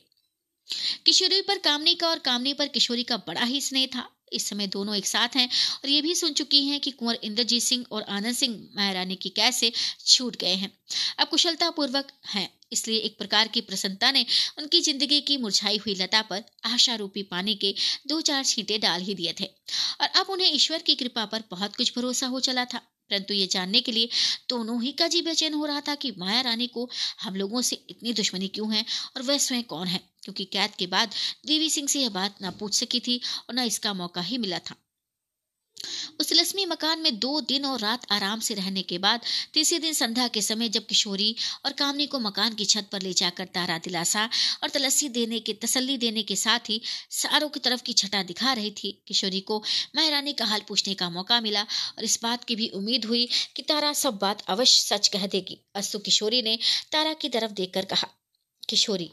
[SPEAKER 1] किशोरी पर कामनी का और कामनी पर किशोरी का बड़ा ही स्नेह था। इस समय दोनों एक साथ हैं और ये भी सुन चुकी हैं कि कुंवर इंद्रजीत सिंह और आनंद सिंह महारानी की कैद से छूट गए हैं। अब कुशलता पूर्वक हैं, इसलिए एक प्रकार की प्रसन्नता ने उनकी ज़िंदगी की मुरझाई हुई लता पर आशा रूपी पानी के दो चार छींटे डाल ही दिए थे। और अब उन्हें ईश्वर की कृपा पर बहुत कुछ भरोसा हो चला था, परंतु ये जानने के लिए दोनों ही का जी बेचैन हो रहा था कि माया रानी को हम लोगों से इतनी दुश्मनी क्यों है और वह स्वयं कौन है? क्योंकि कैद के बाद देवी सिंह से यह बात ना पूछ सकी थी और ना इसका मौका ही मिला था। उस लक्ष्मी मकान में दो दिन और रात आराम से रहने के बाद तीसरे दिन संध्या के समय जब किशोरी और कामनी को मकान की छत पर ले जाकर तारा दिलासा और तलस्सी देने के, तसल्ली देने के साथ ही सारों की तरफ़ की छटा दिखा रही थी, किशोरी को महारानी का हाल पूछने का मौका मिला और इस बात की भी उम्मीद हुई कि तारा सब बात अवश्य सच कह देगी। अस्तु किशोरी ने तारा की तरफ़ देखकर कहा, किशोरी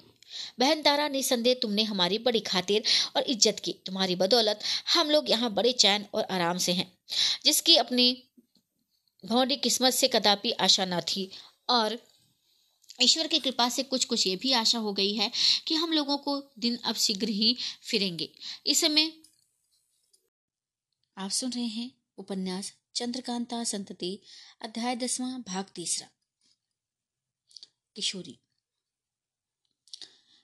[SPEAKER 1] बहन तारा निसंदेह, तुमने हमारी बड़ी खातिर और इज़्ज़त की। तुम्हारी बदौलत हम लोग यहाँ बड़े चैन और आराम से हैं। जिसकी अपनी भौडी किस्मत से कदापि आशा न थी। और ईश्वर की कृपा से कुछ कुछ ये भी आशा हो गई है कि हम लोगों को दिन अब शीघ्र ही फिरेंगे। इस समय आप सुन रहे हैं उपन्यास चंद्रकांता संतति, अध्याय दसवां, भाग तीसरा। किशोरी।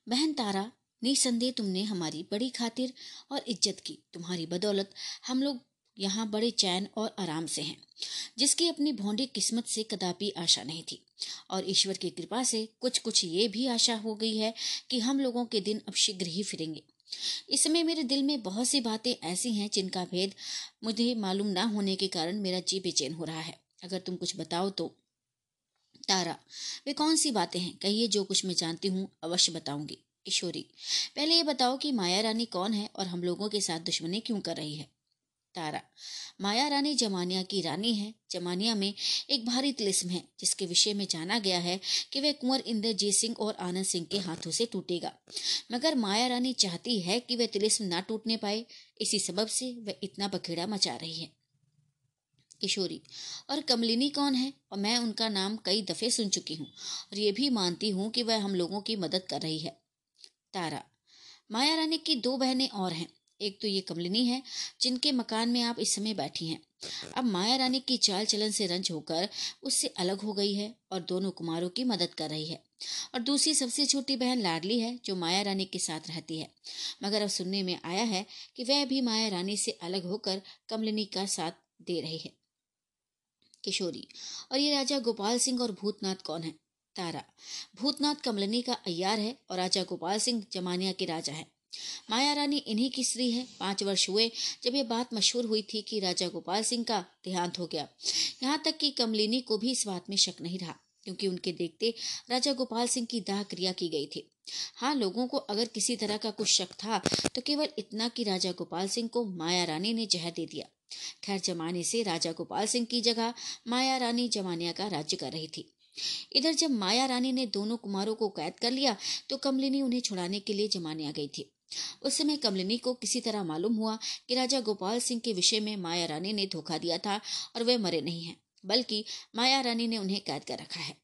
[SPEAKER 1] बहन तारा, निसंदेह तुमने हमारी बड़ी खातिर और इज़्ज़त की। तुम्हारी बदौलत हम लोग यहाँ बड़े चैन और आराम से हैं, जिसकी अपनी भोंडी किस्मत से कदापि आशा नहीं थी। और ईश्वर की कृपा से कुछ कुछ ये भी आशा हो गई है कि हम लोगों के दिन अब शीघ्र ही फिरेंगे। इस समय मेरे दिल में बहुत सी बातें ऐसी हैं जिनका भेद मुझे मालूम ना होने के कारण मेरा जी बेचैन हो रहा है। अगर तुम कुछ बताओ तो तारा। वे कौन सी बातें हैं? कहिए जो कुछ मैं जानती हूँ, अवश्य बताऊँगी। किशोरी, पहले ये बताओ कि माया रानी कौन है और हम लोगों के साथ दुश्मनी क्यों कर रही है? तारा, माया रानी जमानिया की रानी है। जमानिया में एक भारी तिलिस्म है, जिसके विषय में जाना गया है कि वह कुंवर इंद्रजीत सिंह और आनंद सिंह के हाथों से टूटेगा। मगर माया रानी चाहती है कि वह तिलिस्म ना टूटने पाए, इसी सबब से वह इतना बखेड़ा मचा रही है। किशोरी। और कमलिनी कौन है? और मैं उनका नाम कई दफे सुन चुकी हूँ और ये भी मानती हूँ कि वह हम लोगों की मदद कर रही है। तारा, माया रानी की दो बहनें और हैं। एक तो ये कमलिनी है, जिनके मकान में आप इस समय बैठी हैं। अब माया रानी की चाल चलन से रंज होकर उससे अलग हो गई है और दोनों कुमारों की मदद कर रही है। और दूसरी सबसे छोटी बहन लाडली है, जो माया रानी के साथ रहती है। मगर अब सुनने में आया है कि वह भी माया रानी से अलग होकर कमलिनी का साथ दे रही है। किशोरी। और ये राजा गोपाल सिंह और भूतनाथ कौन है? तारा। भूतनाथ कमलनी का अयार है और राजा गोपाल सिंह जमानिया के राजा है। माया रानी इन्हीं की स्त्री है। पाँच वर्ष हुए जब ये बात मशहूर हुई थी कि राजा गोपाल सिंह का देहांत हो गया। यहाँ तक कि कमलिनी को भी इस बात में शक नहीं रहा, क्योंकि उनके देखते राजा गोपाल सिंह की दाह क्रिया की गई थी। हाँ लोगों को अगर किसी तरह का कुछ शक था तो केवल इतना कि राजा गोपाल सिंह को माया रानी ने जहर दे दिया। खैर जमाने से राजा गोपाल सिंह की जगह माया रानी जमानिया का राज्य कर रही थी। इधर जब माया रानी ने दोनों कुमारों को कैद कर लिया तो कमलिनी उन्हें छुड़ाने के लिए जमाने आ गई थी। उस समय कमलिनी को किसी तरह मालूम हुआ कि राजा गोपाल सिंह के विषय में माया रानी ने धोखा दिया था और वे मरे नहीं हैं, बल्कि माया रानी ने उन्हें कैद कर रखा है।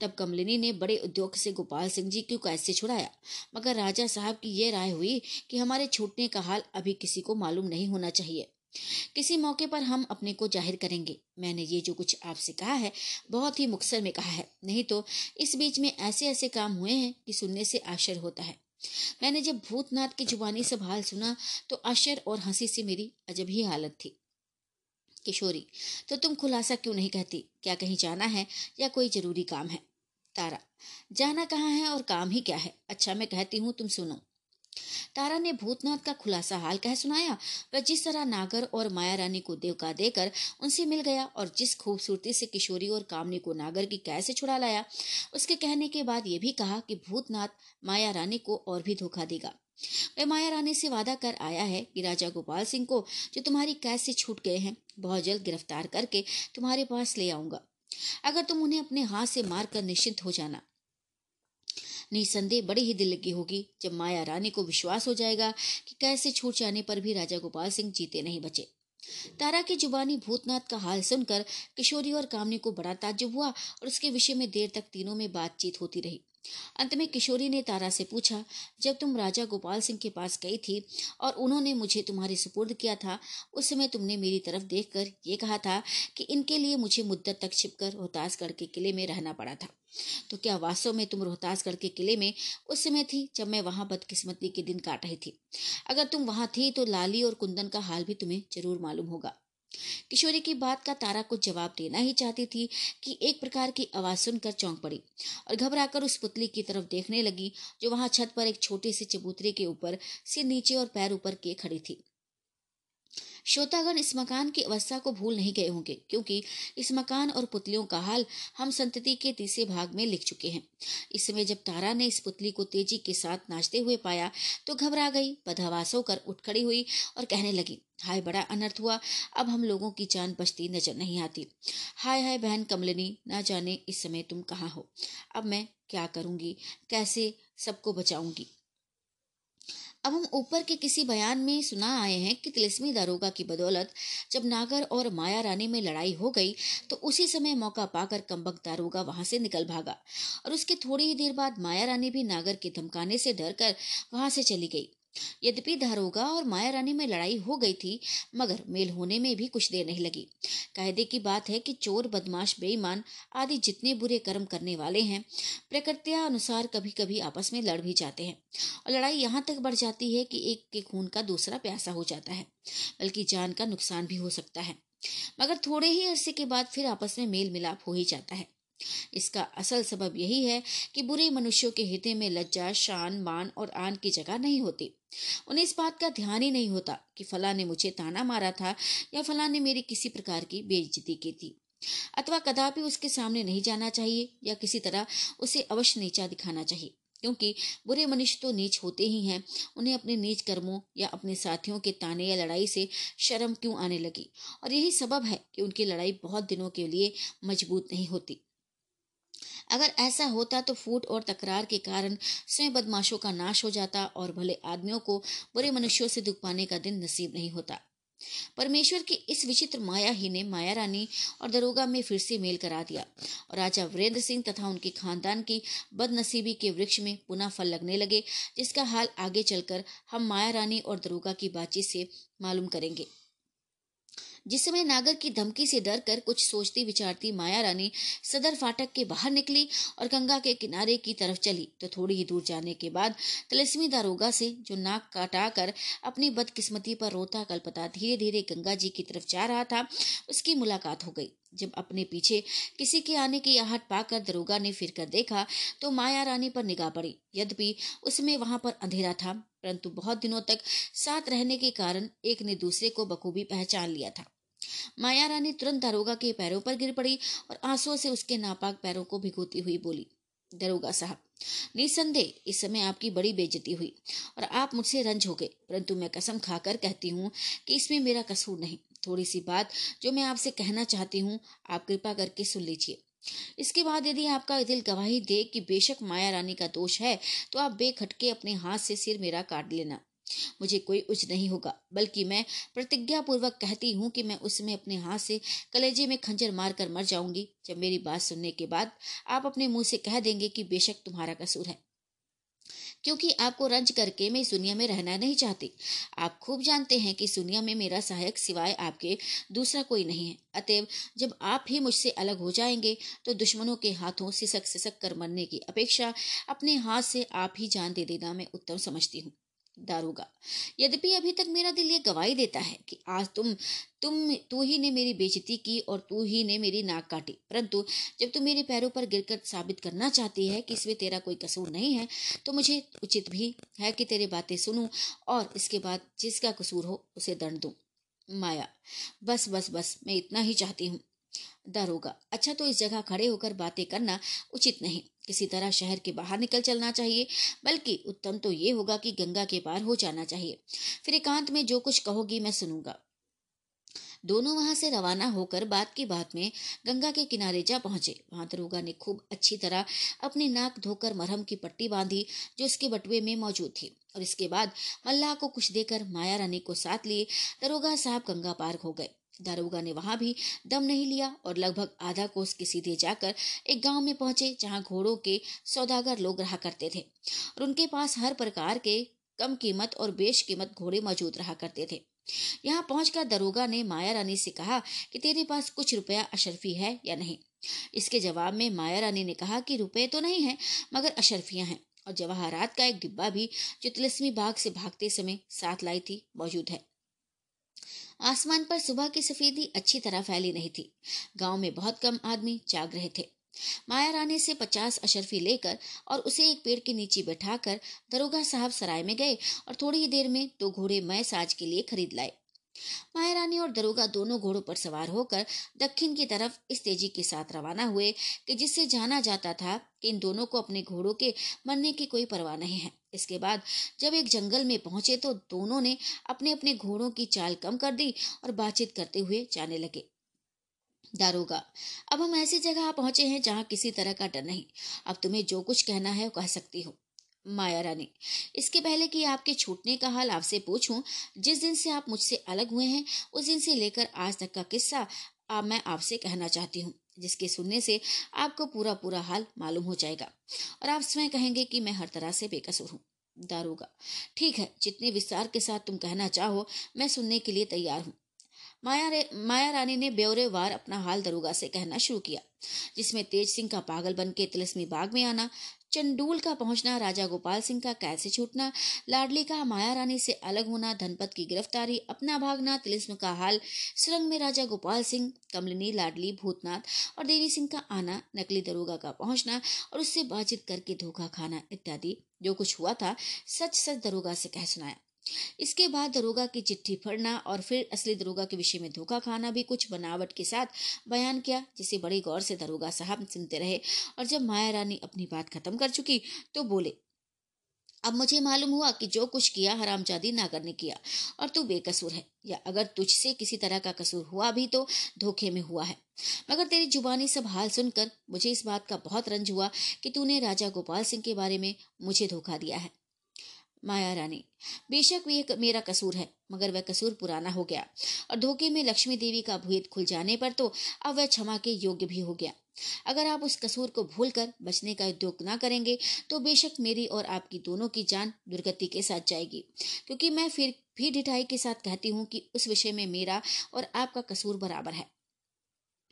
[SPEAKER 1] तब कमलिनी ने बड़े उद्योग से गोपाल सिंह जी को कैसे छुड़ाया, मगर राजा साहब की यह राय हुई कि हमारे छूटने का हाल अभी किसी को मालूम नहीं होना चाहिए। किसी मौके पर हम अपने को ज़ाहिर करेंगे। मैंने ये जो कुछ आपसे कहा है, बहुत ही मुक्सर में कहा है। नहीं तो इस बीच में ऐसे ऐसे काम हुए हैं कि सुनने से आश्चर्य होता है। मैंने जब भूतनाथ की जुबानी सब हाल सुना तो आश्चर्य और हँसी से मेरी अजब ही हालत थी। किशोरी तो तुम खुलासा क्यों नहीं कहती? क्या कहीं जाना है या कोई ज़रूरी काम है? तारा, जाना कहाँ है और काम ही क्या है? अच्छा मैं कहती हूँ, तुम सुनो। तारा ने भूतनाथ का खुलासा हाल कह सुनाया वह जिस तरह नागर और माया रानी को देवका देकर उनसे मिल गया और जिस खूबसूरती से किशोरी और कामनी को नागर की कैसे छुड़ा लाया, उसके कहने के बाद ये भी कहा कि भूतनाथ माया रानी को और भी धोखा देगा। वह माया रानी से वादा कर आया है कि राजा गोपाल सिंह को जो तुम्हारी कैद से छूट गए हैं, बहुत जल्द गिरफ़्तार करके तुम्हारे पास ले आऊँगा। अगर तुम उन्हें अपने हाथ से मार कर निश्चिंत हो जाना निसंदेह बड़ी ही दिल लगी होगी जब माया रानी को विश्वास हो जाएगा कि कैसे छूट जाने पर भी राजा गोपाल सिंह जीते नहीं बचे। तारा की जुबानी भूतनाथ का हाल सुनकर किशोरी और कामनी को बड़ा ताज्जुब हुआ और उसके विषय में देर तक तीनों में बातचीत होती रही। अंत में किशोरी ने तारा से पूछा, जब तुम राजा गोपाल सिंह के पास गई थी और उन्होंने मुझे तुम्हारे सुपुर्द किया था, उस समय तुमने मेरी तरफ़ देखकर ये कहा था कि इनके लिए मुझे मुद्दत तक छिपकर रोहतासगढ़ के किले में रहना पड़ा था। तो क्या वास्तव में तुम रोहतासगढ़ के किले में उस समय थी जब मैं वहाँ बदकिस्मती के दिन काट रही थी? अगर तुम वहाँ थी तो लाली और कुंदन का हाल भी तुम्हें ज़रूर मालूम होगा। किशोरी की बात का तारा को जवाब देना ही चाहती थी कि एक प्रकार की आवाज़ सुनकर चौंक पड़ी और घबराकर उस पुतली की तरफ़ देखने लगी, जो वहाँ छत पर एक छोटे से चबूतरे के ऊपर सिर नीचे और पैर ऊपर के खड़ी थी। श्रोतागण, इस मकान की अवस्था को भूल नहीं गए होंगे, क्योंकि इस मकान और पुतलियों का हाल हम संतति के तीसरे भाग में लिख चुके हैं। इस समय जब तारा ने इस पुतली को तेज़ी के साथ नाचते हुए पाया तो घबरा गई, बदहवास होकर उठ खड़ी हुई और कहने लगी हाय, बड़ा अनर्थ हुआ। अब हम लोगों की जान बचती नज़र नहीं आती। हाय हाय बहन कमलिनी, ना जाने इस समय तुम कहाँ हो। अब मैं क्या करूँगी? कैसे सबको बचाऊँगी? अब हम ऊपर के किसी बयान में सुना आए हैं कि तिलस्मी दारोगा की बदौलत जब नागर और माया रानी में लड़ाई हो गई तो उसी समय मौका पाकर कम्बक दारोगा वहाँ से निकल भागा। और उसके थोड़ी ही देर बाद माया रानी भी नागर के धमकाने से डर कर वहाँ से चली गई। यद्यपि दारोगा और माया रानी में लड़ाई हो गई थी, मगर मेल होने में भी कुछ देर नहीं लगी। कायदे की बात है कि चोर, बदमाश, बेईमान आदि जितने बुरे कर्म करने वाले हैं प्रकृतिया अनुसार कभी कभी आपस में लड़ भी जाते हैं। और लड़ाई यहाँ तक बढ़ जाती है कि एक के खून का दूसरा प्यासा हो जाता है, बल्कि जान का नुकसान भी हो सकता है। मगर थोड़े ही अरसे के बाद फिर आपस में मेल मिलाप हो ही जाता है। इसका असल सबब यही है कि बुरे मनुष्यों के हृदय में लज्जा, शान, मान और आन की जगह नहीं होती। उन्हें इस बात का ध्यान ही नहीं होता कि फला ने मुझे ताना मारा था या फला ने मेरी किसी प्रकार की बेइज्जती की थी। अथवा कदापि उसके सामने नहीं जाना चाहिए या किसी तरह उसे अवश्य नीचा दिखाना चाहिए, क्योंकि बुरे मनुष्य तो नीच होते ही हैं। उन्हें अपने नीच कर्मों या अपने साथियों के ताने या लड़ाई से शर्म क्यों आने लगी? और यही सबब है कि उनकी लड़ाई बहुत दिनों के लिए मज़बूत नहीं होती। अगर ऐसा होता तो फूट और तकरार के कारण स्वयं बदमाशों का नाश हो जाता और भले आदमियों को बुरे मनुष्यों से दुख पाने का दिन नसीब नहीं होता। परमेश्वर की इस विचित्र माया ही ने माया रानी और दरोगा में फिर से मेल करा दिया और राजा वीरेंद्र सिंह तथा उनके खानदान की बदनसीबी के वृक्ष में पुनः फल लगने लगे, जिसका हाल आगे चलकर हम माया रानी और दरोगा की बातचीत से मालूम करेंगे। जिस समय नागर की धमकी से डर कर कुछ सोचती विचारती माया रानी सदर फाटक के बाहर निकली और गंगा के किनारे की तरफ़ चली तो थोड़ी ही दूर जाने के बाद तलस्मी दारोगा से जो नाक काटा कर अपनी बदकिस्मती पर रोता कल्पता धीरे धीरे गंगा जी की तरफ़ जा रहा था, उसकी मुलाकात हो गई। जब अपने पीछे किसी के आने की आहट पाकर दरोगा ने फिर कर देखा तो माया रानी पर निगाह पड़ी। यद्यपि उसमें वहाँ पर अंधेरा था, परंतु बहुत दिनों तक साथ रहने के कारण एक ने दूसरे को बखूबी पहचान लिया था। माया रानी तुरंत दरोगा के पैरों पर गिर पड़ी और आंसुओं से उसके नापाक पैरों को भिगोती हुई बोली, दरोगा साहब, निसंदेह इस समय आपकी बड़ी बेजती हुई और आप मुझसे रंज हो गए, परंतु मैं कसम खाकर कहती हूँ कि इसमें मेरा कसूर नहीं। थोड़ी सी बात जो मैं आपसे कहना चाहती हूँ, आप कृपा करके सुन लीजिए। इसके बाद यदि आपका दिल गवाही दे कि बेशक माया रानी का दोष है तो आप बेखटके अपने हाथ से सिर मेरा काट लेना। मुझे कोई उज नहीं होगा, बल्कि मैं प्रतिज्ञा पूर्वक कहती हूँ कि मैं उसमें अपने हाथ से कलेजे में खंजर मार कर मर जाऊँगी। जब मेरी बात सुनने के बाद आप अपने मुँह से कह देंगे कि बेशक तुम्हारा कसूर है। क्योंकि आपको रंज करके मैं इस दुनिया में रहना नहीं चाहती। आप खूब जानते हैं कि इस दुनिया में मेरा सहायक सिवाय आपके दूसरा कोई नहीं है। अतएव, जब आप ही मुझसे अलग हो जाएँगे तो दुश्मनों के हाथों सिसक सिसक कर मरने की अपेक्षा अपने हाथ से आप ही जान दे देना मैं उत्तम समझती हूँ। दारोगा यद्यपि अभी तक मेरा दिल ये गवाही देता है कि आज तुम तुम, तू ही ने मेरी बेजती की और तू ही ने मेरी नाक काटी। परंतु जब तू मेरे पैरों पर गिरकर साबित करना चाहती है कि इसमें तेरा कोई कसूर नहीं है तो मुझे उचित भी है कि तेरी बातें सुनूं और इसके बाद जिसका कसूर हो उसे दंड दूँ। माया, बस बस बस, मैं इतना ही चाहती हूँ। दारोगा अच्छा तो इस जगह खड़े होकर बातें करना उचित नहीं। किसी तरह शहर के बाहर निकल चलना चाहिए, बल्कि उत्तम तो ये होगा कि गंगा के पार हो जाना चाहिए। फिर एकांत में जो कुछ कहोगी मैं सुनूँगा। दोनों वहाँ से रवाना होकर बात की बात में गंगा के किनारे जा पहुँचे। वहाँ दरोगा ने खूब अच्छी तरह अपनी नाक धोकर मरहम की पट्टी बांधी, जो उसके बटुए में मौजूद थी। और इसके बाद मल्लाह को कुछ देकर माया रानी को साथ लिए, दरोगा साहब गंगा पार हो गए। दारोगा ने वहाँ भी दम नहीं लिया और लगभग आधा कोस के सीधे जाकर एक गाँव में पहुँचे, जहाँ घोड़ों के सौदागर लोग रहा करते थे और उनके पास हर प्रकार के कम कीमत और बेश कीमत घोड़े मौजूद रहा करते थे। यहाँ पहुंचकर दरोगा ने माया रानी से कहा कि तेरे पास कुछ रुपया अशरफी है या नहीं? इसके जवाब में माया रानी ने कहा कि रुपए तो नहीं है, मगर अशरफियाँ हैं। और जवाहरात का एक डिब्बा भी जो तिलस्मी बाग से भागते समय साथ लाई थी, मौजूद है। आसमान पर सुबह की सफेदी अच्छी तरह फैली नहीं थी। गाँव में बहुत कम आदमी जाग रहे थे। माया रानी से पचास अशरफी लेकर और उसे एक पेड़ के नीचे बैठाकर दरोगा साहब सराय में गए और थोड़ी ही देर में दो घोड़े मैं साज के लिए खरीद लाए। माया रानी और दरोगा दोनों घोड़ों पर सवार होकर दक्षिण की तरफ़ इस तेज़ी के साथ रवाना हुए कि जिससे जाना जाता था कि इन दोनों को अपने घोड़ों के मरने की कोई परवाह नहीं है। इसके बाद जब एक जंगल में पहुँचे तो दोनों ने अपने अपने घोड़ों की चाल कम कर दी और बातचीत करते हुए जाने लगे। दारोगा, अब हम ऐसी जगह पहुँचे हैं जहाँ किसी तरह का डर नहीं। अब तुम्हें जो कुछ कहना है वो कह सकती हो। माया रानी। इसके पहले कि आपके छूटने का हाल आपसे पूछूँ, जिस दिन से आप मुझसे अलग हुए हैं, उस दिन से लेकर आज तक का किस्सा अब मैं आपसे कहना चाहती हूँ, जिसके सुनने से आपको पूरा पूरा हाल मालूम हो जाएगा। और आप स्वयं कहेंगे कि मैं हर तरह से बेकसूर हूँ। दारोगा। ठीक है, जितने विस्तार के साथ तुम कहना चाहो, मैं सुनने के लिए तैयार हूँ। माया माया रानी ने ब्यौरेवार अपना हाल दरोगा से कहना शुरू किया, जिसमें तेज सिंह का पागल बन के तिलस्मी बाग में आना चंडूल का पहुँचना, राजा गोपाल सिंह का कैसे छूटना, लाडली का माया रानी से अलग होना, धनपत की गिरफ्तारी, अपना भागना, तिलिस्म का हाल, सुरंग में राजा गोपाल सिंह, कमलिनी, लाडली, भूतनाथ और देवी सिंह का आना, नकली दरोगा का पहुँचना और उससे बातचीत करके धोखा खाना, इत्यादि। जो कुछ हुआ था, सच सच दरोगा से कह सुनाया। इसके बाद दरोगा की चिट्ठी पढ़ना और फिर असली दरोगा के विषय में धोखा खाना भी कुछ बनावट के साथ बयान किया, जिसे बड़े गौर से दरोगा साहब सुनते रहे और जब माया रानी अपनी बात खत्म कर चुकी तो बोले, अब मुझे मालूम हुआ कि जो कुछ किया हरामजादी नागर ने किया और तू बेकसूर है, या अगर तुझसे किसी तरह का कसूर हुआ भी तो धोखे में हुआ है। मगर तेरी जुबानी सब हाल सुनकर मुझे इस बात का बहुत रंज हुआ कि तूने राजा गोपाल सिंह के बारे में मुझे धोखा दिया है। माया रानी। बेशक वे मेरा कसूर है, मगर वह कसूर पुराना हो गया। और धोखे में लक्ष्मी देवी का भेद खुल जाने पर तो अब वह क्षमा के योग्य भी हो गया। अगर आप उस कसूर को भूलकर बचने का उद्योग ना करेंगे तो बेशक मेरी और आपकी दोनों की जान दुर्गति के साथ जाएगी। क्योंकि मैं फिर भी ढिठाई के साथ कहती हूँ कि उस विषय में मेरा और आपका कसूर बराबर है।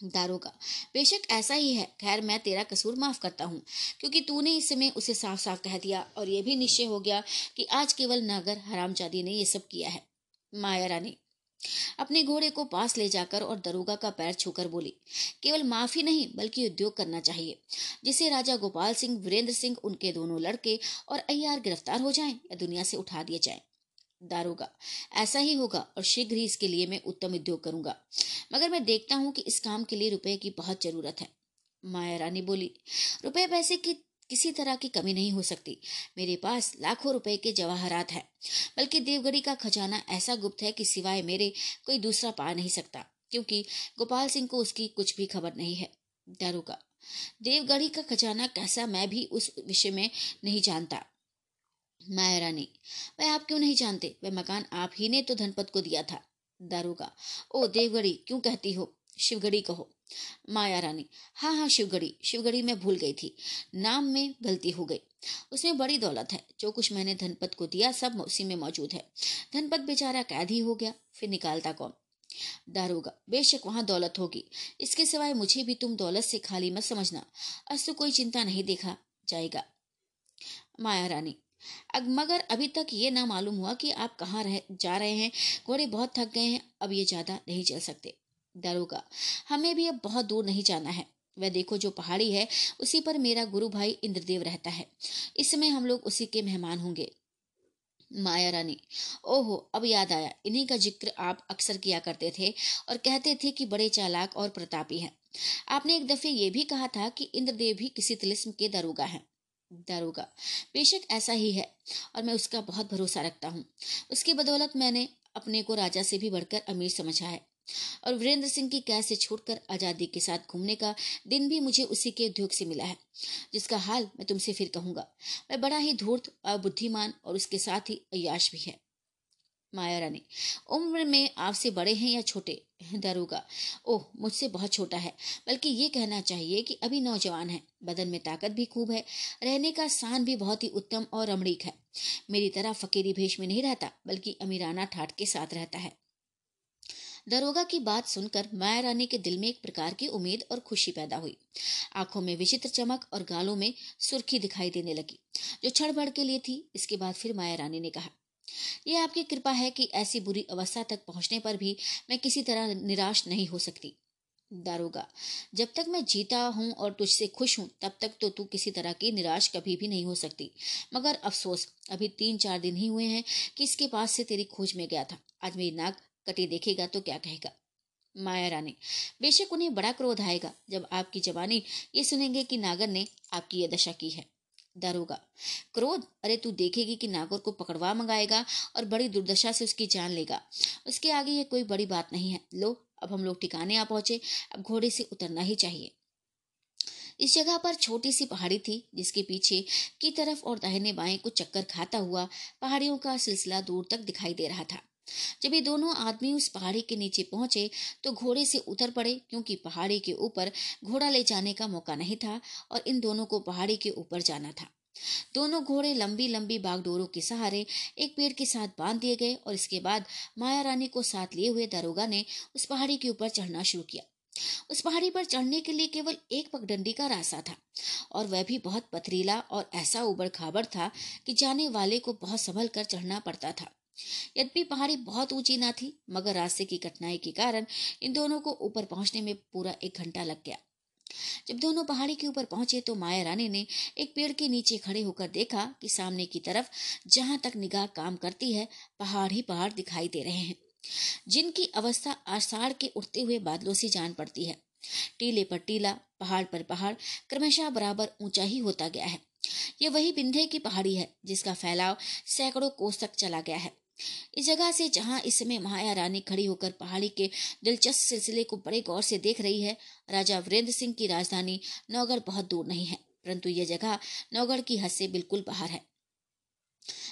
[SPEAKER 1] दारोगा। बेशक ऐसा ही है। खैर, मैं तेरा कसूर माफ़ करता हूँ, क्योंकि तूने इस समय उसे साफ़ साफ़ कह दिया और ये भी निश्चय हो गया कि आज केवल नागर, हरामजादी ने यह सब किया है। माया रानी अपने घोड़े को पास ले जाकर और दरोगा का पैर छूकर बोली, केवल माफ़ी नहीं, बल्कि उद्योग करना चाहिए, जिसे राजा गोपाल सिंह, वीरेंद्र सिंह, उनके दोनों लड़के और अय्यार गिरफ़्तार हो जाएँ या दुनिया से उठा दिए जाएँ। दारोगा ऐसा ही होगा और शीघ्र ही इसके लिए मैं उत्तम उद्योग करूँगा। मगर मैं देखता हूँ कि इस काम के लिए रुपए की बहुत ज़रूरत है। माया रानी बोली रुपए पैसे की किसी तरह की कमी नहीं हो सकती। मेरे पास लाखों रुपए के जवाहरात हैं, बल्कि देवगढ़ी का खजाना ऐसा गुप्त है कि सिवाय मेरे कोई दूसरा पा नहीं सकता, क्योंकि गोपाल सिंह को उसकी कुछ भी खबर नहीं है। दारोगा देवगढ़ी का खजाना कैसा मैं भी उस विषय में नहीं जानता। माया रानी वह आप क्यों नहीं जानते? वह मकान आप ही ने तो धनपत को दिया था। दारोगा, ओ देवगढ़ी, क्यों कहती हो? शिवगढ़ी कहो। माया रानी हाँ हाँ शिवगढ़ी। शिवगढ़ी मैं भूल गई थी। नाम में गलती हो गई। उसमें बड़ी दौलत है। जो कुछ मैंने धनपत को दिया, सब उसी में मौजूद है। धनपत बेचारा कैद ही हो गया, फिर निकालता कौन? दारोगा, बेशक वहाँ दौलत होगी। इसके सिवाय मुझे भी तुम दौलत से खाली मत समझना। अस तो कोई चिंता नहीं देखा जाएगा। माया रानी अब मगर अभी तक ये ना मालूम हुआ कि आप कहाँ रह, जा रहे हैं। घोड़े बहुत थक गए हैं, अब ये ज़्यादा नहीं चल सकते। दारोगा, हमें भी अब बहुत दूर नहीं जाना है। वह देखो जो पहाड़ी है, उसी पर मेरा गुरु भाई इंद्रदेव रहता है। इस समय हम लोग उसी के मेहमान होंगे। माया रानी, ओहो, अब याद आया। इन्हीं का ज़िक्र आप अक्सर किया करते थे और कहते थे कि बड़े चालाक और प्रतापी हैं। आपने एक दफे ये भी कहा था कि इंद्रदेव भी किसी तिलिस्म के दरोगा हैं। दारोगा बेशक ऐसा ही है और मैं उसका बहुत भरोसा रखता हूँ। उसकी बदौलत मैंने अपने को राजा से भी बढ़कर अमीर समझा है। और वीरेंद्र सिंह की कैद से छूटकर आज़ादी के साथ घूमने का दिन भी मुझे उसी के उद्योग से मिला है, जिसका हाल मैं तुमसे फिर कहूँगा। मैं बड़ा ही धूर्त और बुद्धिमान और उसके साथ ही अयाश भी है। माया रानी, उम्र में आपसे बड़े हैं या छोटे? दारोगा। ओह, मुझसे बहुत छोटा है, बल्कि ये कहना चाहिए कि अभी नौजवान है, बदन में ताकत भी खूब है, रहने का स्थान भी बहुत ही उत्तम और रमणीक है। मेरी तरह फकीरी भेष में नहीं रहता, बल्कि अमीराना ठाट के साथ रहता है। दरोगा की बात सुनकर माया रानी के दिल में एक प्रकार की उम्मीद और खुशी पैदा हुई। आँखों में विचित्र चमक और गालों में सुर्खी दिखाई देने लगी, जो छड़ के लिए थी। इसके बाद फिर माया रानी ने कहा यह आपकी कृपा है कि ऐसी बुरी अवस्था तक पहुँचने पर भी मैं किसी तरह निराश नहीं हो सकती। दारोगा, जब तक मैं जीता हूँ और तुझसे खुश हूँ, तब तक तो तू किसी तरह की निराश कभी भी नहीं हो सकती। मगर अफसोस, अभी तीन चार दिन ही हुए हैं कि इसके पास से तेरी खोज में गया था। आज मेरी नाक कटी देखेगा तो क्या कहेगा? माया रानी, बेशक उन्हें बड़ा क्रोध आएगा जब आपकी जवानी ये सुनेंगे कि नागर ने आपकी यह दशा की है। दारोगा क्रोध, अरे तू देखेगी कि नागर को पकड़वा मंगाएगा और बड़ी दुर्दशा से उसकी जान लेगा। उसके आगे ये कोई बड़ी बात नहीं है। लो, अब हम लोग ठिकाने आ पहुँचे। अब घोड़े से उतरना ही चाहिए। इस जगह पर छोटी सी पहाड़ी थी, जिसके पीछे की तरफ़ और दाहिने बाएँ को चक्कर खाता हुआ पहाड़ियों का सिलसिला दूर तक दिखाई दे रहा था। जब ये दोनों आदमी उस पहाड़ी के नीचे पहुँचे तो घोड़े से उतर पड़े, क्योंकि पहाड़ी के ऊपर घोड़ा ले जाने का मौका नहीं था और इन दोनों को पहाड़ी के ऊपर जाना था। दोनों घोड़े लंबी लंबी बागडोरों के सहारे एक पेड़ के साथ बाँध दिए गए और इसके बाद माया रानी को साथ लिए हुए दारोगा ने उस पहाड़ी के ऊपर चढ़ना शुरू किया। उस पहाड़ी पर चढ़ने के लिए केवल एक पगडंडी का रास्ता था और वह भी बहुत पथरीला और ऐसा उबड़ खाबड़ था कि जाने वाले को बहुत संभल कर चढ़ना पड़ता था। यद्यपि पहाड़ी बहुत ऊँची ना थी, मगर रास्ते की कठिनाई के कारण इन दोनों को ऊपर पहुँचने में पूरा एक घंटा लग गया। जब दोनों पहाड़ी के ऊपर पहुँचे तो माया रानी ने एक पेड़ के नीचे खड़े होकर देखा कि सामने की तरफ़ जहाँ तक निगाह काम करती है, पहाड़ ही पहाड़ दिखाई दे रहे हैं, जिनकी अवस्था आषाढ़ के उठते हुए बादलों से जान पड़ती है। टीले पर टीला, पहाड़ पर पहाड़ क्रमशः बराबर ऊँचा ही होता गया है। यह वही बिंधे की पहाड़ी है जिसका फैलाव सैकड़ों कोस तक चला गया है। इस जगह से जहाँ इस समय माया रानी खड़ी होकर पहाड़ी के दिलचस्प सिलसिले को बड़े गौर से देख रही है, राजा वीरेंद्र सिंह की राजधानी नौगढ़ बहुत दूर नहीं है, परंतु यह जगह नौगढ़ की हद से बिल्कुल बाहर है।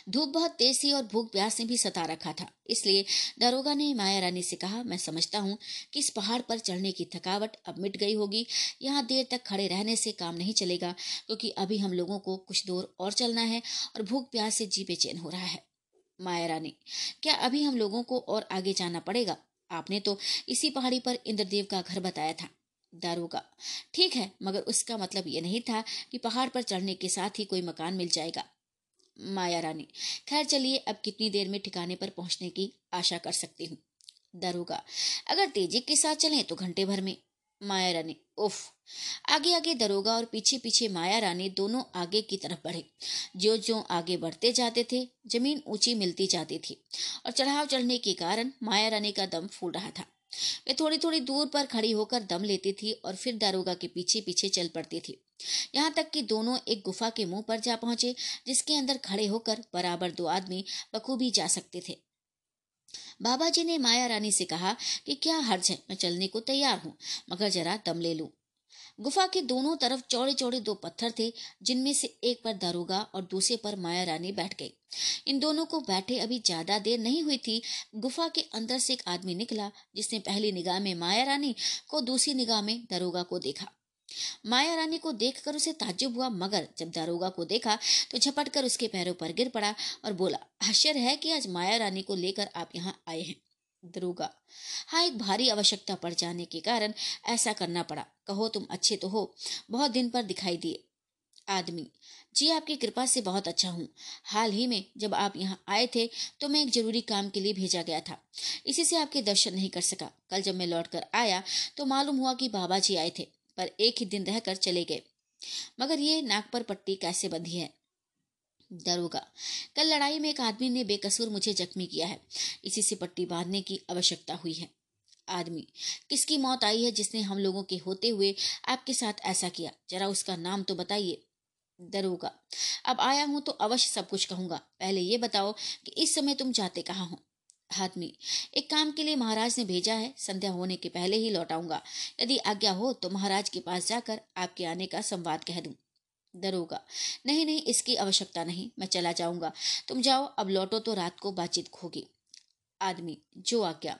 [SPEAKER 1] धूप बहुत तेज थी और भूख प्यास ने भी सता रखा था, इसलिए दारोगा ने माया रानी से कहा, मैं समझता हूँ कि इस पहाड़ पर चढ़ने की थकावट अब मिट गई होगी, यहाँ देर तक खड़े रहने से काम नहीं चलेगा, क्योंकि अभी हम लोगों को कुछ दूर और चलना है और भूख प्यास से जी बेचैन हो रहा है। माया रानी। क्या अभी हम लोगों को और आगे जाना पड़ेगा? आपने तो इसी पहाड़ी पर इंद्रदेव का घर बताया था दारोगा ठीक है, मगर उसका मतलब ये नहीं था कि पहाड़ पर चढ़ने के साथ ही कोई मकान मिल जाएगा। माया रानी, खैर चलिए अब कितनी देर में ठिकाने पर पहुँचने की आशा कर सकती हूँ। दारोगा अगर तेज़ी के साथ चलें तो घंटे भर में। माया रानी उफ। आगे आगे दरोगा और पीछे पीछे माया रानी दोनों आगे की तरफ़ बढ़े। जो जो आगे बढ़ते जाते थे, ज़मीन ऊँची मिलती जाती थी और चढ़ाव चढ़ने के कारण माया रानी का दम फूल रहा था। वे थोड़ी थोड़ी दूर पर खड़ी होकर दम लेती थी और फिर दारोगा के पीछे पीछे चल पड़ती थी। यहाँ तक कि दोनों एक गुफा के मुँह पर जा पहुँचे, जिसके अंदर खड़े होकर बराबर दो आदमी बखूबी जा सकते थे। बाबा जी ने माया रानी से कहा कि क्या हर्ज है? मैं चलने को तैयार हूँ, मगर जरा दम ले लूँ। गुफा के दोनों तरफ़ चौड़े चौड़े दो पत्थर थे, जिनमें से एक पर दारोगा और दूसरे पर माया रानी बैठ गई। इन दोनों को बैठे अभी ज़्यादा देर नहीं हुई थी, गुफा के अंदर से एक आदमी निकला, जिसने पहली निगाह में माया रानी को दूसरी निगाह में दारोगा को देखा। माया रानी को देखकर उसे ताज्जुब हुआ, मगर जब दारोगा को देखा तो झपट कर उसके पैरों पर गिर पड़ा और बोला, आश्चर्य है कि आज माया रानी को लेकर आप यहाँ आए हैं, दरोगा। हाँ एक भारी आवश्यकता पड़ जाने के कारण ऐसा करना पड़ा। कहो, तुम अच्छे तो हो, बहुत दिन पर दिखाई दिए। आदमी, जी आपकी कृपा से बहुत अच्छा हूँ। हाल ही में जब आप यहाँ आए थे तो मैं एक ज़रूरी काम के लिए भेजा गया था। इसी से आपके दर्शन नहीं कर सका। कल जब मैं लौट कर आया तो मालूम हुआ कि बाबा जी आए थे। पर एक ही दिन रहकर चले गए। मगर ये नाक पर पट्टी कैसे बंधी है? दरोगा कल लड़ाई में एक आदमी ने बेकसूर मुझे जख्मी किया है। इसी से पट्टी बांधने की आवश्यकता हुई है। आदमी, किसकी मौत आई है जिसने हम लोगों के होते हुए आपके साथ ऐसा किया? जरा उसका नाम तो बताइए। दरोगा अब आया हूँ तो अवश्य सब कुछ कहूँगा। पहले ये बताओ कि इस समय तुम जाते कहाँ हो? आदमी एक काम के लिए महाराज ने भेजा है, संध्या होने के पहले ही लौटाऊँगा। यदि आज्ञा हो तो महाराज के पास जाकर आपके आने का संवाद कह दूँ। दरोगा, नहीं नहीं, इसकी आवश्यकता नहीं, मैं चला जाऊँगा। तुम जाओ, अब लौटो तो रात को बातचीत होगी। आदमी जो आज्ञा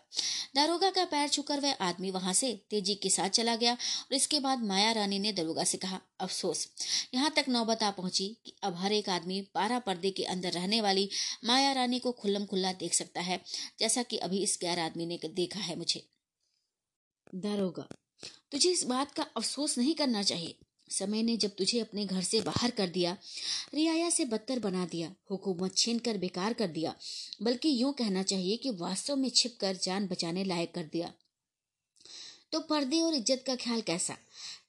[SPEAKER 1] दारोगा का पैर छूकर वह आदमी वहाँ से तेज़ी के साथ चला गया और इसके बाद माया रानी ने दरोगा से कहा, अफसोस, यहाँ तक नौबत आ पहुँची कि अब हर एक आदमी बारह पर्दे के अंदर रहने वाली माया रानी को खुल्लम खुल्ला देख सकता है, जैसा कि अभी इस गैर आदमी ने देखा है मुझे। दारोगा, तुझे इस बात का अफसोस नहीं करना चाहिए। समय ने जब तुझे अपने घर से बाहर कर दिया, रियाया से बदतर बना दिया, हुकूमत छीन कर बेकार कर दिया, बल्कि यूँ कहना चाहिए कि वास्तव में छिप कर जान बचाने लायक कर दिया। तो पर्दे और इज़्ज़त का ख्याल कैसा?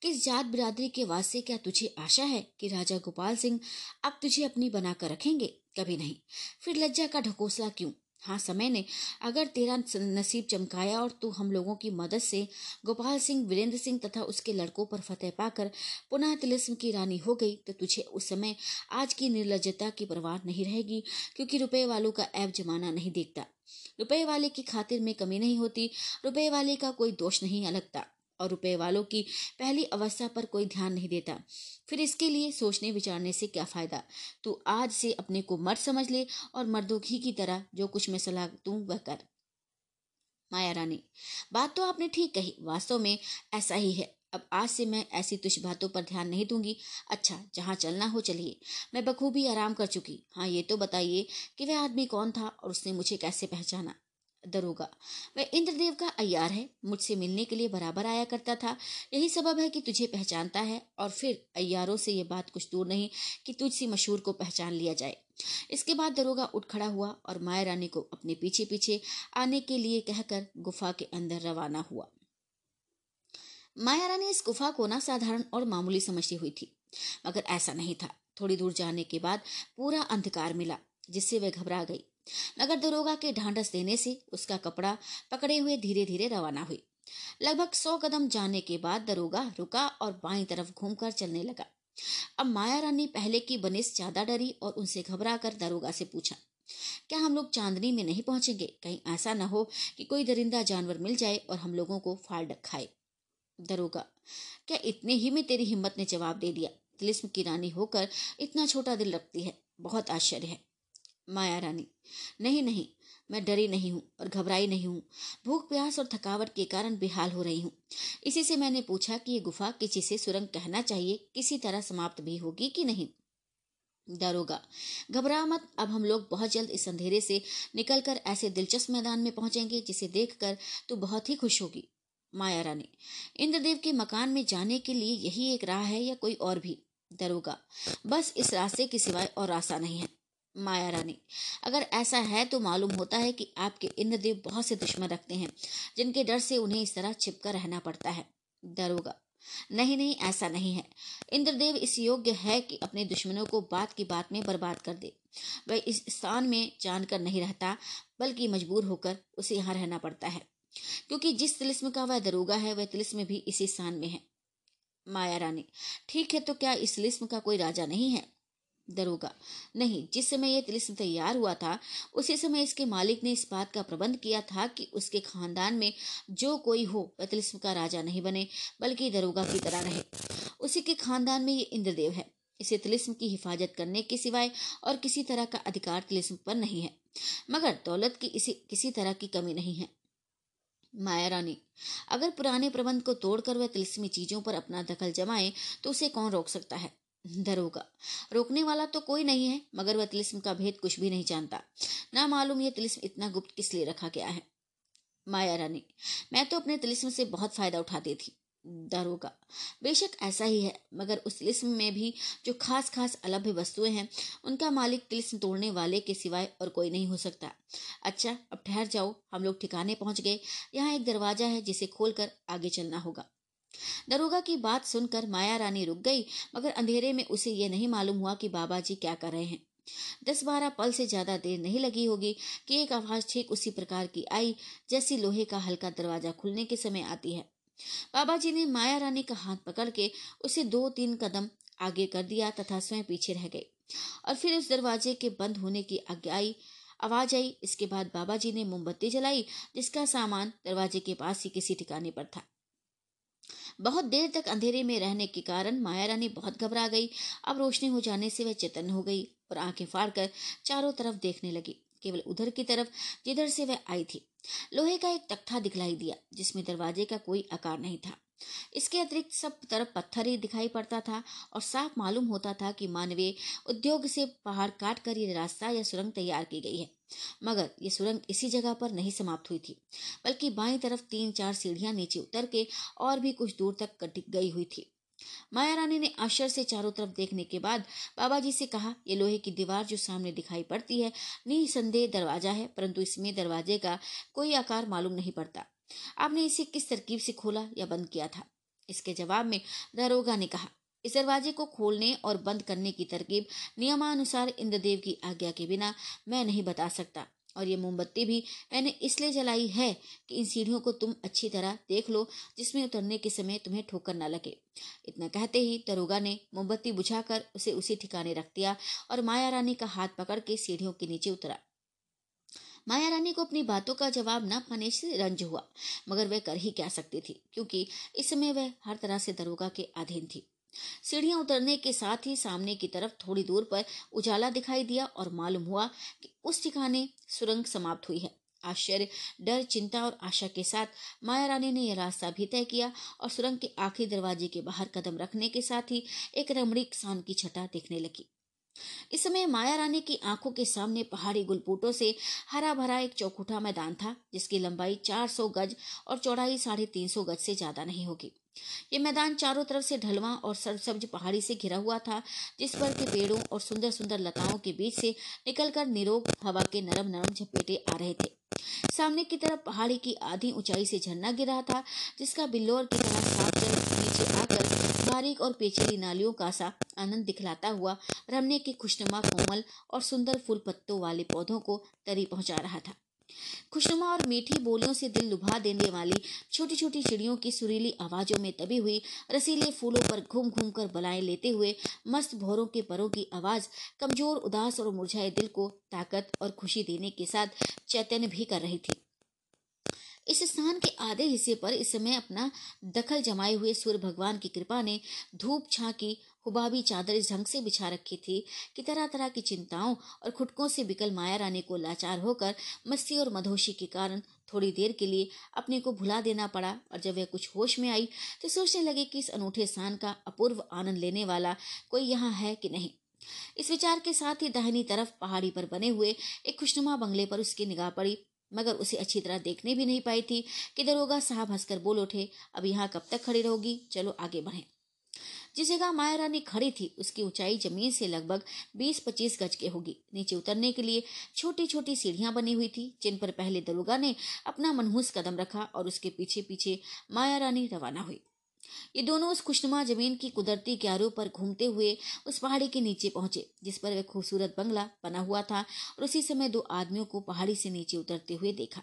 [SPEAKER 1] किस जात बिरादरी के वास्ते क्या तुझे आशा है कि राजा गोपाल सिंह अब तुझे अपनी बनाकर रखेंगे? कभी नहीं। फिर लज्जा का ढकोसला क्यों? हाँ समय ने अगर तेरा नसीब चमकाया और तू हम लोगों की मदद से गोपाल सिंह, वीरेंद्र सिंह तथा उसके लड़कों पर फतेह पाकर पुनः तिलिस्म की रानी हो गई तो तुझे उस समय आज की निर्लजता की परवाह नहीं रहेगी, क्योंकि रुपए वालों का ऐब जमाना नहीं देखता। रुपए वाले की खातिर में कमी नहीं होती, रुपए वाले का कोई दोष नहीं अलगता और रुपए वालों की पहली अवस्था पर कोई ध्यान नहीं देता। फिर इसके लिए सोचने विचारने से क्या फ़ायदा? तू आज से अपने को मर्द समझ ले और मर्दों ही की तरह जो कुछ मैं सलाह दूँ वह कर। माया रानी, बात तो आपने ठीक कही, वास्तव में ऐसा ही है। अब आज से मैं ऐसी तुझ बातों पर ध्यान नहीं दूँगी। अच्छा जहाँ चलना हो चलिए। मैं बखूबी आराम कर चुकी। हाँ ये तो बताइए कि वह आदमी कौन था और उसने मुझे कैसे पहचाना? दरोगा वह इंद्रदेव का अयार है, मुझसे मिलने के लिए बराबर आया करता था। यही सबब है कि तुझे पहचानता है और फिर अयारों से ये बात कुछ दूर नहीं कि तुझसे मशहूर को पहचान लिया जाए। इसके बाद दरोगा उठ खड़ा हुआ और माया रानी को अपने पीछे पीछे आने के लिए कहकर गुफा के अंदर रवाना हुआ। माया रानी इस गुफा को ना साधारण और मामूली समझती हुई थी, मगर ऐसा नहीं था। थोड़ी दूर जाने के बाद पूरा अंधकार मिला, जिससे वह घबरा गई। मगर दरोगा के ढांढस देने से उसका कपड़ा पकड़े हुए धीरे धीरे रवाना हुई। लगभग सौ कदम जाने के बाद दरोगा रुका और बाई तरफ़ घूमकर चलने लगा। अब माया रानी पहले की बनिस ज़्यादा डरी और उनसे घबरा कर दरोगा से पूछा, क्या हम लोग चांदनी में नहीं पहुँचेंगे? कहीं ऐसा न हो कि कोई दरिंदा जानवर मिल जाए और हम लोगों को फाड़ खाए। दरोगा, क्या इतने ही में तेरी हिम्मत ने जवाब दे दिया? तिलिस्म की रानी होकर इतना छोटा दिल रखती है। बहुत आश्चर्य है। माया रानी। नहीं नहीं, मैं डरी नहीं हूँ और घबराई नहीं हूँ। भूख, प्यास और थकावट के कारण बेहाल हो रही हूँ। इसी से मैंने पूछा कि ये गुफा किसी से सुरंग कहना चाहिए, किसी तरह समाप्त भी होगी कि नहीं? दारोगा, घबरा मत, अब हम लोग बहुत जल्द इस अंधेरे से निकलकर ऐसे दिलचस्प मैदान में पहुँचेंगे जिसे देखकर तू बहुत ही खुश होगी। माया रानी, इंद्रदेव के मकान में जाने के लिए यही एक राह है या कोई और भी? दरोगा, बस इस रास्ते के सिवाय और रास्ता नहीं है। माया रानी। अगर ऐसा है तो मालूम होता है कि आपके इंद्रदेव बहुत से दुश्मन रखते हैं, जिनके डर से उन्हें इस तरह छिपकर रहना पड़ता है। दरोगा। नहीं नहीं, ऐसा नहीं है। इंद्रदेव इस योग्य है कि अपने दुश्मनों को बात की बात में बर्बाद कर दे। वह इस स्थान में जानकर नहीं रहता, बल्कि मजबूर होकर उसे यहाँ रहना पड़ता है। क्योंकि जिस तिलिस्म का वह दरोगा है, वह तिलिस्म भी इसी स्थान में है। माया रानी। ठीक है तो क्या इस तिलिस्म का कोई राजा नहीं है? दरोगा नहीं, जिस समय यह तिलिस्म तैयार हुआ था, उसी समय इसके मालिक ने इस बात का प्रबंध किया था कि उसके खानदान में जो कोई हो, वह तिलिस्म का राजा नहीं बने, बल्कि दरोगा की तरह रहे। उसी के खानदान में ये इंद्रदेव है। इसे तिलिस्म की हिफाजत करने के सिवाय और किसी तरह का अधिकार तिलिस्म पर नहीं है। मगर दौलत की इसी, किसी तरह की कमी नहीं है। माया रानी, अगर पुराने प्रबंध को तोड़कर वह तिलिस्मी चीज़ों पर अपना दखल जमाए तो उसे कौन रोक सकता है? दरोगा रोकने वाला तो कोई नहीं है, मगर वह तिलिस्म का भेद कुछ भी नहीं जानता। ना मालूम यह तिलिस्म इतना गुप्त किस लिए रखा गया है। माया रानी, मैं तो अपने तिलिस्म से बहुत फ़ायदा उठाती थी। दारोगा बेशक ऐसा ही है, मगर उस तिलिस्म में भी जो खास खास अलभ्य वस्तुएँ हैं, उनका मालिक तिलिस्म तोड़ने वाले के सिवाय और कोई नहीं हो सकता। अच्छा अब ठहर जाओ, हम लोग ठिकाने पहुँच गए। यहाँ एक दरवाज़ा है जिसे खोलकर आगे चलना होगा। दरोगा की बात सुनकर माया रानी रुक गई, मगर अंधेरे में उसे यह नहीं मालूम हुआ कि बाबा जी क्या कर रहे हैं। दस बारह पल से ज़्यादा देर नहीं लगी होगी कि एक आवाज़ ठीक उसी प्रकार की आई, जैसी लोहे का हल्का दरवाज़ा खुलने के समय आती है। बाबा जी ने माया रानी का हाथ पकड़ के उसे दो तीन कदम आगे कर दिया तथा स्वयं पीछे रह गए और फिर उस दरवाजे के बंद होने की आज्ञा आई। आवाज़ आई, इसके बाद बाबा जी ने मोमबत्ती जलाई, जिसका सामान दरवाजे के पास ही किसी ठिकाने पर था। बहुत देर तक अंधेरे में रहने के कारण माया रानी बहुत घबरा गई। अब रोशनी हो जाने से वह चेतन हो गई और आँखें फाड़कर चारों तरफ़ देखने लगी। केवल उधर की तरफ़, जिधर से वह आई थी, लोहे का एक तख्ता दिखलाई दिया, जिसमें दरवाजे का कोई आकार नहीं था। इसके अतिरिक्त सब तरफ़ पत्थर ही दिखाई पड़ता था और साफ़ मालूम होता था कि मानवीय उद्योग से पहाड़ काट कर ये रास्ता या सुरंग तैयार की गई है। मगर ये सुरंग इसी जगह पर नहीं समाप्त हुई थी, बल्कि बाई तरफ़ तीन चार सीढ़ियाँ नीचे उतर के और भी कुछ दूर तक कट गई हुई थी। माया रानी ने आश्चर्य से चारों तरफ़ देखने के बाद बाबा जी से कहा, ये लोहे की दीवार जो सामने दिखाई पड़ती है, निसंदेह दरवाज़ा है, परंतु इसमें दरवाजे का कोई आकार मालूम नहीं पड़ता। आपने इसे किस तरकीब से खोला या बंद किया था? इसके जवाब में दरोगा ने कहा, इस दरवाजे को खोलने और बंद करने की तरकीब नियमानुसार इंद्रदेव की आज्ञा के बिना मैं नहीं बता सकता। और ये मोमबत्ती भी मैंने इसलिए जलाई है कि इन सीढ़ियों को तुम अच्छी तरह देख लो, जिसमें उतरने के समय तुम्हें ठोकर न लगे। इतना कहते ही दरोगा ने मोमबत्ती बुझाकर उसे उसी ठिकाने रख दिया और माया रानी का हाथ पकड़ के सीढ़ियों के नीचे उतरा। माया रानी को अपनी बातों का जवाब न पाने से रंज हुआ, मगर वह कर ही क्या सकती थी, क्योंकि इस समय वह हर तरह से दरोगा के अधीन थी। सीढ़ियाँ उतरने के साथ ही सामने की तरफ़ थोड़ी दूर पर उजाला दिखाई दिया और मालूम हुआ कि उस ठिकाने सुरंग समाप्त हुई है। आश्चर्य, डर, चिंता और आशा के साथ माया रानी ने यह रास्ता भी तय किया और सुरंग के आखिरी दरवाजे के बाहर कदम रखने के साथ ही एक रमणीक सान की छटा देखने लगी। इस समय माया रानी की आँखों के सामने पहाड़ी गुलपूटों से हरा भरा एक चौकुठा मैदान था, जिसकी लंबाई 400 गज और चौड़ाई साढ़े तीन सौ गज से ज़्यादा नहीं होगी। ये मैदान चारों तरफ़ से ढलवा और सरसब्ज पहाड़ी से घिरा हुआ था, जिस पर के पेड़ों और सुंदर सुंदर लताओं के बीच से निकलकर निरोग हवा के नरम नरम झपेटे आ रहे थे। सामने की तरफ़ पहाड़ी की आधी ऊंचाई से झरना गिर रहा था, जिसका बिल्लोर की तरह साफ़ नीचे आकर बारीक और पेचीली नालियों का सा आनंद दिखलाता हुआ रमने के खुशनुमा कोमल और सुंदर फूल पत्तों वाले पौधों को तरी पहुँचा रहा था। खुशनुमा और मीठी बोलियों से दिल लुभा देने वाली छोटी छोटी चिड़ियों की सुरीली आवाजों में दबी हुई रसीले फूलों पर घूम घूम कर बलाएँ लेते हुए मस्त भोरों के परों की आवाज़ कमज़ोर, उदास और मुरझाए दिल को ताकत और खुशी देने के साथ चैतन्य भी कर रही थी। इस स्थान के आधे हिस्से पर इस समय अपना दखल जमाए हुए सूर्य भगवान की कृपा ने धूप छा की हुबाबी चादर इस ढंग से बिछा रखी थी कि तरह तरह की चिंताओं और खुटकों से बिकल माया रानी को लाचार होकर मस्ती और मधोशी के कारण थोड़ी देर के लिए अपने को भुला देना पड़ा और जब वह कुछ होश में आई तो सोचने लगे कि इस अनूठे स्थान का अपूर्व आनंद लेने वाला कोई यहाँ है कि नहीं। इस विचार के साथ ही दाहिनी तरफ़ पहाड़ी पर बने हुए एक खुशनुमा बंगले पर उसकी निगाह पड़ी। मगर उसे अच्छी तरह देखने भी नहीं पाई थी। कि दरोगा साहब हंसकर बोल उठे, अब यहाँ कब तक खड़ी रहोगी? चलो आगे बढ़े। जिस जगह माया रानी खड़ी थी, उसकी ऊंचाई ज़मीन से लगभग 20-25 गज के होगी। नीचे उतरने के लिए छोटी छोटी सीढ़ियाँ बनी हुई थी, जिन पर पहले दरोगा ने अपना मनहूस कदम रखा और उसके पीछे पीछे माया रानी रवाना हुई। ये दोनों उस खुशनुमा ज़मीन की कुदरती क्यारों पर घूमते हुए उस पहाड़ी के नीचे पहुँचे, जिस पर वह खूबसूरत बंगला बना हुआ था और उसी समय दो आदमियों को पहाड़ी से नीचे उतरते हुए देखा।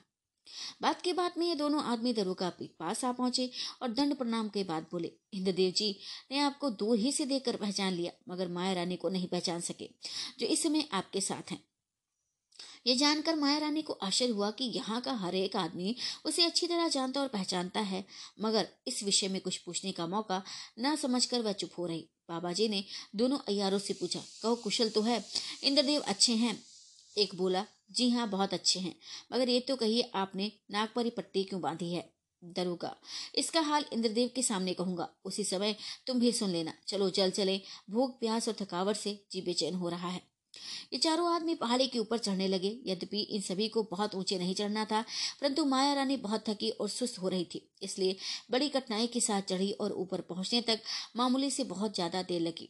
[SPEAKER 1] बात के बाद में ये दोनों आदमी दरोगा के पास आ पहुँचे और दंड प्रणाम के बाद बोले, इंद्रदेव जी, ने आपको दूर ही से देखकर पहचान लिया, मगर माया रानी को नहीं पहचान सके, जो इस समय आपके साथ हैं। ये जानकर माया रानी को आश्चर्य हुआ कि यहाँ का हर एक आदमी उसे अच्छी तरह जानता और पहचानता है। मगर इस विषय में कुछ पूछने का मौका न समझकर वह चुप हो रही। बाबा जी ने दोनों अयारों से पूछा, कहो, कुशल तो है? इंद्रदेव अच्छे हैं? एक बोला, जी हाँ बहुत अच्छे हैं। मगर ये तो कहिए, आपने नाक पट्टी क्यों बांधी है? दरोगा, इसका हाल इंद्रदेव के सामने कहूँगा। उसी समय तुम भी सुन लेना। चलो चल चले। भूख प्यास और थकावट से जी बेचैन हो रहा है। ये चारों आदमी पहाड़ी के ऊपर चढ़ने लगे। यद्यपि इन सभी को बहुत ऊँचे नहीं चढ़ना था, परंतु माया रानी बहुत थकी और सुस्त हो रही थी, इसलिए बड़ी कठिनाई के साथ चढ़ी और ऊपर पहुँचने तक मामूली से बहुत ज़्यादा देर लगी।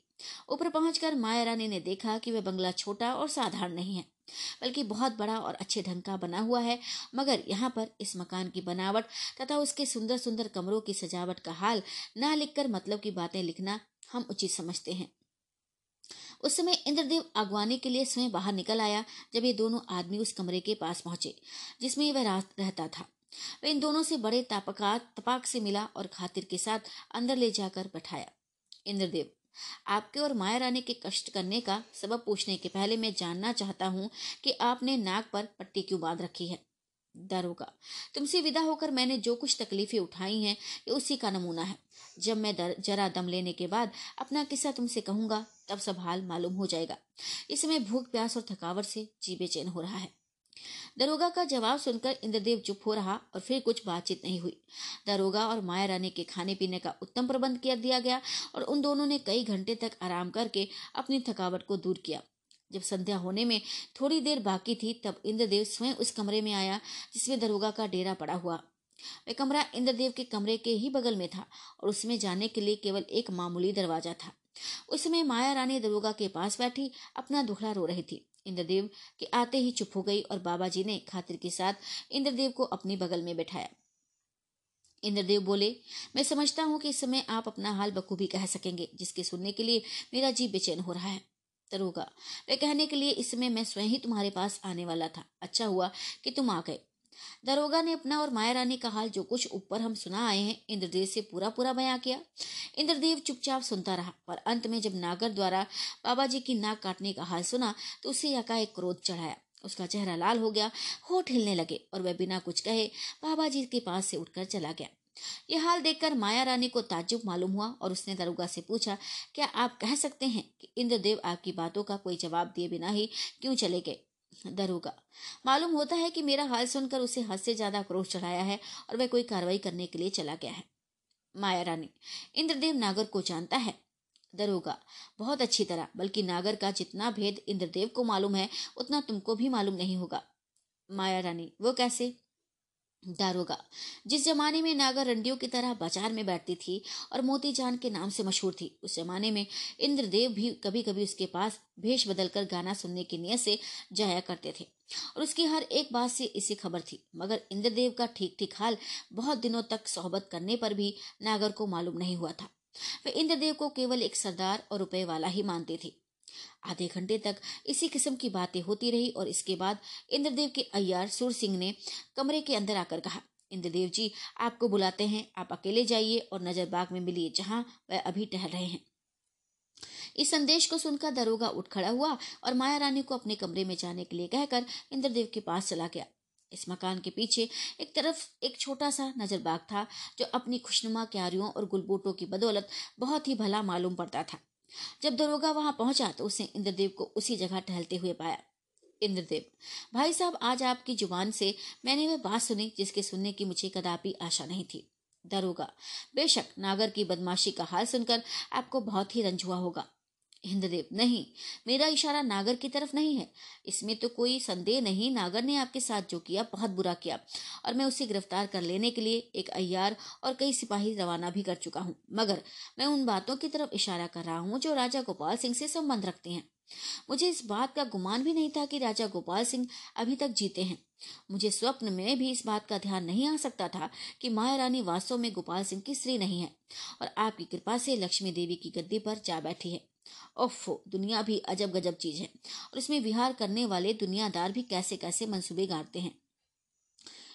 [SPEAKER 1] ऊपर पहुंचकर माया रानी ने देखा कि वह बंगला छोटा और साधारण नहीं है, बल्कि बहुत बड़ा और अच्छे ढंग का बना हुआ है। मगर यहाँ पर इस मकान की बनावट तथा उसके सुंदर सुंदर कमरों की सजावट का हाल न लिखकर मतलब की बातें लिखना हम उचित समझते हैं। उस समय इंद्रदेव अगवानी के लिए स्वयं बाहर निकल आया जब ये दोनों आदमी उस कमरे के पास पहुँचे जिसमें वह रहता था। वह इन दोनों से बड़े तापका तपाक से मिला और खातिर के साथ अंदर ले जाकर बैठाया। इंद्रदेव आपके और माया रानी के कष्ट करने का सबब पूछने के पहले मैं जानना चाहता हूँ कि आपने नाक पर पट्टी क्यों बाँध रखी है? दारोगा तुमसे विदा होकर मैंने जो कुछ तकलीफें उठाई हैं ये उसी का नमूना है। जब मैं दर, जरा दम लेने के बाद अपना किस्सा तुमसे कहूँगा तब सब हाल मालूम हो जाएगा। इस समय भूख, प्यास और थकावट से जी बेचैन हो रहा है। दरोगा का जवाब सुनकर इंद्रदेव चुप हो रहा और फिर कुछ बातचीत नहीं हुई। दरोगा और माया रानी के खाने पीने का उत्तम प्रबंध कर दिया गया और उन दोनों ने कई घंटे तक आराम करके अपनी थकावट को दूर किया। जब संध्या होने में थोड़ी देर बाकी थी, तब इंद्रदेव स्वयं उस कमरे में आया जिसमें दरोगा का डेरा पड़ा हुआ। वह कमरा इंद्रदेव के कमरे के ही बगल में था और उसमें जाने के लिए केवल एक मामूली दरवाज़ा था। उस समय माया रानी दरोगा के पास बैठी, अपना दुखड़ा रो रही थी। इंद्रदेव के आते ही चुप हो गई और बाबा जी ने खातिर के साथ इंद्रदेव को अपनी बगल में बैठाया। इंद्रदेव बोले, मैं समझता हूँ कि इस समय आप अपना हाल बखूबी कह सकेंगे, जिसके सुनने के लिए मेरा जी बेचैन हो रहा है। दरोगा वे कहने के लिए इस समय मैं स्वयं ही तुम्हारे पास आने वाला था। अच्छा हुआ कि तुम आ गए। दरोगा ने अपना और माया रानी का हाल जो कुछ ऊपर हम सुना आए हैं, इंद्रदेव से पूरा पूरा बयां किया। इंद्रदेव चुपचाप सुनता रहा, पर अंत में जब नागर द्वारा बाबा जी की नाक काटने का हाल सुना तो उसे एक क्रोध चढ़ाया। उसका चेहरा लाल हो गया, होठ हिलने लगे, और वह बिना कुछ कहे बाबा जी के पास से उठकर चला गया। यह हाल देखकर माया रानी को ताज्जुब मालूम हुआ, और उसने दरोगा से पूछा, क्या आप कह सकते हैं कि इंद्रदेव आपकी बातों का कोई जवाब दिए बिना ही क्यों चले गए? दरोगा मालूम होता है कि मेरा हाल सुनकर उसे हद से ज़्यादा क्रोध चढ़ाया है और वह कोई कार्रवाई करने के लिए चला गया है। माया रानी, इंद्रदेव नागर को जानता है। दरोगा बहुत अच्छी तरह, बल्कि नागर का जितना भेद इंद्रदेव को मालूम है, उतना तुमको भी मालूम नहीं होगा। माया रानी, वो कैसे? दारोगा जिस जमाने में नागर रंडियों की तरह बाज़ार में बैठती थी और मोती जान के नाम से मशहूर थी, उस जमाने में इंद्रदेव भी कभी कभी उसके पास भेष बदलकर गाना सुनने की नियत से जाया करते थे। और उसकी हर एक बात से इसी खबर थी। मगर इंद्रदेव का ठीक ठीक हाल बहुत दिनों तक सोहबत करने पर भी नागर को मालूम नहीं हुआ था। वे इंद्रदेव को केवल एक सरदार और रुपए वाला ही मानते थे। आधे घंटे तक इसी किस्म की बातें होती रही और इसके बाद इंद्रदेव के अय्यार सुर सिंह ने कमरे के अंदर आकर कहा, इंद्रदेव जी, आपको बुलाते हैं, आप अकेले जाइए और नज़र बाग में मिलिए, जहाँ वह अभी टहल रहे हैं इस संदेश को सुनकर दरोगा उठ खड़ा हुआ और माया रानी को अपने कमरे में जाने के लिए कहकर इंद्रदेव के पास चला गया। इस मकान के पीछे एक तरफ़ एक छोटा सा नज़र बाग था, जो अपनी खुशनुमा क्यारियों और गुलबूटों की बदौलत बहुत ही भला मालूम पड़ता था। जब दरोगा वहाँ पहुँचा तो उसने इंद्रदेव को उसी जगह टहलते हुए पाया। इंद्रदेव, भाई साहब, आज आपकी ज़ुबान से मैंने वह बात सुनी जिसके सुनने की मुझे कदापि आशा नहीं थी। दरोगा, बेशक नागर की बदमाशी का हाल सुनकर आपको बहुत ही रंज हुआ होगा। इंद्रदेव नहीं, मेरा इशारा नागर की तरफ़ नहीं है। इसमें तो कोई संदेह नहीं, नागर ने आपके साथ जो किया, बहुत बुरा किया। और मैं उसे गिरफ़्तार कर लेने के लिए एक अयार और कई सिपाही रवाना भी कर चुका हूँ। मगर मैं उन बातों की तरफ़ इशारा कर रहा हूँ जो राजा गोपाल सिंह से संबंध रखते हैं। मुझे इस बात का गुमान भी नहीं था कि राजा गोपाल सिंह अभी तक जीते हैं। मुझे स्वप्न में भी इस बात का ध्यान नहीं आ सकता था कि माया रानी वास्तव में गोपाल सिंह की स्त्री नहीं है और आपकी कृपा से लक्ष्मी देवी की गद्दी पर जा बैठी है। ओफो, दुनिया भी अजब गजब चीज़ है। और इसमें विहार करने वाले दुनियादार भी कैसे कैसे मंसूबे गाड़ते हैं।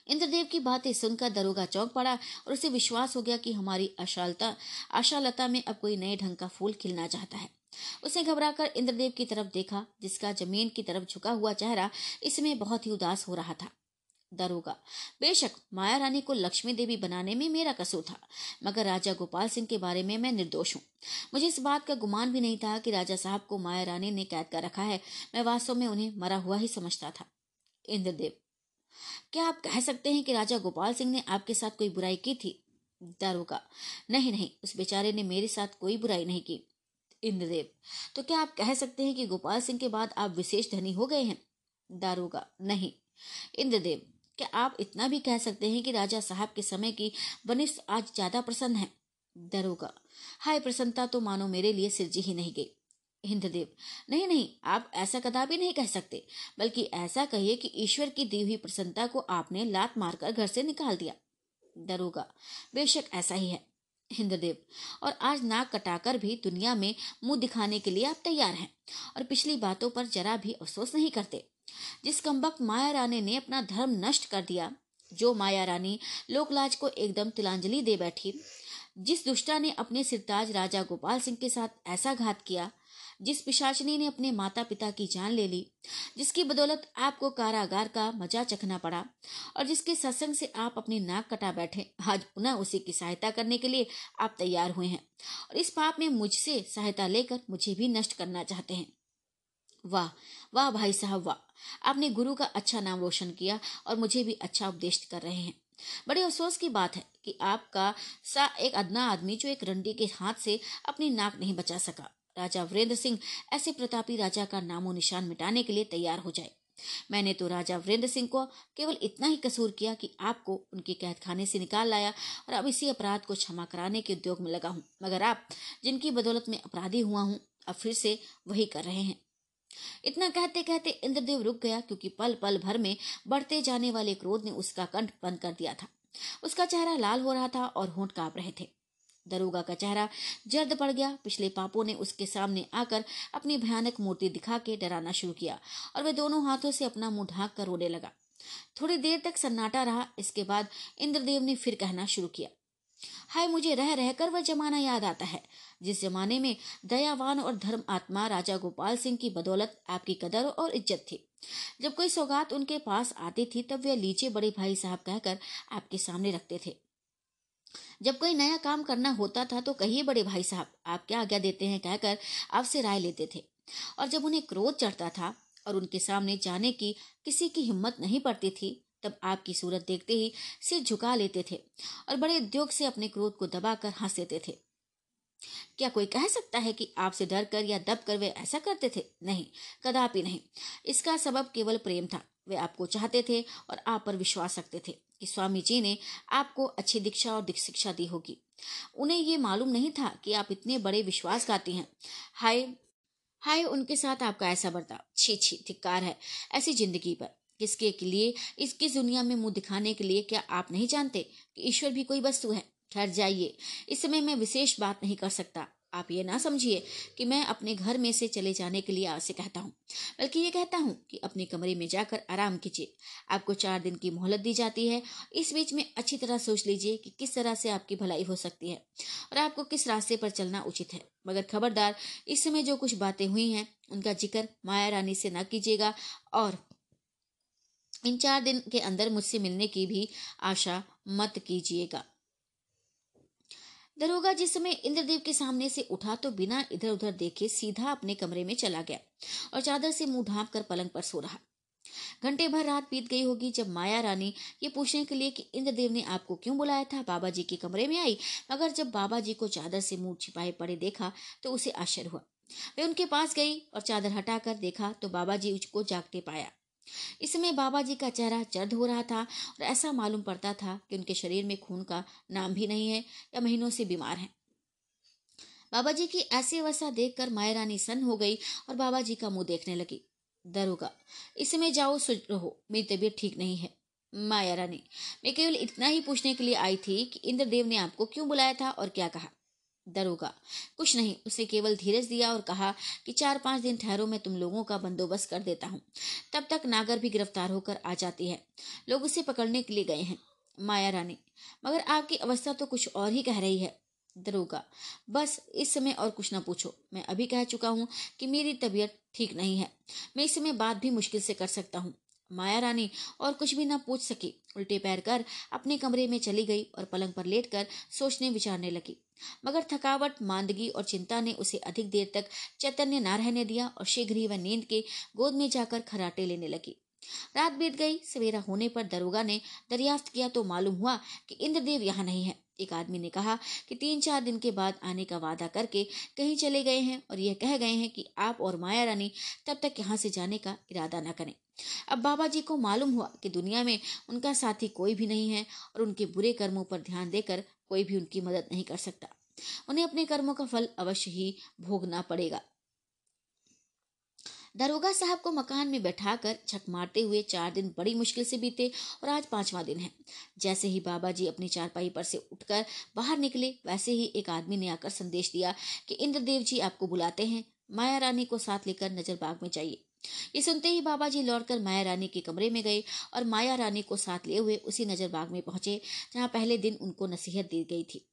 [SPEAKER 1] इंद्रदेव की बातें सुनकर दरोगा चौंक पड़ा और उसे विश्वास हो गया कि हमारी अशालता, आशालता में अब कोई नए ढंग का फूल खिलना चाहता है। उसने घबराकर इंद्रदेव की तरफ़ देखा, जिसका ज़मीन की तरफ़ झुका हुआ चेहरा इसमें बहुत ही उदास हो रहा था। दरोगा बेशक, माया रानी को लक्ष्मी देवी बनाने में मेरा कसूर था, मगर राजा गोपाल सिंह के बारे में मैं निर्दोष हूँ। मुझे इस बात का गुमान भी नहीं था कि राजा साहब को माया रानी ने कैद कर रखा है। मैं वास्तव में उन्हें मरा हुआ ही समझता था। इंद्रदेव, क्या आप कह सकते हैं कि राजा गोपाल सिंह ने आपके साथ कोई बुराई की थी? दारोगा नहीं नहीं, उस बेचारे ने मेरे साथ कोई बुराई नहीं की। इंद्रदेव तो क्या आप कह सकते हैं कि गोपाल सिंह के बाद आप विशेष धनी हो गए हैं? दारोगा नहीं। इंद्रदेव क्या आप इतना भी कह सकते हैं कि राजा साहब के समय की बनिश आज ज़्यादा प्रसन्न है? दरोगा। हाय प्रसन्नता तो मानो मेरे लिए सिरजी ही नहीं गई। इंद्रदेव। नहीं नहीं, आप ऐसा कदापि नहीं कह सकते, बल्कि ऐसा कहिए कि ईश्वर की दी हुई प्रसन्नता को आपने लात मारकर घर से निकाल दिया। दरोगा। बेशक ऐसा ही है, इंद्रदेव। और आज नाक कटाकर भी दुनिया में मुँह दिखाने के लिए आप तैयार हैं, और पिछली बातों पर जरा भी अफसोस नहीं करते। जिस कम्बक माया रानी ने अपना धर्म नष्ट कर दिया, जो माया रानी लोकलाज को एकदम तिलांजलि दे बैठी। जिस दुष्टा ने अपने सिरताज राजा गोपाल सिंह के साथ ऐसा घात किया, जिस पिशाचनी ने अपने माता पिता की जान ले ली, जिसकी बदौलत आपको कारागार का मज़ा चखना पड़ा, और जिसके सत्संग से आप अपनी नाक कटा बैठे, आज पुनः उसी की सहायता करने के लिए आप तैयार हुए हैं, और इस पाप में मुझसे सहायता लेकर मुझे भी नष्ट करना चाहते हैं। वाह वाह भाई साहब, वाह। आपने गुरु का अच्छा नाम रोशन किया और मुझे भी अच्छा उपदेश कर रहे हैं। बड़े अफसोस की बात है कि आपका सा एक अदना आदमी जो एक रंडी के हाथ से अपनी नाक नहीं बचा सका। राजा वीरेंद्र सिंह ऐसे प्रतापी राजा का नामो निशान मिटाने के लिए तैयार हो जाए। मैंने तो राजा वीरेंद्र सिंह को केवल इतना ही कसूर किया कि आपको उनके कैद खाने से निकाल लाया और अब इसी अपराध को क्षमा कराने के उद्योग में लगा हूँ। मगर आप, जिनकी बदौलत में अपराधी हुआ हूँ, अब फिर से वही कर रहे हैं। इतना कहते कहते इंद्रदेव रुक गया, क्योंकि पल पल भर में बढ़ते जाने वाले क्रोध ने उसका कंठ बंद कर दिया था। उसका चेहरा लाल हो रहा था और होंठ काँप रहे थे। दरोगा का चेहरा जर्द पड़ गया। पिछले पापों ने उसके सामने आकर अपनी भयानक मूर्ति दिखा के डराना शुरू किया और वह दोनों हाथों से अपना मुँह ढाक कर रोने लगा। थोड़ी देर तक सन्नाटा रहा। इसके बाद इंद्रदेव ने फिर कहना शुरू किया। हाय, मुझे रह रहकर वह जमाना याद आता है। जिस जमाने में दयावान और धर्म आत्मा राजा गोपाल सिंह की बदौलत आपकी कदर और इज़्ज़त थी। जब कोई सौगात उनके पास आती थी, तब वे लीचे बड़े भाई साहब कहकर आपके सामने रखते थे। जब कोई नया काम करना होता था तो कहिए बड़े भाई साहब, आप क्या आज्ञा देते हैं कहकर आपसे राय लेते थे। और जब उन्हें क्रोध चढ़ता था और उनके सामने जाने की किसी की हिम्मत नहीं पड़ती थी तब आपकी सूरत देखते ही सिर झुका लेते थे और बड़े उद्योग से अपने क्रोध को दबाकर हंस देते थे। क्या कोई कह सकता है कि आपसे डर कर या दब कर वे ऐसा करते थे? नहीं, कदापि नहीं। इसका सबब केवल प्रेम था। वे आपको चाहते थे और आप पर विश्वास रखते थे कि स्वामी जी ने आपको अच्छी दीक्षा और शिक्षा दी होगी। उन्हें ये मालूम नहीं था कि आप इतने बड़े विश्वासघाती हैं। हाय हाय, उनके साथ आपका ऐसा बर्ताव। छी छी, धिक्कार है। ऐसी ज़िंदगी पर। किसके के लिए इस किस दुनिया में मुँह दिखाने के लिए क्या आप नहीं जानते कि ईश्वर भी कोई वस्तु है? ठहर जाइए। इस समय मैं विशेष बात नहीं कर सकता। आप ये ना समझिए कि मैं अपने घर में से चले जाने के लिए आपसे कहता हूँ। बल्कि ये कहता हूँ कि अपने कमरे में जाकर आराम कीजिए। आपको चार दिन की मोहलत दी जाती है। इस बीच में अच्छी तरह सोच लीजिए कि किस तरह से आपकी भलाई हो सकती है और आपको किस रास्ते पर चलना उचित है। मगर खबरदार, इस समय जो कुछ बातें हुई हैं, उनका ज़िक्र माया रानी से न कीजिएगा और इन चार दिन के अंदर मुझसे मिलने की भी आशा मत कीजिएगा। दरोगा जिस समय इंद्रदेव के सामने से उठा तो बिना इधर उधर देखे सीधा अपने कमरे में चला गया और चादर से मुँह ढांप कर पलंग पर सो रहा। घंटे भर रात बीत गई होगी जब माया रानी ये पूछने के लिए कि इंद्रदेव ने आपको क्यों बुलाया था? बाबा जी के कमरे में आई? मगर जब बाबा जी को चादर से मुँह छिपाए पड़े देखा तो उसे आश्चर्य हुआ। वे उनके पास गई और चादर हटाकर देखा तो बाबा जी उसको जागते पाया। इस समय बाबा जी का चेहरा जर्द हो रहा था और ऐसा मालूम पड़ता था कि उनके शरीर में खून का नाम भी नहीं है या महीनों से बीमार हैं। बाबा जी की ऐसी अवस्था देखकर माया रानी सन्न हो गई और बाबा जी का मुँह देखने लगी। दरोगा इस समय जाओ सुझ रहो, मेरी तबीयत ठीक नहीं है। माया रानी, मैं केवल इतना ही पूछने के लिए आई थी कि इंद्रदेव ने आपको क्यों बुलाया था और क्या कहा? दरोगा कुछ नहीं उसे केवल धीरज दिया और कहा कि चार पाँच दिन ठहरो, मैं तुम लोगों का बंदोबस्त कर देता हूँ। तब तक नागर भी गिरफ़्तार होकर आ जाती है। लोग उसे पकड़ने के लिए गए हैं, माया रानी। मगर आपकी अवस्था तो कुछ और ही कह रही है। दरोगा बस इस समय और कुछ ना पूछो। मैं अभी कह चुका हूँ कि मेरी तबीयत ठीक नहीं है। मैं इस समय बात भी मुश्किल से कर सकता हूँ। माया रानी और कुछ भी ना पूछ सकी। उल्टे पैर कर अपने कमरे में चली गई और पलंग पर लेटकर सोचने विचारने लगी। मगर थकावट, मांदगी और चिंता ने उसे अधिक देर तक चैतन्य न रहने दिया और शीघ्र ही वह नींद के गोद में जाकर खराटे लेने लगी। रात बीत गई, सवेरा होने पर दरोगा ने दरियाफ्त किया तो मालूम हुआ कि इंद्रदेव यहाँ नहीं है। एक आदमी ने कहा कि तीन चार दिन के बाद आने का वादा करके कहीं चले गए हैं और यह कह गए हैं कि आप और माया रानी तब तक यहाँ से जाने का इरादा न करें। अब बाबा जी को मालूम हुआ कि दुनिया में उनका साथी कोई भी नहीं है और उनके बुरे कर्मों पर ध्यान देकर कोई भी उनकी मदद नहीं कर सकता। उन्हें अपने कर्मों का फल अवश्य ही भोगना पड़ेगा। दरोगा साहब को मकान में बैठाकर छक मारते हुए चार दिन बड़ी मुश्किल से बीते और आज पांचवा दिन है। जैसे ही बाबा जी अपनी चारपाई पर से उठकर बाहर निकले, वैसे ही एक आदमी ने आकर संदेश दिया कि इंद्रदेव जी आपको बुलाते हैं, माया रानी को साथ लेकर नज़र बाग में जाइए। ये सुनते ही बाबा जी लौटकर माया रानी के कमरे में गए और माया रानी को साथ लिए हुए उसी नज़र बाग में पहुँचे, जहाँ पहले दिन उनको नसीहत दी गई थी।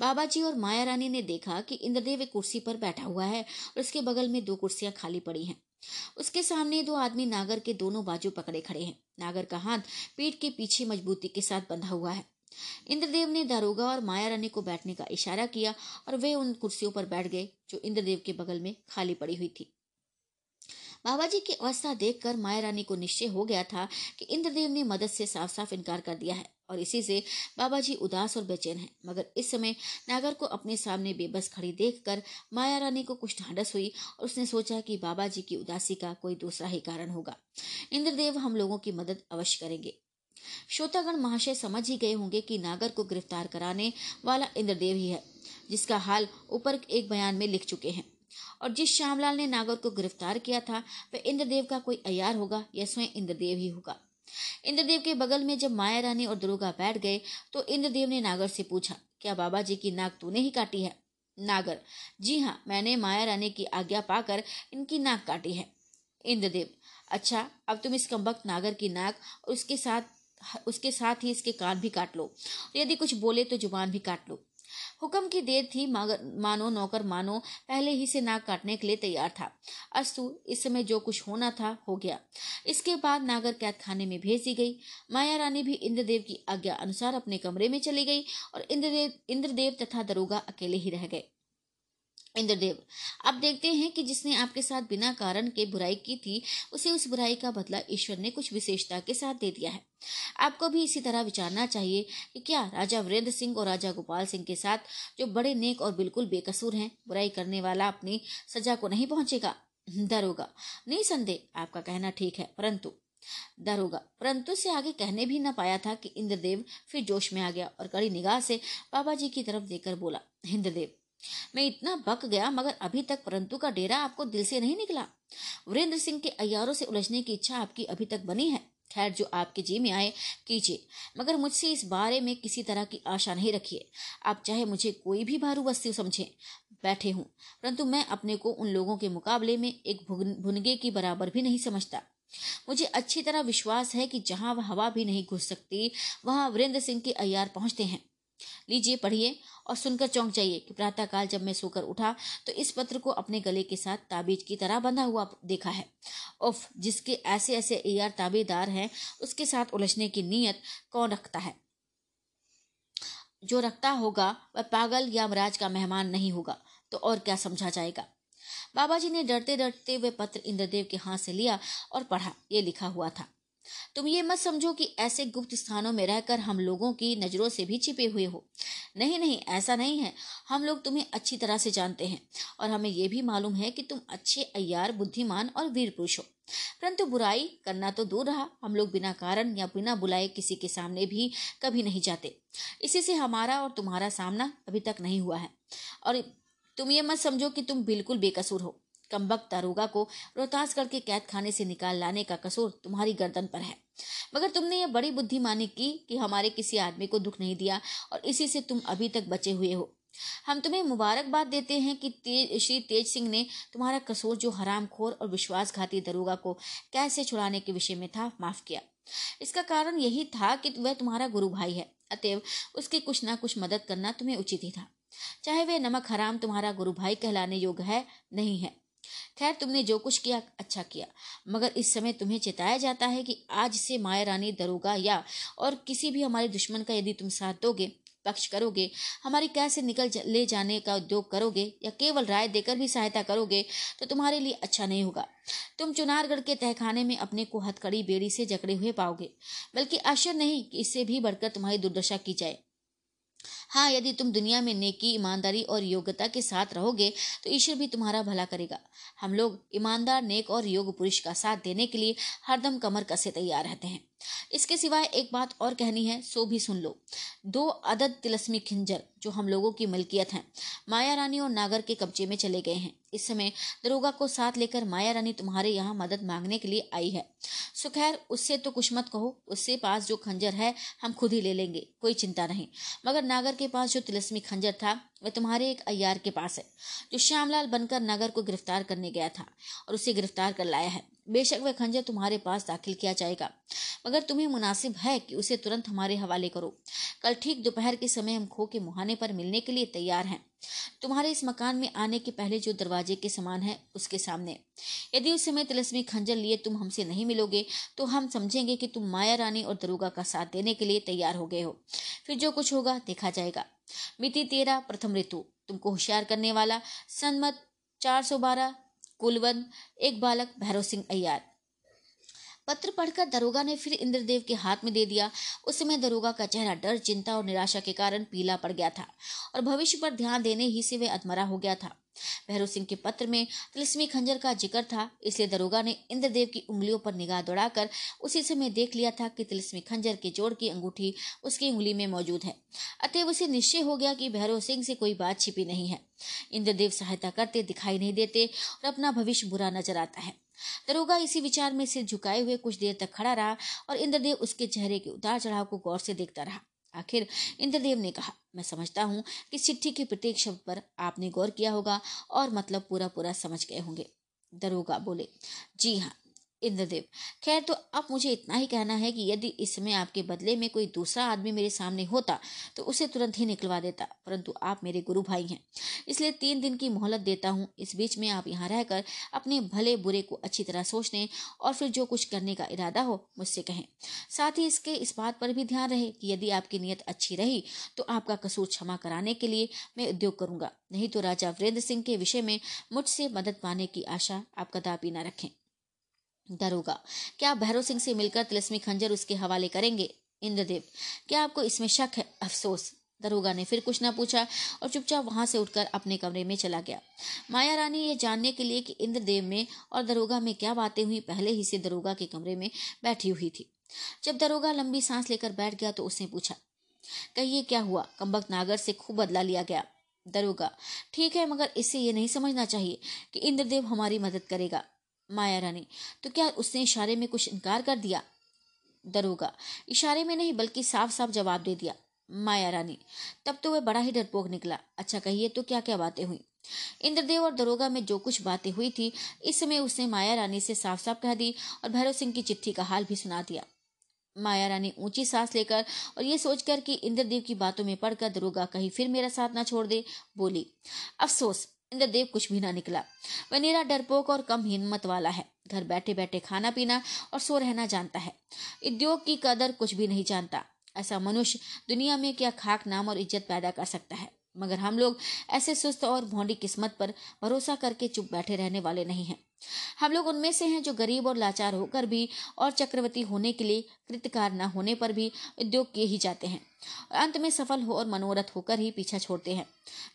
[SPEAKER 1] बाबा जी और माया रानी ने देखा कि इंद्रदेव एक कुर्सी पर बैठा हुआ है और उसके बगल में दो कुर्सियाँ खाली पड़ी हैं। उसके सामने दो आदमी नागर के दोनों बाजू पकड़े खड़े हैं। नागर का हाथ पीठ के पीछे मजबूती के साथ बंधा हुआ है। इंद्रदेव ने दारोगा और माया रानी को बैठने का इशारा किया और वे उन कुर्सियों पर बैठ गए, जो इंद्रदेव के बगल में खाली पड़ी हुई थी। बाबा जी की अवस्था देखकर माया रानी को निश्चय हो गया था कि इंद्रदेव ने मदद से साफ़ साफ़ इनकार कर दिया है। और इसी से बाबा जी उदास और बेचैन हैं। मगर इस समय नागर को अपने सामने बेबस खड़ी देखकर माया रानी को कुछ ढांढस हुई और उसने सोचा कि बाबा जी की उदासी का कोई दूसरा ही कारण होगा। इंद्रदेव हम लोगों की मदद अवश्य करेंगे। श्रोतागण महाशय समझ ही गए होंगे कि नागर को गिरफ़्तार कराने वाला इंद्रदेव ही है, जिसका हाल ऊपर एक बयान में लिख चुके हैं। और जिस श्यामलाल ने नागर को गिरफ़्तार किया था, वह इंद्रदेव का कोई अयार होगा या स्वयं इंद्रदेव ही होगा। इंद्रदेव के बगल में जब माया रानी और दुर्गा बैठ गए तो इंद्रदेव ने नागर से पूछा, क्या बाबा जी की नाक तूने ही काटी है? नागर, जी हाँ मैंने माया रानी की आज्ञा पाकर इनकी नाक काटी है। इंद्रदेव अच्छा अब तुम इस कम्बक नागर की नाक और उसके साथ उसके साथ ही इसके कान भी काट लो। यदि कुछ बोले तो ज़ुबान भी काट लो। हुक्म की देर थी मानो, नौकर मानो, पहले ही से नाक काटने के लिए तैयार था। अस्तु, इस समय जो कुछ होना था, हो गया। इसके बाद नागर कैद खाने में भेज दी गई। माया रानी भी इंद्रदेव की आज्ञा अनुसार अपने कमरे में चली गई और इंद्रदेव इंद्रदेव तथा दरोगा अकेले ही रह गए। इंद्रदेव। अब देखते हैं कि जिसने आपके साथ बिना कारण के बुराई की थी, उसे उस बुराई का बदला ईश्वर ने कुछ विशेषता के साथ दे दिया है। आपको भी इसी तरह विचारना चाहिए कि क्या राजा वीरेंद्र सिंह और राजा गोपाल सिंह के साथ जो बड़े नेक और बिल्कुल बेकसूर हैं, बुराई करने वाला अपनी सजा को नहीं पहुंचेगा? दरोगा नहीं संदेह, आपका कहना ठीक है, परंतु दरोगा परंतु से आगे कहने भी न पाया था कि इंद्रदेव फिर जोश में आ गया और कड़ी निगाह से बाबा जी की तरफ़ देकर बोला, इंद्रदेव मैं इतना बक गया, मगर अभी तक परंतु का डेरा आपको दिल से नहीं निकला। वीरेंद्र सिंह के अयारों से उलझने की इच्छा आपकी अभी तक बनी है। खैर, जो आपके जी में आए, कीजिए, मगर मुझसे इस बारे में किसी तरह की आशा नहीं रखिए। आप चाहे मुझे कोई भी भारू वस्तु समझे, बैठे हूँ, परंतु मैं अपने को उन लोगों के मुकाबले में एक भुनगे की बराबर भी नहीं समझता। मुझे अच्छी तरह विश्वास है कि जहाँ हवा भी नहीं घुस सकती, वहाँ वीरेंद्र सिंह के अयार पहुँचते हैं। लीजिए, पढ़िए और सुनकर चौंक जाइए कि प्रातःकाल जब मैं सोकर उठा तो इस पत्र को अपने गले के साथ ताबीज की तरह बंधा हुआ देखा है। उफ, जिसके ऐसे ऐसे ए ताबेदार हैं, उसके साथ उलझने की नीयत कौन रखता है? जो रखता होगा, वह पागल या मराज का मेहमान नहीं होगा तो और क्या समझा जाएगा? बाबा जी ने डरते डरते वे पत्र इंद्रदेव के हाथ से लिया और पढ़ा, ये लिखा हुआ था। तुम ये मत समझो कि ऐसे गुप्त स्थानों में रहकर हम लोगों की नज़रों से भी छिपे हुए हो। नहीं नहीं, ऐसा नहीं है। हम लोग तुम्हें अच्छी तरह से जानते हैं और हमें यह भी मालूम है कि तुम अच्छे अयार बुद्धिमान और वीर पुरुष हो। परंतु बुराई करना तो दूर रहा। हम लोग बिना कारण या बिना बुलाए किसी के सामने भी कभी नहीं जाते। इसी से हमारा और तुम्हारा सामना अभी तक नहीं हुआ है। और तुम ये मत समझो कि तुम बिल्कुल बेकसूर हो। कम्बक दारोगा को रोहतास करके कैद खाने से निकाल लाने का कसूर तुम्हारी गर्दन पर है। मगर तुमने यह बड़ी बुद्धिमानी की कि हमारे किसी आदमी को दुख नहीं दिया और इसी से तुम अभी तक बचे हुए हो। हम तुम्हें मुबारकबाद देते हैं कि तेज श्री तेज सिंह ने तुम्हारा कसूर जो हरामखोर और विश्वासघाती दरोगा को कैसे छुड़ाने के विषय में था, माफ़ किया। इसका कारण यही था कि वह तुम्हारा गुरु भाई है, अतएव उसकी कुछ ना कुछ मदद करना तुम्हें उचित ही था। चाहे वह नमक हराम तुम्हारा गुरु भाई कहलाने योग्य है, नहीं है। खैर, तुमने जो कुछ किया अच्छा किया। मगर इस समय तुम्हें चेताया जाता है कि आज से माया रानी दरोगा या और किसी भी हमारे दुश्मन का यदि तुम साथ दोगे, पक्ष करोगे, हमारी कैसे निकल ले जाने का उद्योग करोगे या केवल राय देकर भी सहायता करोगे तो तुम्हारे लिए अच्छा नहीं होगा। तुम चुनारगढ़ के तहखाने में अपने को हथकड़ी बेड़ी से जकड़े हुए पाओगे, बल्कि आश्चर्य नहीं कि इससे भी बढ़कर तुम्हारी दुर्दशा की जाए। हाँ यदि तुम दुनिया में नेकी, ईमानदारी और योग्यता के साथ रहोगे तो ईश्वर भी तुम्हारा भला करेगा। हम लोग ईमानदार, नेक और योग पुरुष का साथ देने के लिए हरदम कमर कसे तैयार रहते हैं। इसके सिवाय एक बात और कहनी है, सो भी सुन लो। दो अदद तिलस्मी खिंजर, जो हम लोगों की मलकियत हैं, माया रानी और नागर के कब्जे में चले गए हैं। इस समय दरोगा को साथ लेकर माया रानी तुम्हारे यहाँ मदद मांगने के लिए आई है। सुखैर उससे तो कुछ मत कहो। उससे पास जो खंजर है, हम खुद ही ले लेंगे। कोई चिंता नहीं। मगर नागर के पास जो तिलस्मी खंजर था वह तुम्हारे एक अयार के पास है, जो श्यामलाल बनकर नागर को गिरफ़्तार करने गया था और उसे गिरफ़्तार कर लाया है। बेशक वह खंजर तुम्हारे पास दाखिल किया जाएगा, मगर तुम्हें मुनासिब है कि उसे तुरंत हमारे हवाले करो। कल ठीक दोपहर के समय हम खो के मुहाने पर मिलने के लिए तैयार हैं। तुम्हारे इस मकान में आने के पहले जो दरवाजे के समान है, उसके सामने। यदि उस समय तिलस्मी खंजर लिए तुम हमसे नहीं मिलोगे तो हम समझेंगे कि तुम माया रानी और दरोगा का साथ देने के लिए तैयार हो गए हो। फिर जो कुछ होगा देखा जाएगा। मिति तेरा प्रथम ऋतु। तुमको होशियार करने वाला सनमत, चार सौ बारह, कुलवन, एक बालक, भैरव सिंह अय्यार। पत्र पढ़कर दरोगा ने फिर इंद्रदेव के हाथ में दे दिया। उस समय दरोगा का चेहरा डर, चिंता और निराशा के कारण पीला पड़ गया था और भविष्य पर ध्यान देने ही से वह अधमरा हो गया था। भैरव सिंह के पत्र में तिलस्मी खंजर का ज़िक्र था, इसलिए दरोगा ने इंद्रदेव की उंगलियों पर निगाह दौड़ाकर उसी समय देख लिया था कि तिलस्मी खंजर के जोड़ की अंगूठी उसकी उंगली में मौजूद है। अतएव उसे निश्चय हो गया कि भैरव सिंह से कोई बात छिपी नहीं है। इंद्रदेव सहायता करते दिखाई नहीं देते और अपना भविष्य बुरा नज़र आता है। दरोगा इसी विचार में सिर झुकाए हुए कुछ देर तक खड़ा रहा और इंद्रदेव उसके चेहरे के उतार चढ़ाव को गौर से देखता रहा। आखिर इंद्रदेव ने कहा, मैं समझता हूँ कि चिट्ठी के प्रत्येक शब्द पर आपने गौर किया होगा और मतलब पूरा पूरा समझ गए होंगे। दरोगा बोले, जी हाँ इंद्रदेव खैर तो अब मुझे इतना ही कहना है कि यदि इस समय आपके बदले में कोई दूसरा आदमी मेरे सामने होता तो उसे तुरंत ही निकलवा देता, परंतु आप मेरे गुरु भाई हैं। इसलिए तीन दिन की मोहलत देता हूँ। इस बीच में आप यहाँ रहकर अपने भले बुरे को अच्छी तरह सोचने और फिर जो कुछ करने का इरादा हो, मुझसे कहें। साथ ही इसके इस बात पर भी ध्यान रहे कि यदि आपकी नीयत अच्छी रही तो आपका कसूर क्षमा कराने के लिए मैं उद्योग करूँगा। नहीं तो राजा वीरेंद्र सिंह के विषय में मुझसे मदद पाने की आशा आप कदापि न रखें। दरोगा क्या आप भैरव सिंह से मिलकर तिलस्मी खंजर उसके हवाले करेंगे? इंद्रदेव, क्या आपको इसमें शक है? अफसोस। दरोगा ने फिर कुछ ना पूछा और चुपचाप वहाँ से उठकर अपने कमरे में चला गया। माया रानी ये जानने के लिए कि इंद्रदेव में और दरोगा में क्या बातें हुई, पहले ही से दरोगा के कमरे में बैठी हुई थी। जब दरोगा लंबी सांस लेकर बैठ गया तो उसने पूछा, कहिए क्या हुआ? कम्बक नागर से खूब बदला लिया गया। दरोगा, ठीक है, मगर इससे ये नहीं समझना चाहिए कि इंद्रदेव हमारी मदद करेगा। माया रानी। तो क्या उसने इशारे में कुछ इनकार कर दिया? दरोगा। इशारे में नहीं, बल्कि साफ़ साफ़ जवाब दे दिया, माया रानी। तब तो वह बड़ा ही डरपोक निकला। अच्छा कहिए तो क्या क्या बातें हुई? इंद्रदेव और दरोगा में जो कुछ बातें हुई थी, इस समय उसने माया रानी से साफ़ साफ़ कह दी और भैरव सिंह की चिट्ठी का हाल भी सुना दिया। माया रानी ऊँची सांस लेकर और ये सोचकर कि इंद्रदेव की बातों में पढ़कर दरोगा कहीं फिर मेरा साथ ना छोड़ दे, बोली, अफसोस इंद्रदेव कुछ भी ना निकला। वह निरा डरपोक और कम हिम्मत वाला है। घर बैठे बैठे खाना पीना और सो रहना जानता है। उद्योग की कदर कुछ भी नहीं जानता। ऐसा मनुष्य दुनिया में क्या खाक नाम और इज़्ज़त पैदा कर सकता है? मगर हम लोग ऐसे सुस्त और भोंडी किस्मत पर भरोसा करके चुप बैठे रहने वाले नहीं हैं। हम लोग उनमें से हैं जो गरीब और लाचार होकर भी और चक्रवर्ती होने के लिए कृतकार न होने पर भी उद्योग किए ही जाते हैं। अंत में सफल हो और मनोरथ होकर ही पीछा छोड़ते हैं।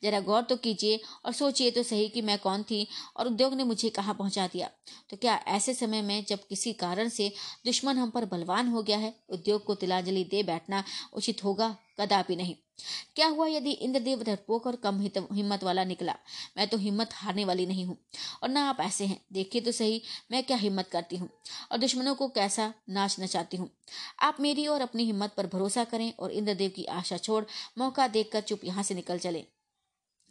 [SPEAKER 1] जरा गौर तो कीजिए और सोचिए तो सही कि मैं कौन थी और उद्योग ने मुझे कहाँ पहुँचा दिया। तो क्या ऐसे समय में जब किसी कारण से दुश्मन हम पर बलवान हो गया है, उद्योग को तिलांजलि दे बैठना उचित होगा? कदापि नहीं। क्या हुआ यदि इंद्रदेव डरपोक और कम हिम्मत वाला निकला? मैं तो हिम्मत हारने वाली नहीं हूँ। और ना आप ऐसे हैं। देखिए तो सही, मैं क्या हिम्मत करती हूँ? और दुश्मनों को कैसा नाच चाहती हूँ? आप मेरी और अपनी हिम्मत पर भरोसा करें और इंद्रदेव की आशा छोड़ मौका देखकर चुप यहाँ से निकल चले।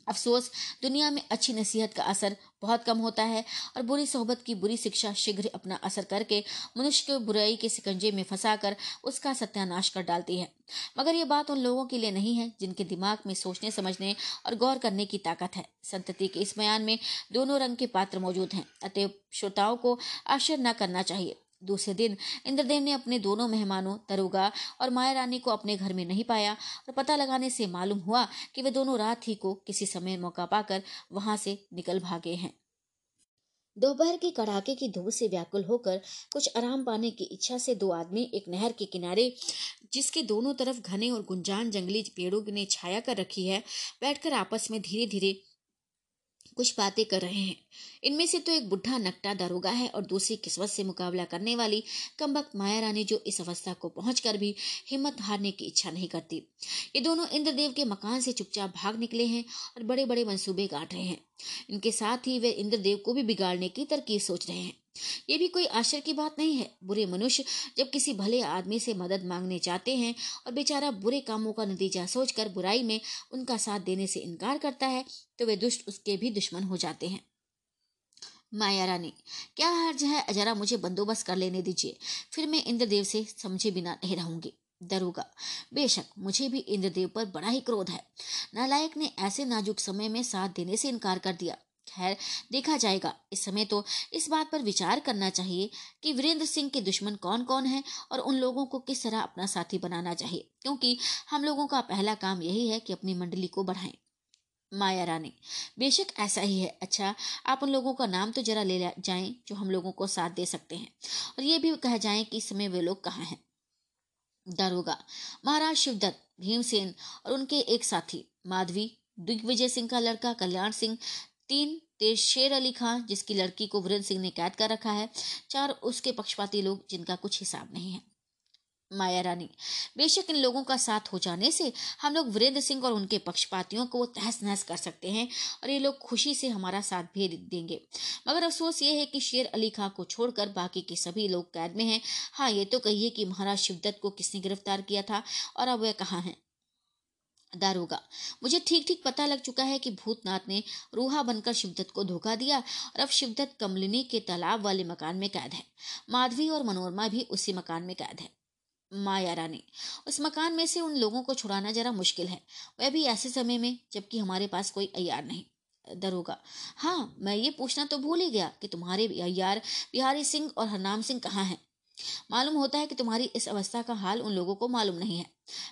[SPEAKER 1] अफसोस, दुनिया में अच्छी नसीहत का असर बहुत कम होता है और बुरी सोहबत की बुरी शिक्षा शीघ्र अपना असर करके मनुष्य को बुराई के सिकंजे में फंसाकर उसका सत्यानाश कर डालती है। मगर ये बात उन लोगों के लिए नहीं है जिनके दिमाग में सोचने, समझने और गौर करने की ताकत है। संतति के इस बयान में दोनों रंग के पात्र मौजूद हैं अतः श्रोताओं को आश्चर्य न करना चाहिए। दूसरे दिन इंद्रदेव ने अपने दोनों मेहमानों दरोगा और माया रानी को अपने घर में नहीं पाया और पता लगाने से मालूम हुआ कि वे दोनों रात ही को किसी समय मौका पाकर वहाँ से निकल भागे हैं। दोपहर के कड़ाके की धूप से व्याकुल होकर कुछ आराम पाने की इच्छा से दो आदमी एक नहर के किनारे, जिसके दोनों तरफ़ घने और गुंजान जंगली पेड़ों ने छाया कर रखी है, बैठकर आपस में धीरे धीरे कुछ बातें कर रहे हैं। इनमें से तो एक बुढ़ा नकटा दारोगा है और दूसरी किस्मत से मुकाबला करने वाली कम्बक माया रानी जो इस अवस्था को पहुंचकर भी हिम्मत हारने की इच्छा नहीं करती। ये दोनों इंद्रदेव के मकान से चुपचाप भाग निकले हैं और बड़े बड़े मंसूबे गाट रहे हैं। इनके साथ ही वे इंद्रदेव को भी बिगाड़ने की तरकीब सोच रहे हैं। ये भी कोई आश्चर्य की बात नहीं है। बुरे मनुष्य जब किसी भले आदमी से मदद मांगने जाते हैं और बेचारा बुरे कामों का नतीजा सोचकर बुराई में उनका साथ देने से इनकार करता है तो वे दुष्ट उसके भी दुश्मन हो जाते हैं। माया रानी, क्या हर्ज है? जरा मुझे बंदोबस्त कर लेने दीजिए, फिर मैं इंद्रदेव से समझे बिना नहीं रहूँगी। दरोगा, बेशक मुझे भी इंद्रदेव पर बड़ा ही क्रोध है। नालायक ने ऐसे नाजुक समय में साथ देने से इनकार कर दिया। खैर, देखा जाएगा। इस समय तो इस बात पर विचार करना चाहिए कि वीरेंद्र सिंह के दुश्मन कौन कौन है और उन लोगों को किस तरह अपना साथी बनाना चाहिए, क्योंकि हम लोगों का पहला काम यही है कि अपनी मंडली को बढ़ाएँ। माया रानी, बेशक ऐसा ही है। अच्छा आप उन लोगों का नाम तो जरा ले जाएँ जो हम लोगों को साथ दे सकते हैं। और ये भी कह जाएँ कि इस समय वे लोग कहाँ हैं। दारोगा, महाराज शिवदत्त, भीमसेन और उनके एक साथी, माधवी, दिग्विजय सिंह का लड़का, कल्याण सिंह तीन, तेज शेर अली खान जिसकी लड़की को वीरेंद्र सिंह ने कैद कर रखा है। चार, उसके पक्षपाती लोग, जिनका कुछ हिसाब नहीं है। माया रानी, बेशक इन लोगों का साथ हो जाने से हम लोग वीरेंद्र सिंह और उनके पक्षपातियों को तहस नहस कर सकते हैं और ये लोग खुशी से हमारा साथ भी देंगे। मगर अफसोस ये है कि शेर अली खां को छोड़कर बाकी के सभी लोग कैद में हैं। हाँ ये तो कहिए कि महाराज शिवदत्त को किसने गिरफ़्तार किया था और अब वह कहाँ है? दारोगा मुझे ठीक ठीक पता लग चुका है कि भूतनाथ ने रूहा बनकर शिवदत्त को धोखा दिया और अब शिवदत्त कमलिनी के तालाब वाले मकान में कैद है। माधवी और मनोरमा भी उसी मकान में कैद है। माया रानी, उस मकान में से उन लोगों को छुड़ाना जरा मुश्किल है। वह भी ऐसे समय में, जबकि हमारे पास कोई अयार नहीं। दरोगा हाँ मैं ये पूछना तो भूल ही गया कि तुम्हारे अयार बिहारी सिंह और हरनाम सिंह कहाँ हैं? मालूम होता है कि तुम्हारी इस अवस्था का हाल उन लोगों को मालूम नहीं है।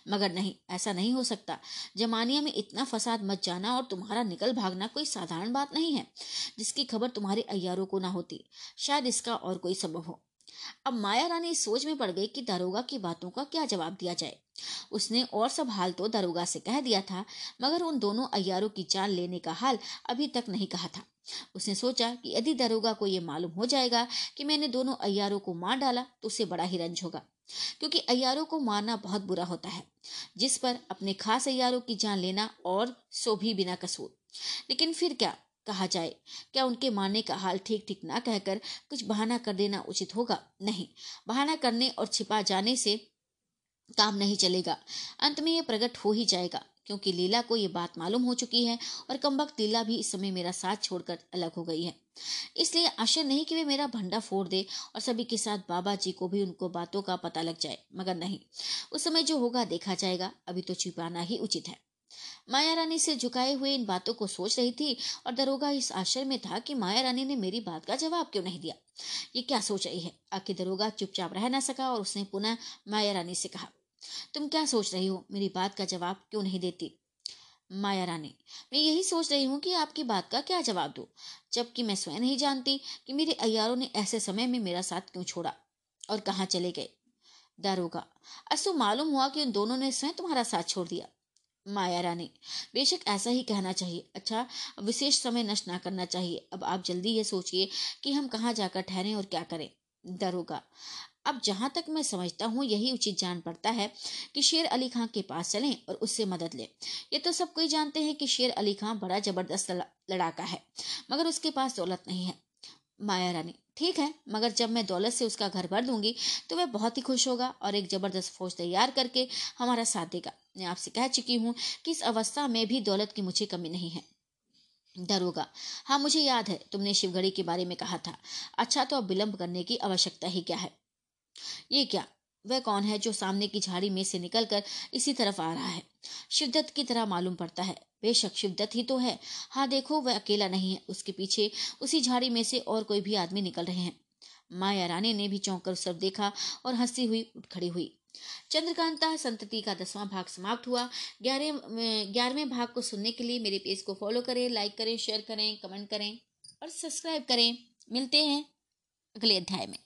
[SPEAKER 1] मगर नहीं, ऐसा नहीं हो सकता। जमानिया में इतना फसाद मच जाना और तुम्हारा निकल भागना कोई साधारण बात नहीं है, जिसकी खबर तुम्हारे अयारों को ना होती। शायद इसका और कोई सबब हो। अब माया रानी सोच में पड़ गई कि दारोगा की बातों का क्या जवाब दिया जाए। उसने और सब हाल तो दारोगा से कह दिया था, मगर उन दोनों अयारों की जान लेने का हाल अभी तक नहीं कहा था। उसने सोचा कि यदि दरोगा को यह मालूम हो जाएगा कि मैंने दोनों अयारों को मार डाला तो उसे बड़ा ही रंज होगा, क्योंकि अयारों को मारना बहुत बुरा होता है, जिस पर अपने खास अयारों की जान लेना और सो भी बिना कसूर। लेकिन फिर क्या? कहा जाए। क्या उनके मारने का हाल ठीक ठीक ना कहकर कुछ बहाना कर देना उचित होगा? नहीं। बहाना करने और छिपा जाने से काम नहीं चलेगा। अंत में यह प्रकट हो ही जाएगा, क्योंकि लीला को ये बात मालूम हो चुकी है और कम्बक लीला भी इस समय मेरा साथ छोड़कर अलग हो गई है। इसलिए आशा नहीं कि वे मेरा भंडा फोड़ दे और सभी के साथ बाबा जी को भी उनको बातों का पता लग जाए, मगर नहीं। उस समय जो होगा देखा जाएगा, अभी तो छिपाना ही उचित है। माया रानी से झुकाए हुए इन बातों को सोच रही थी और दरोगा इस आश्चर्य में था कि माया रानी ने मेरी बात का जवाब क्यों नहीं दिया। ये क्या सोच रही है? आखिर दरोगा चुपचाप रह ना सका और उसने पुनः माया रानी से कहा, तुम क्या सोच रही हो? मेरी बात का जवाब क्यों नहीं देती? माया रानी, मैं यही सोच रही हूँ कि आपकी बात का क्या जवाब दूँ, जबकि मैं स्वयं नहीं जानती कि मेरे अयारों ने ऐसे समय में मेरा साथ क्यों छोड़ा और कहाँ चले गए। दारोगा असो मालूम हुआ कि उन दोनों ने स्वयं तुम्हारा साथ छोड़ दिया। माया रानी। बेशक ऐसा ही कहना चाहिए। अच्छा विशेष समय नष्ट ना करना चाहिए। अब आप जल्दी ये सोचिए कि हम कहाँ जाकर ठहरें और क्या करें। दरोगा। अब जहाँ तक मैं समझता हूँ, यही उचित जान पड़ता है कि शेर अली खां के पास चलें और उससे मदद लें। ये तो सब कोई जानते हैं कि शेर अली खां बड़ा ज़बरदस्त लड़ाका है, मगर उसके पास दौलत नहीं है। माया रानी। ठीक है, मगर जब मैं दौलत से उसका घर भर दूँगी तो वह बहुत ही खुश होगा और एक ज़बरदस्त फौज तैयार करके हमारा साथ देगा। मैं आपसे कह चुकी हूँ कि इस अवस्था में भी दौलत की मुझे कमी नहीं है। दरोगा हाँ मुझे याद है, तुमने शिवगढ़ी के बारे में कहा था। अच्छा तो अब विलंब करने की आवश्यकता ही क्या है? ये क्या? वह कौन है जो सामने की झाड़ी में से निकलकर इसी तरफ़ आ रहा है? शिवदत्त की तरह मालूम पड़ता है। बेशक शिवदत्त ही तो है। हाँ देखो, वह अकेला नहीं है। उसके पीछे, उसी झाड़ी में से और कोई भी आदमी निकल रहे हैं। माया रानी ने भी चौंक कर तरफ़ देखा और हँसी हुई उठ खड़ी हुई। चंद्रकांता संतति का दसवां भाग समाप्त हुआ। ग्यारह ग्यारहवें भाग को सुनने के लिए मेरे पेज को फॉलो करें लाइक करें शेयर करें कमेंट करें और सब्सक्राइब करें। मिलते हैं अगले अध्याय में।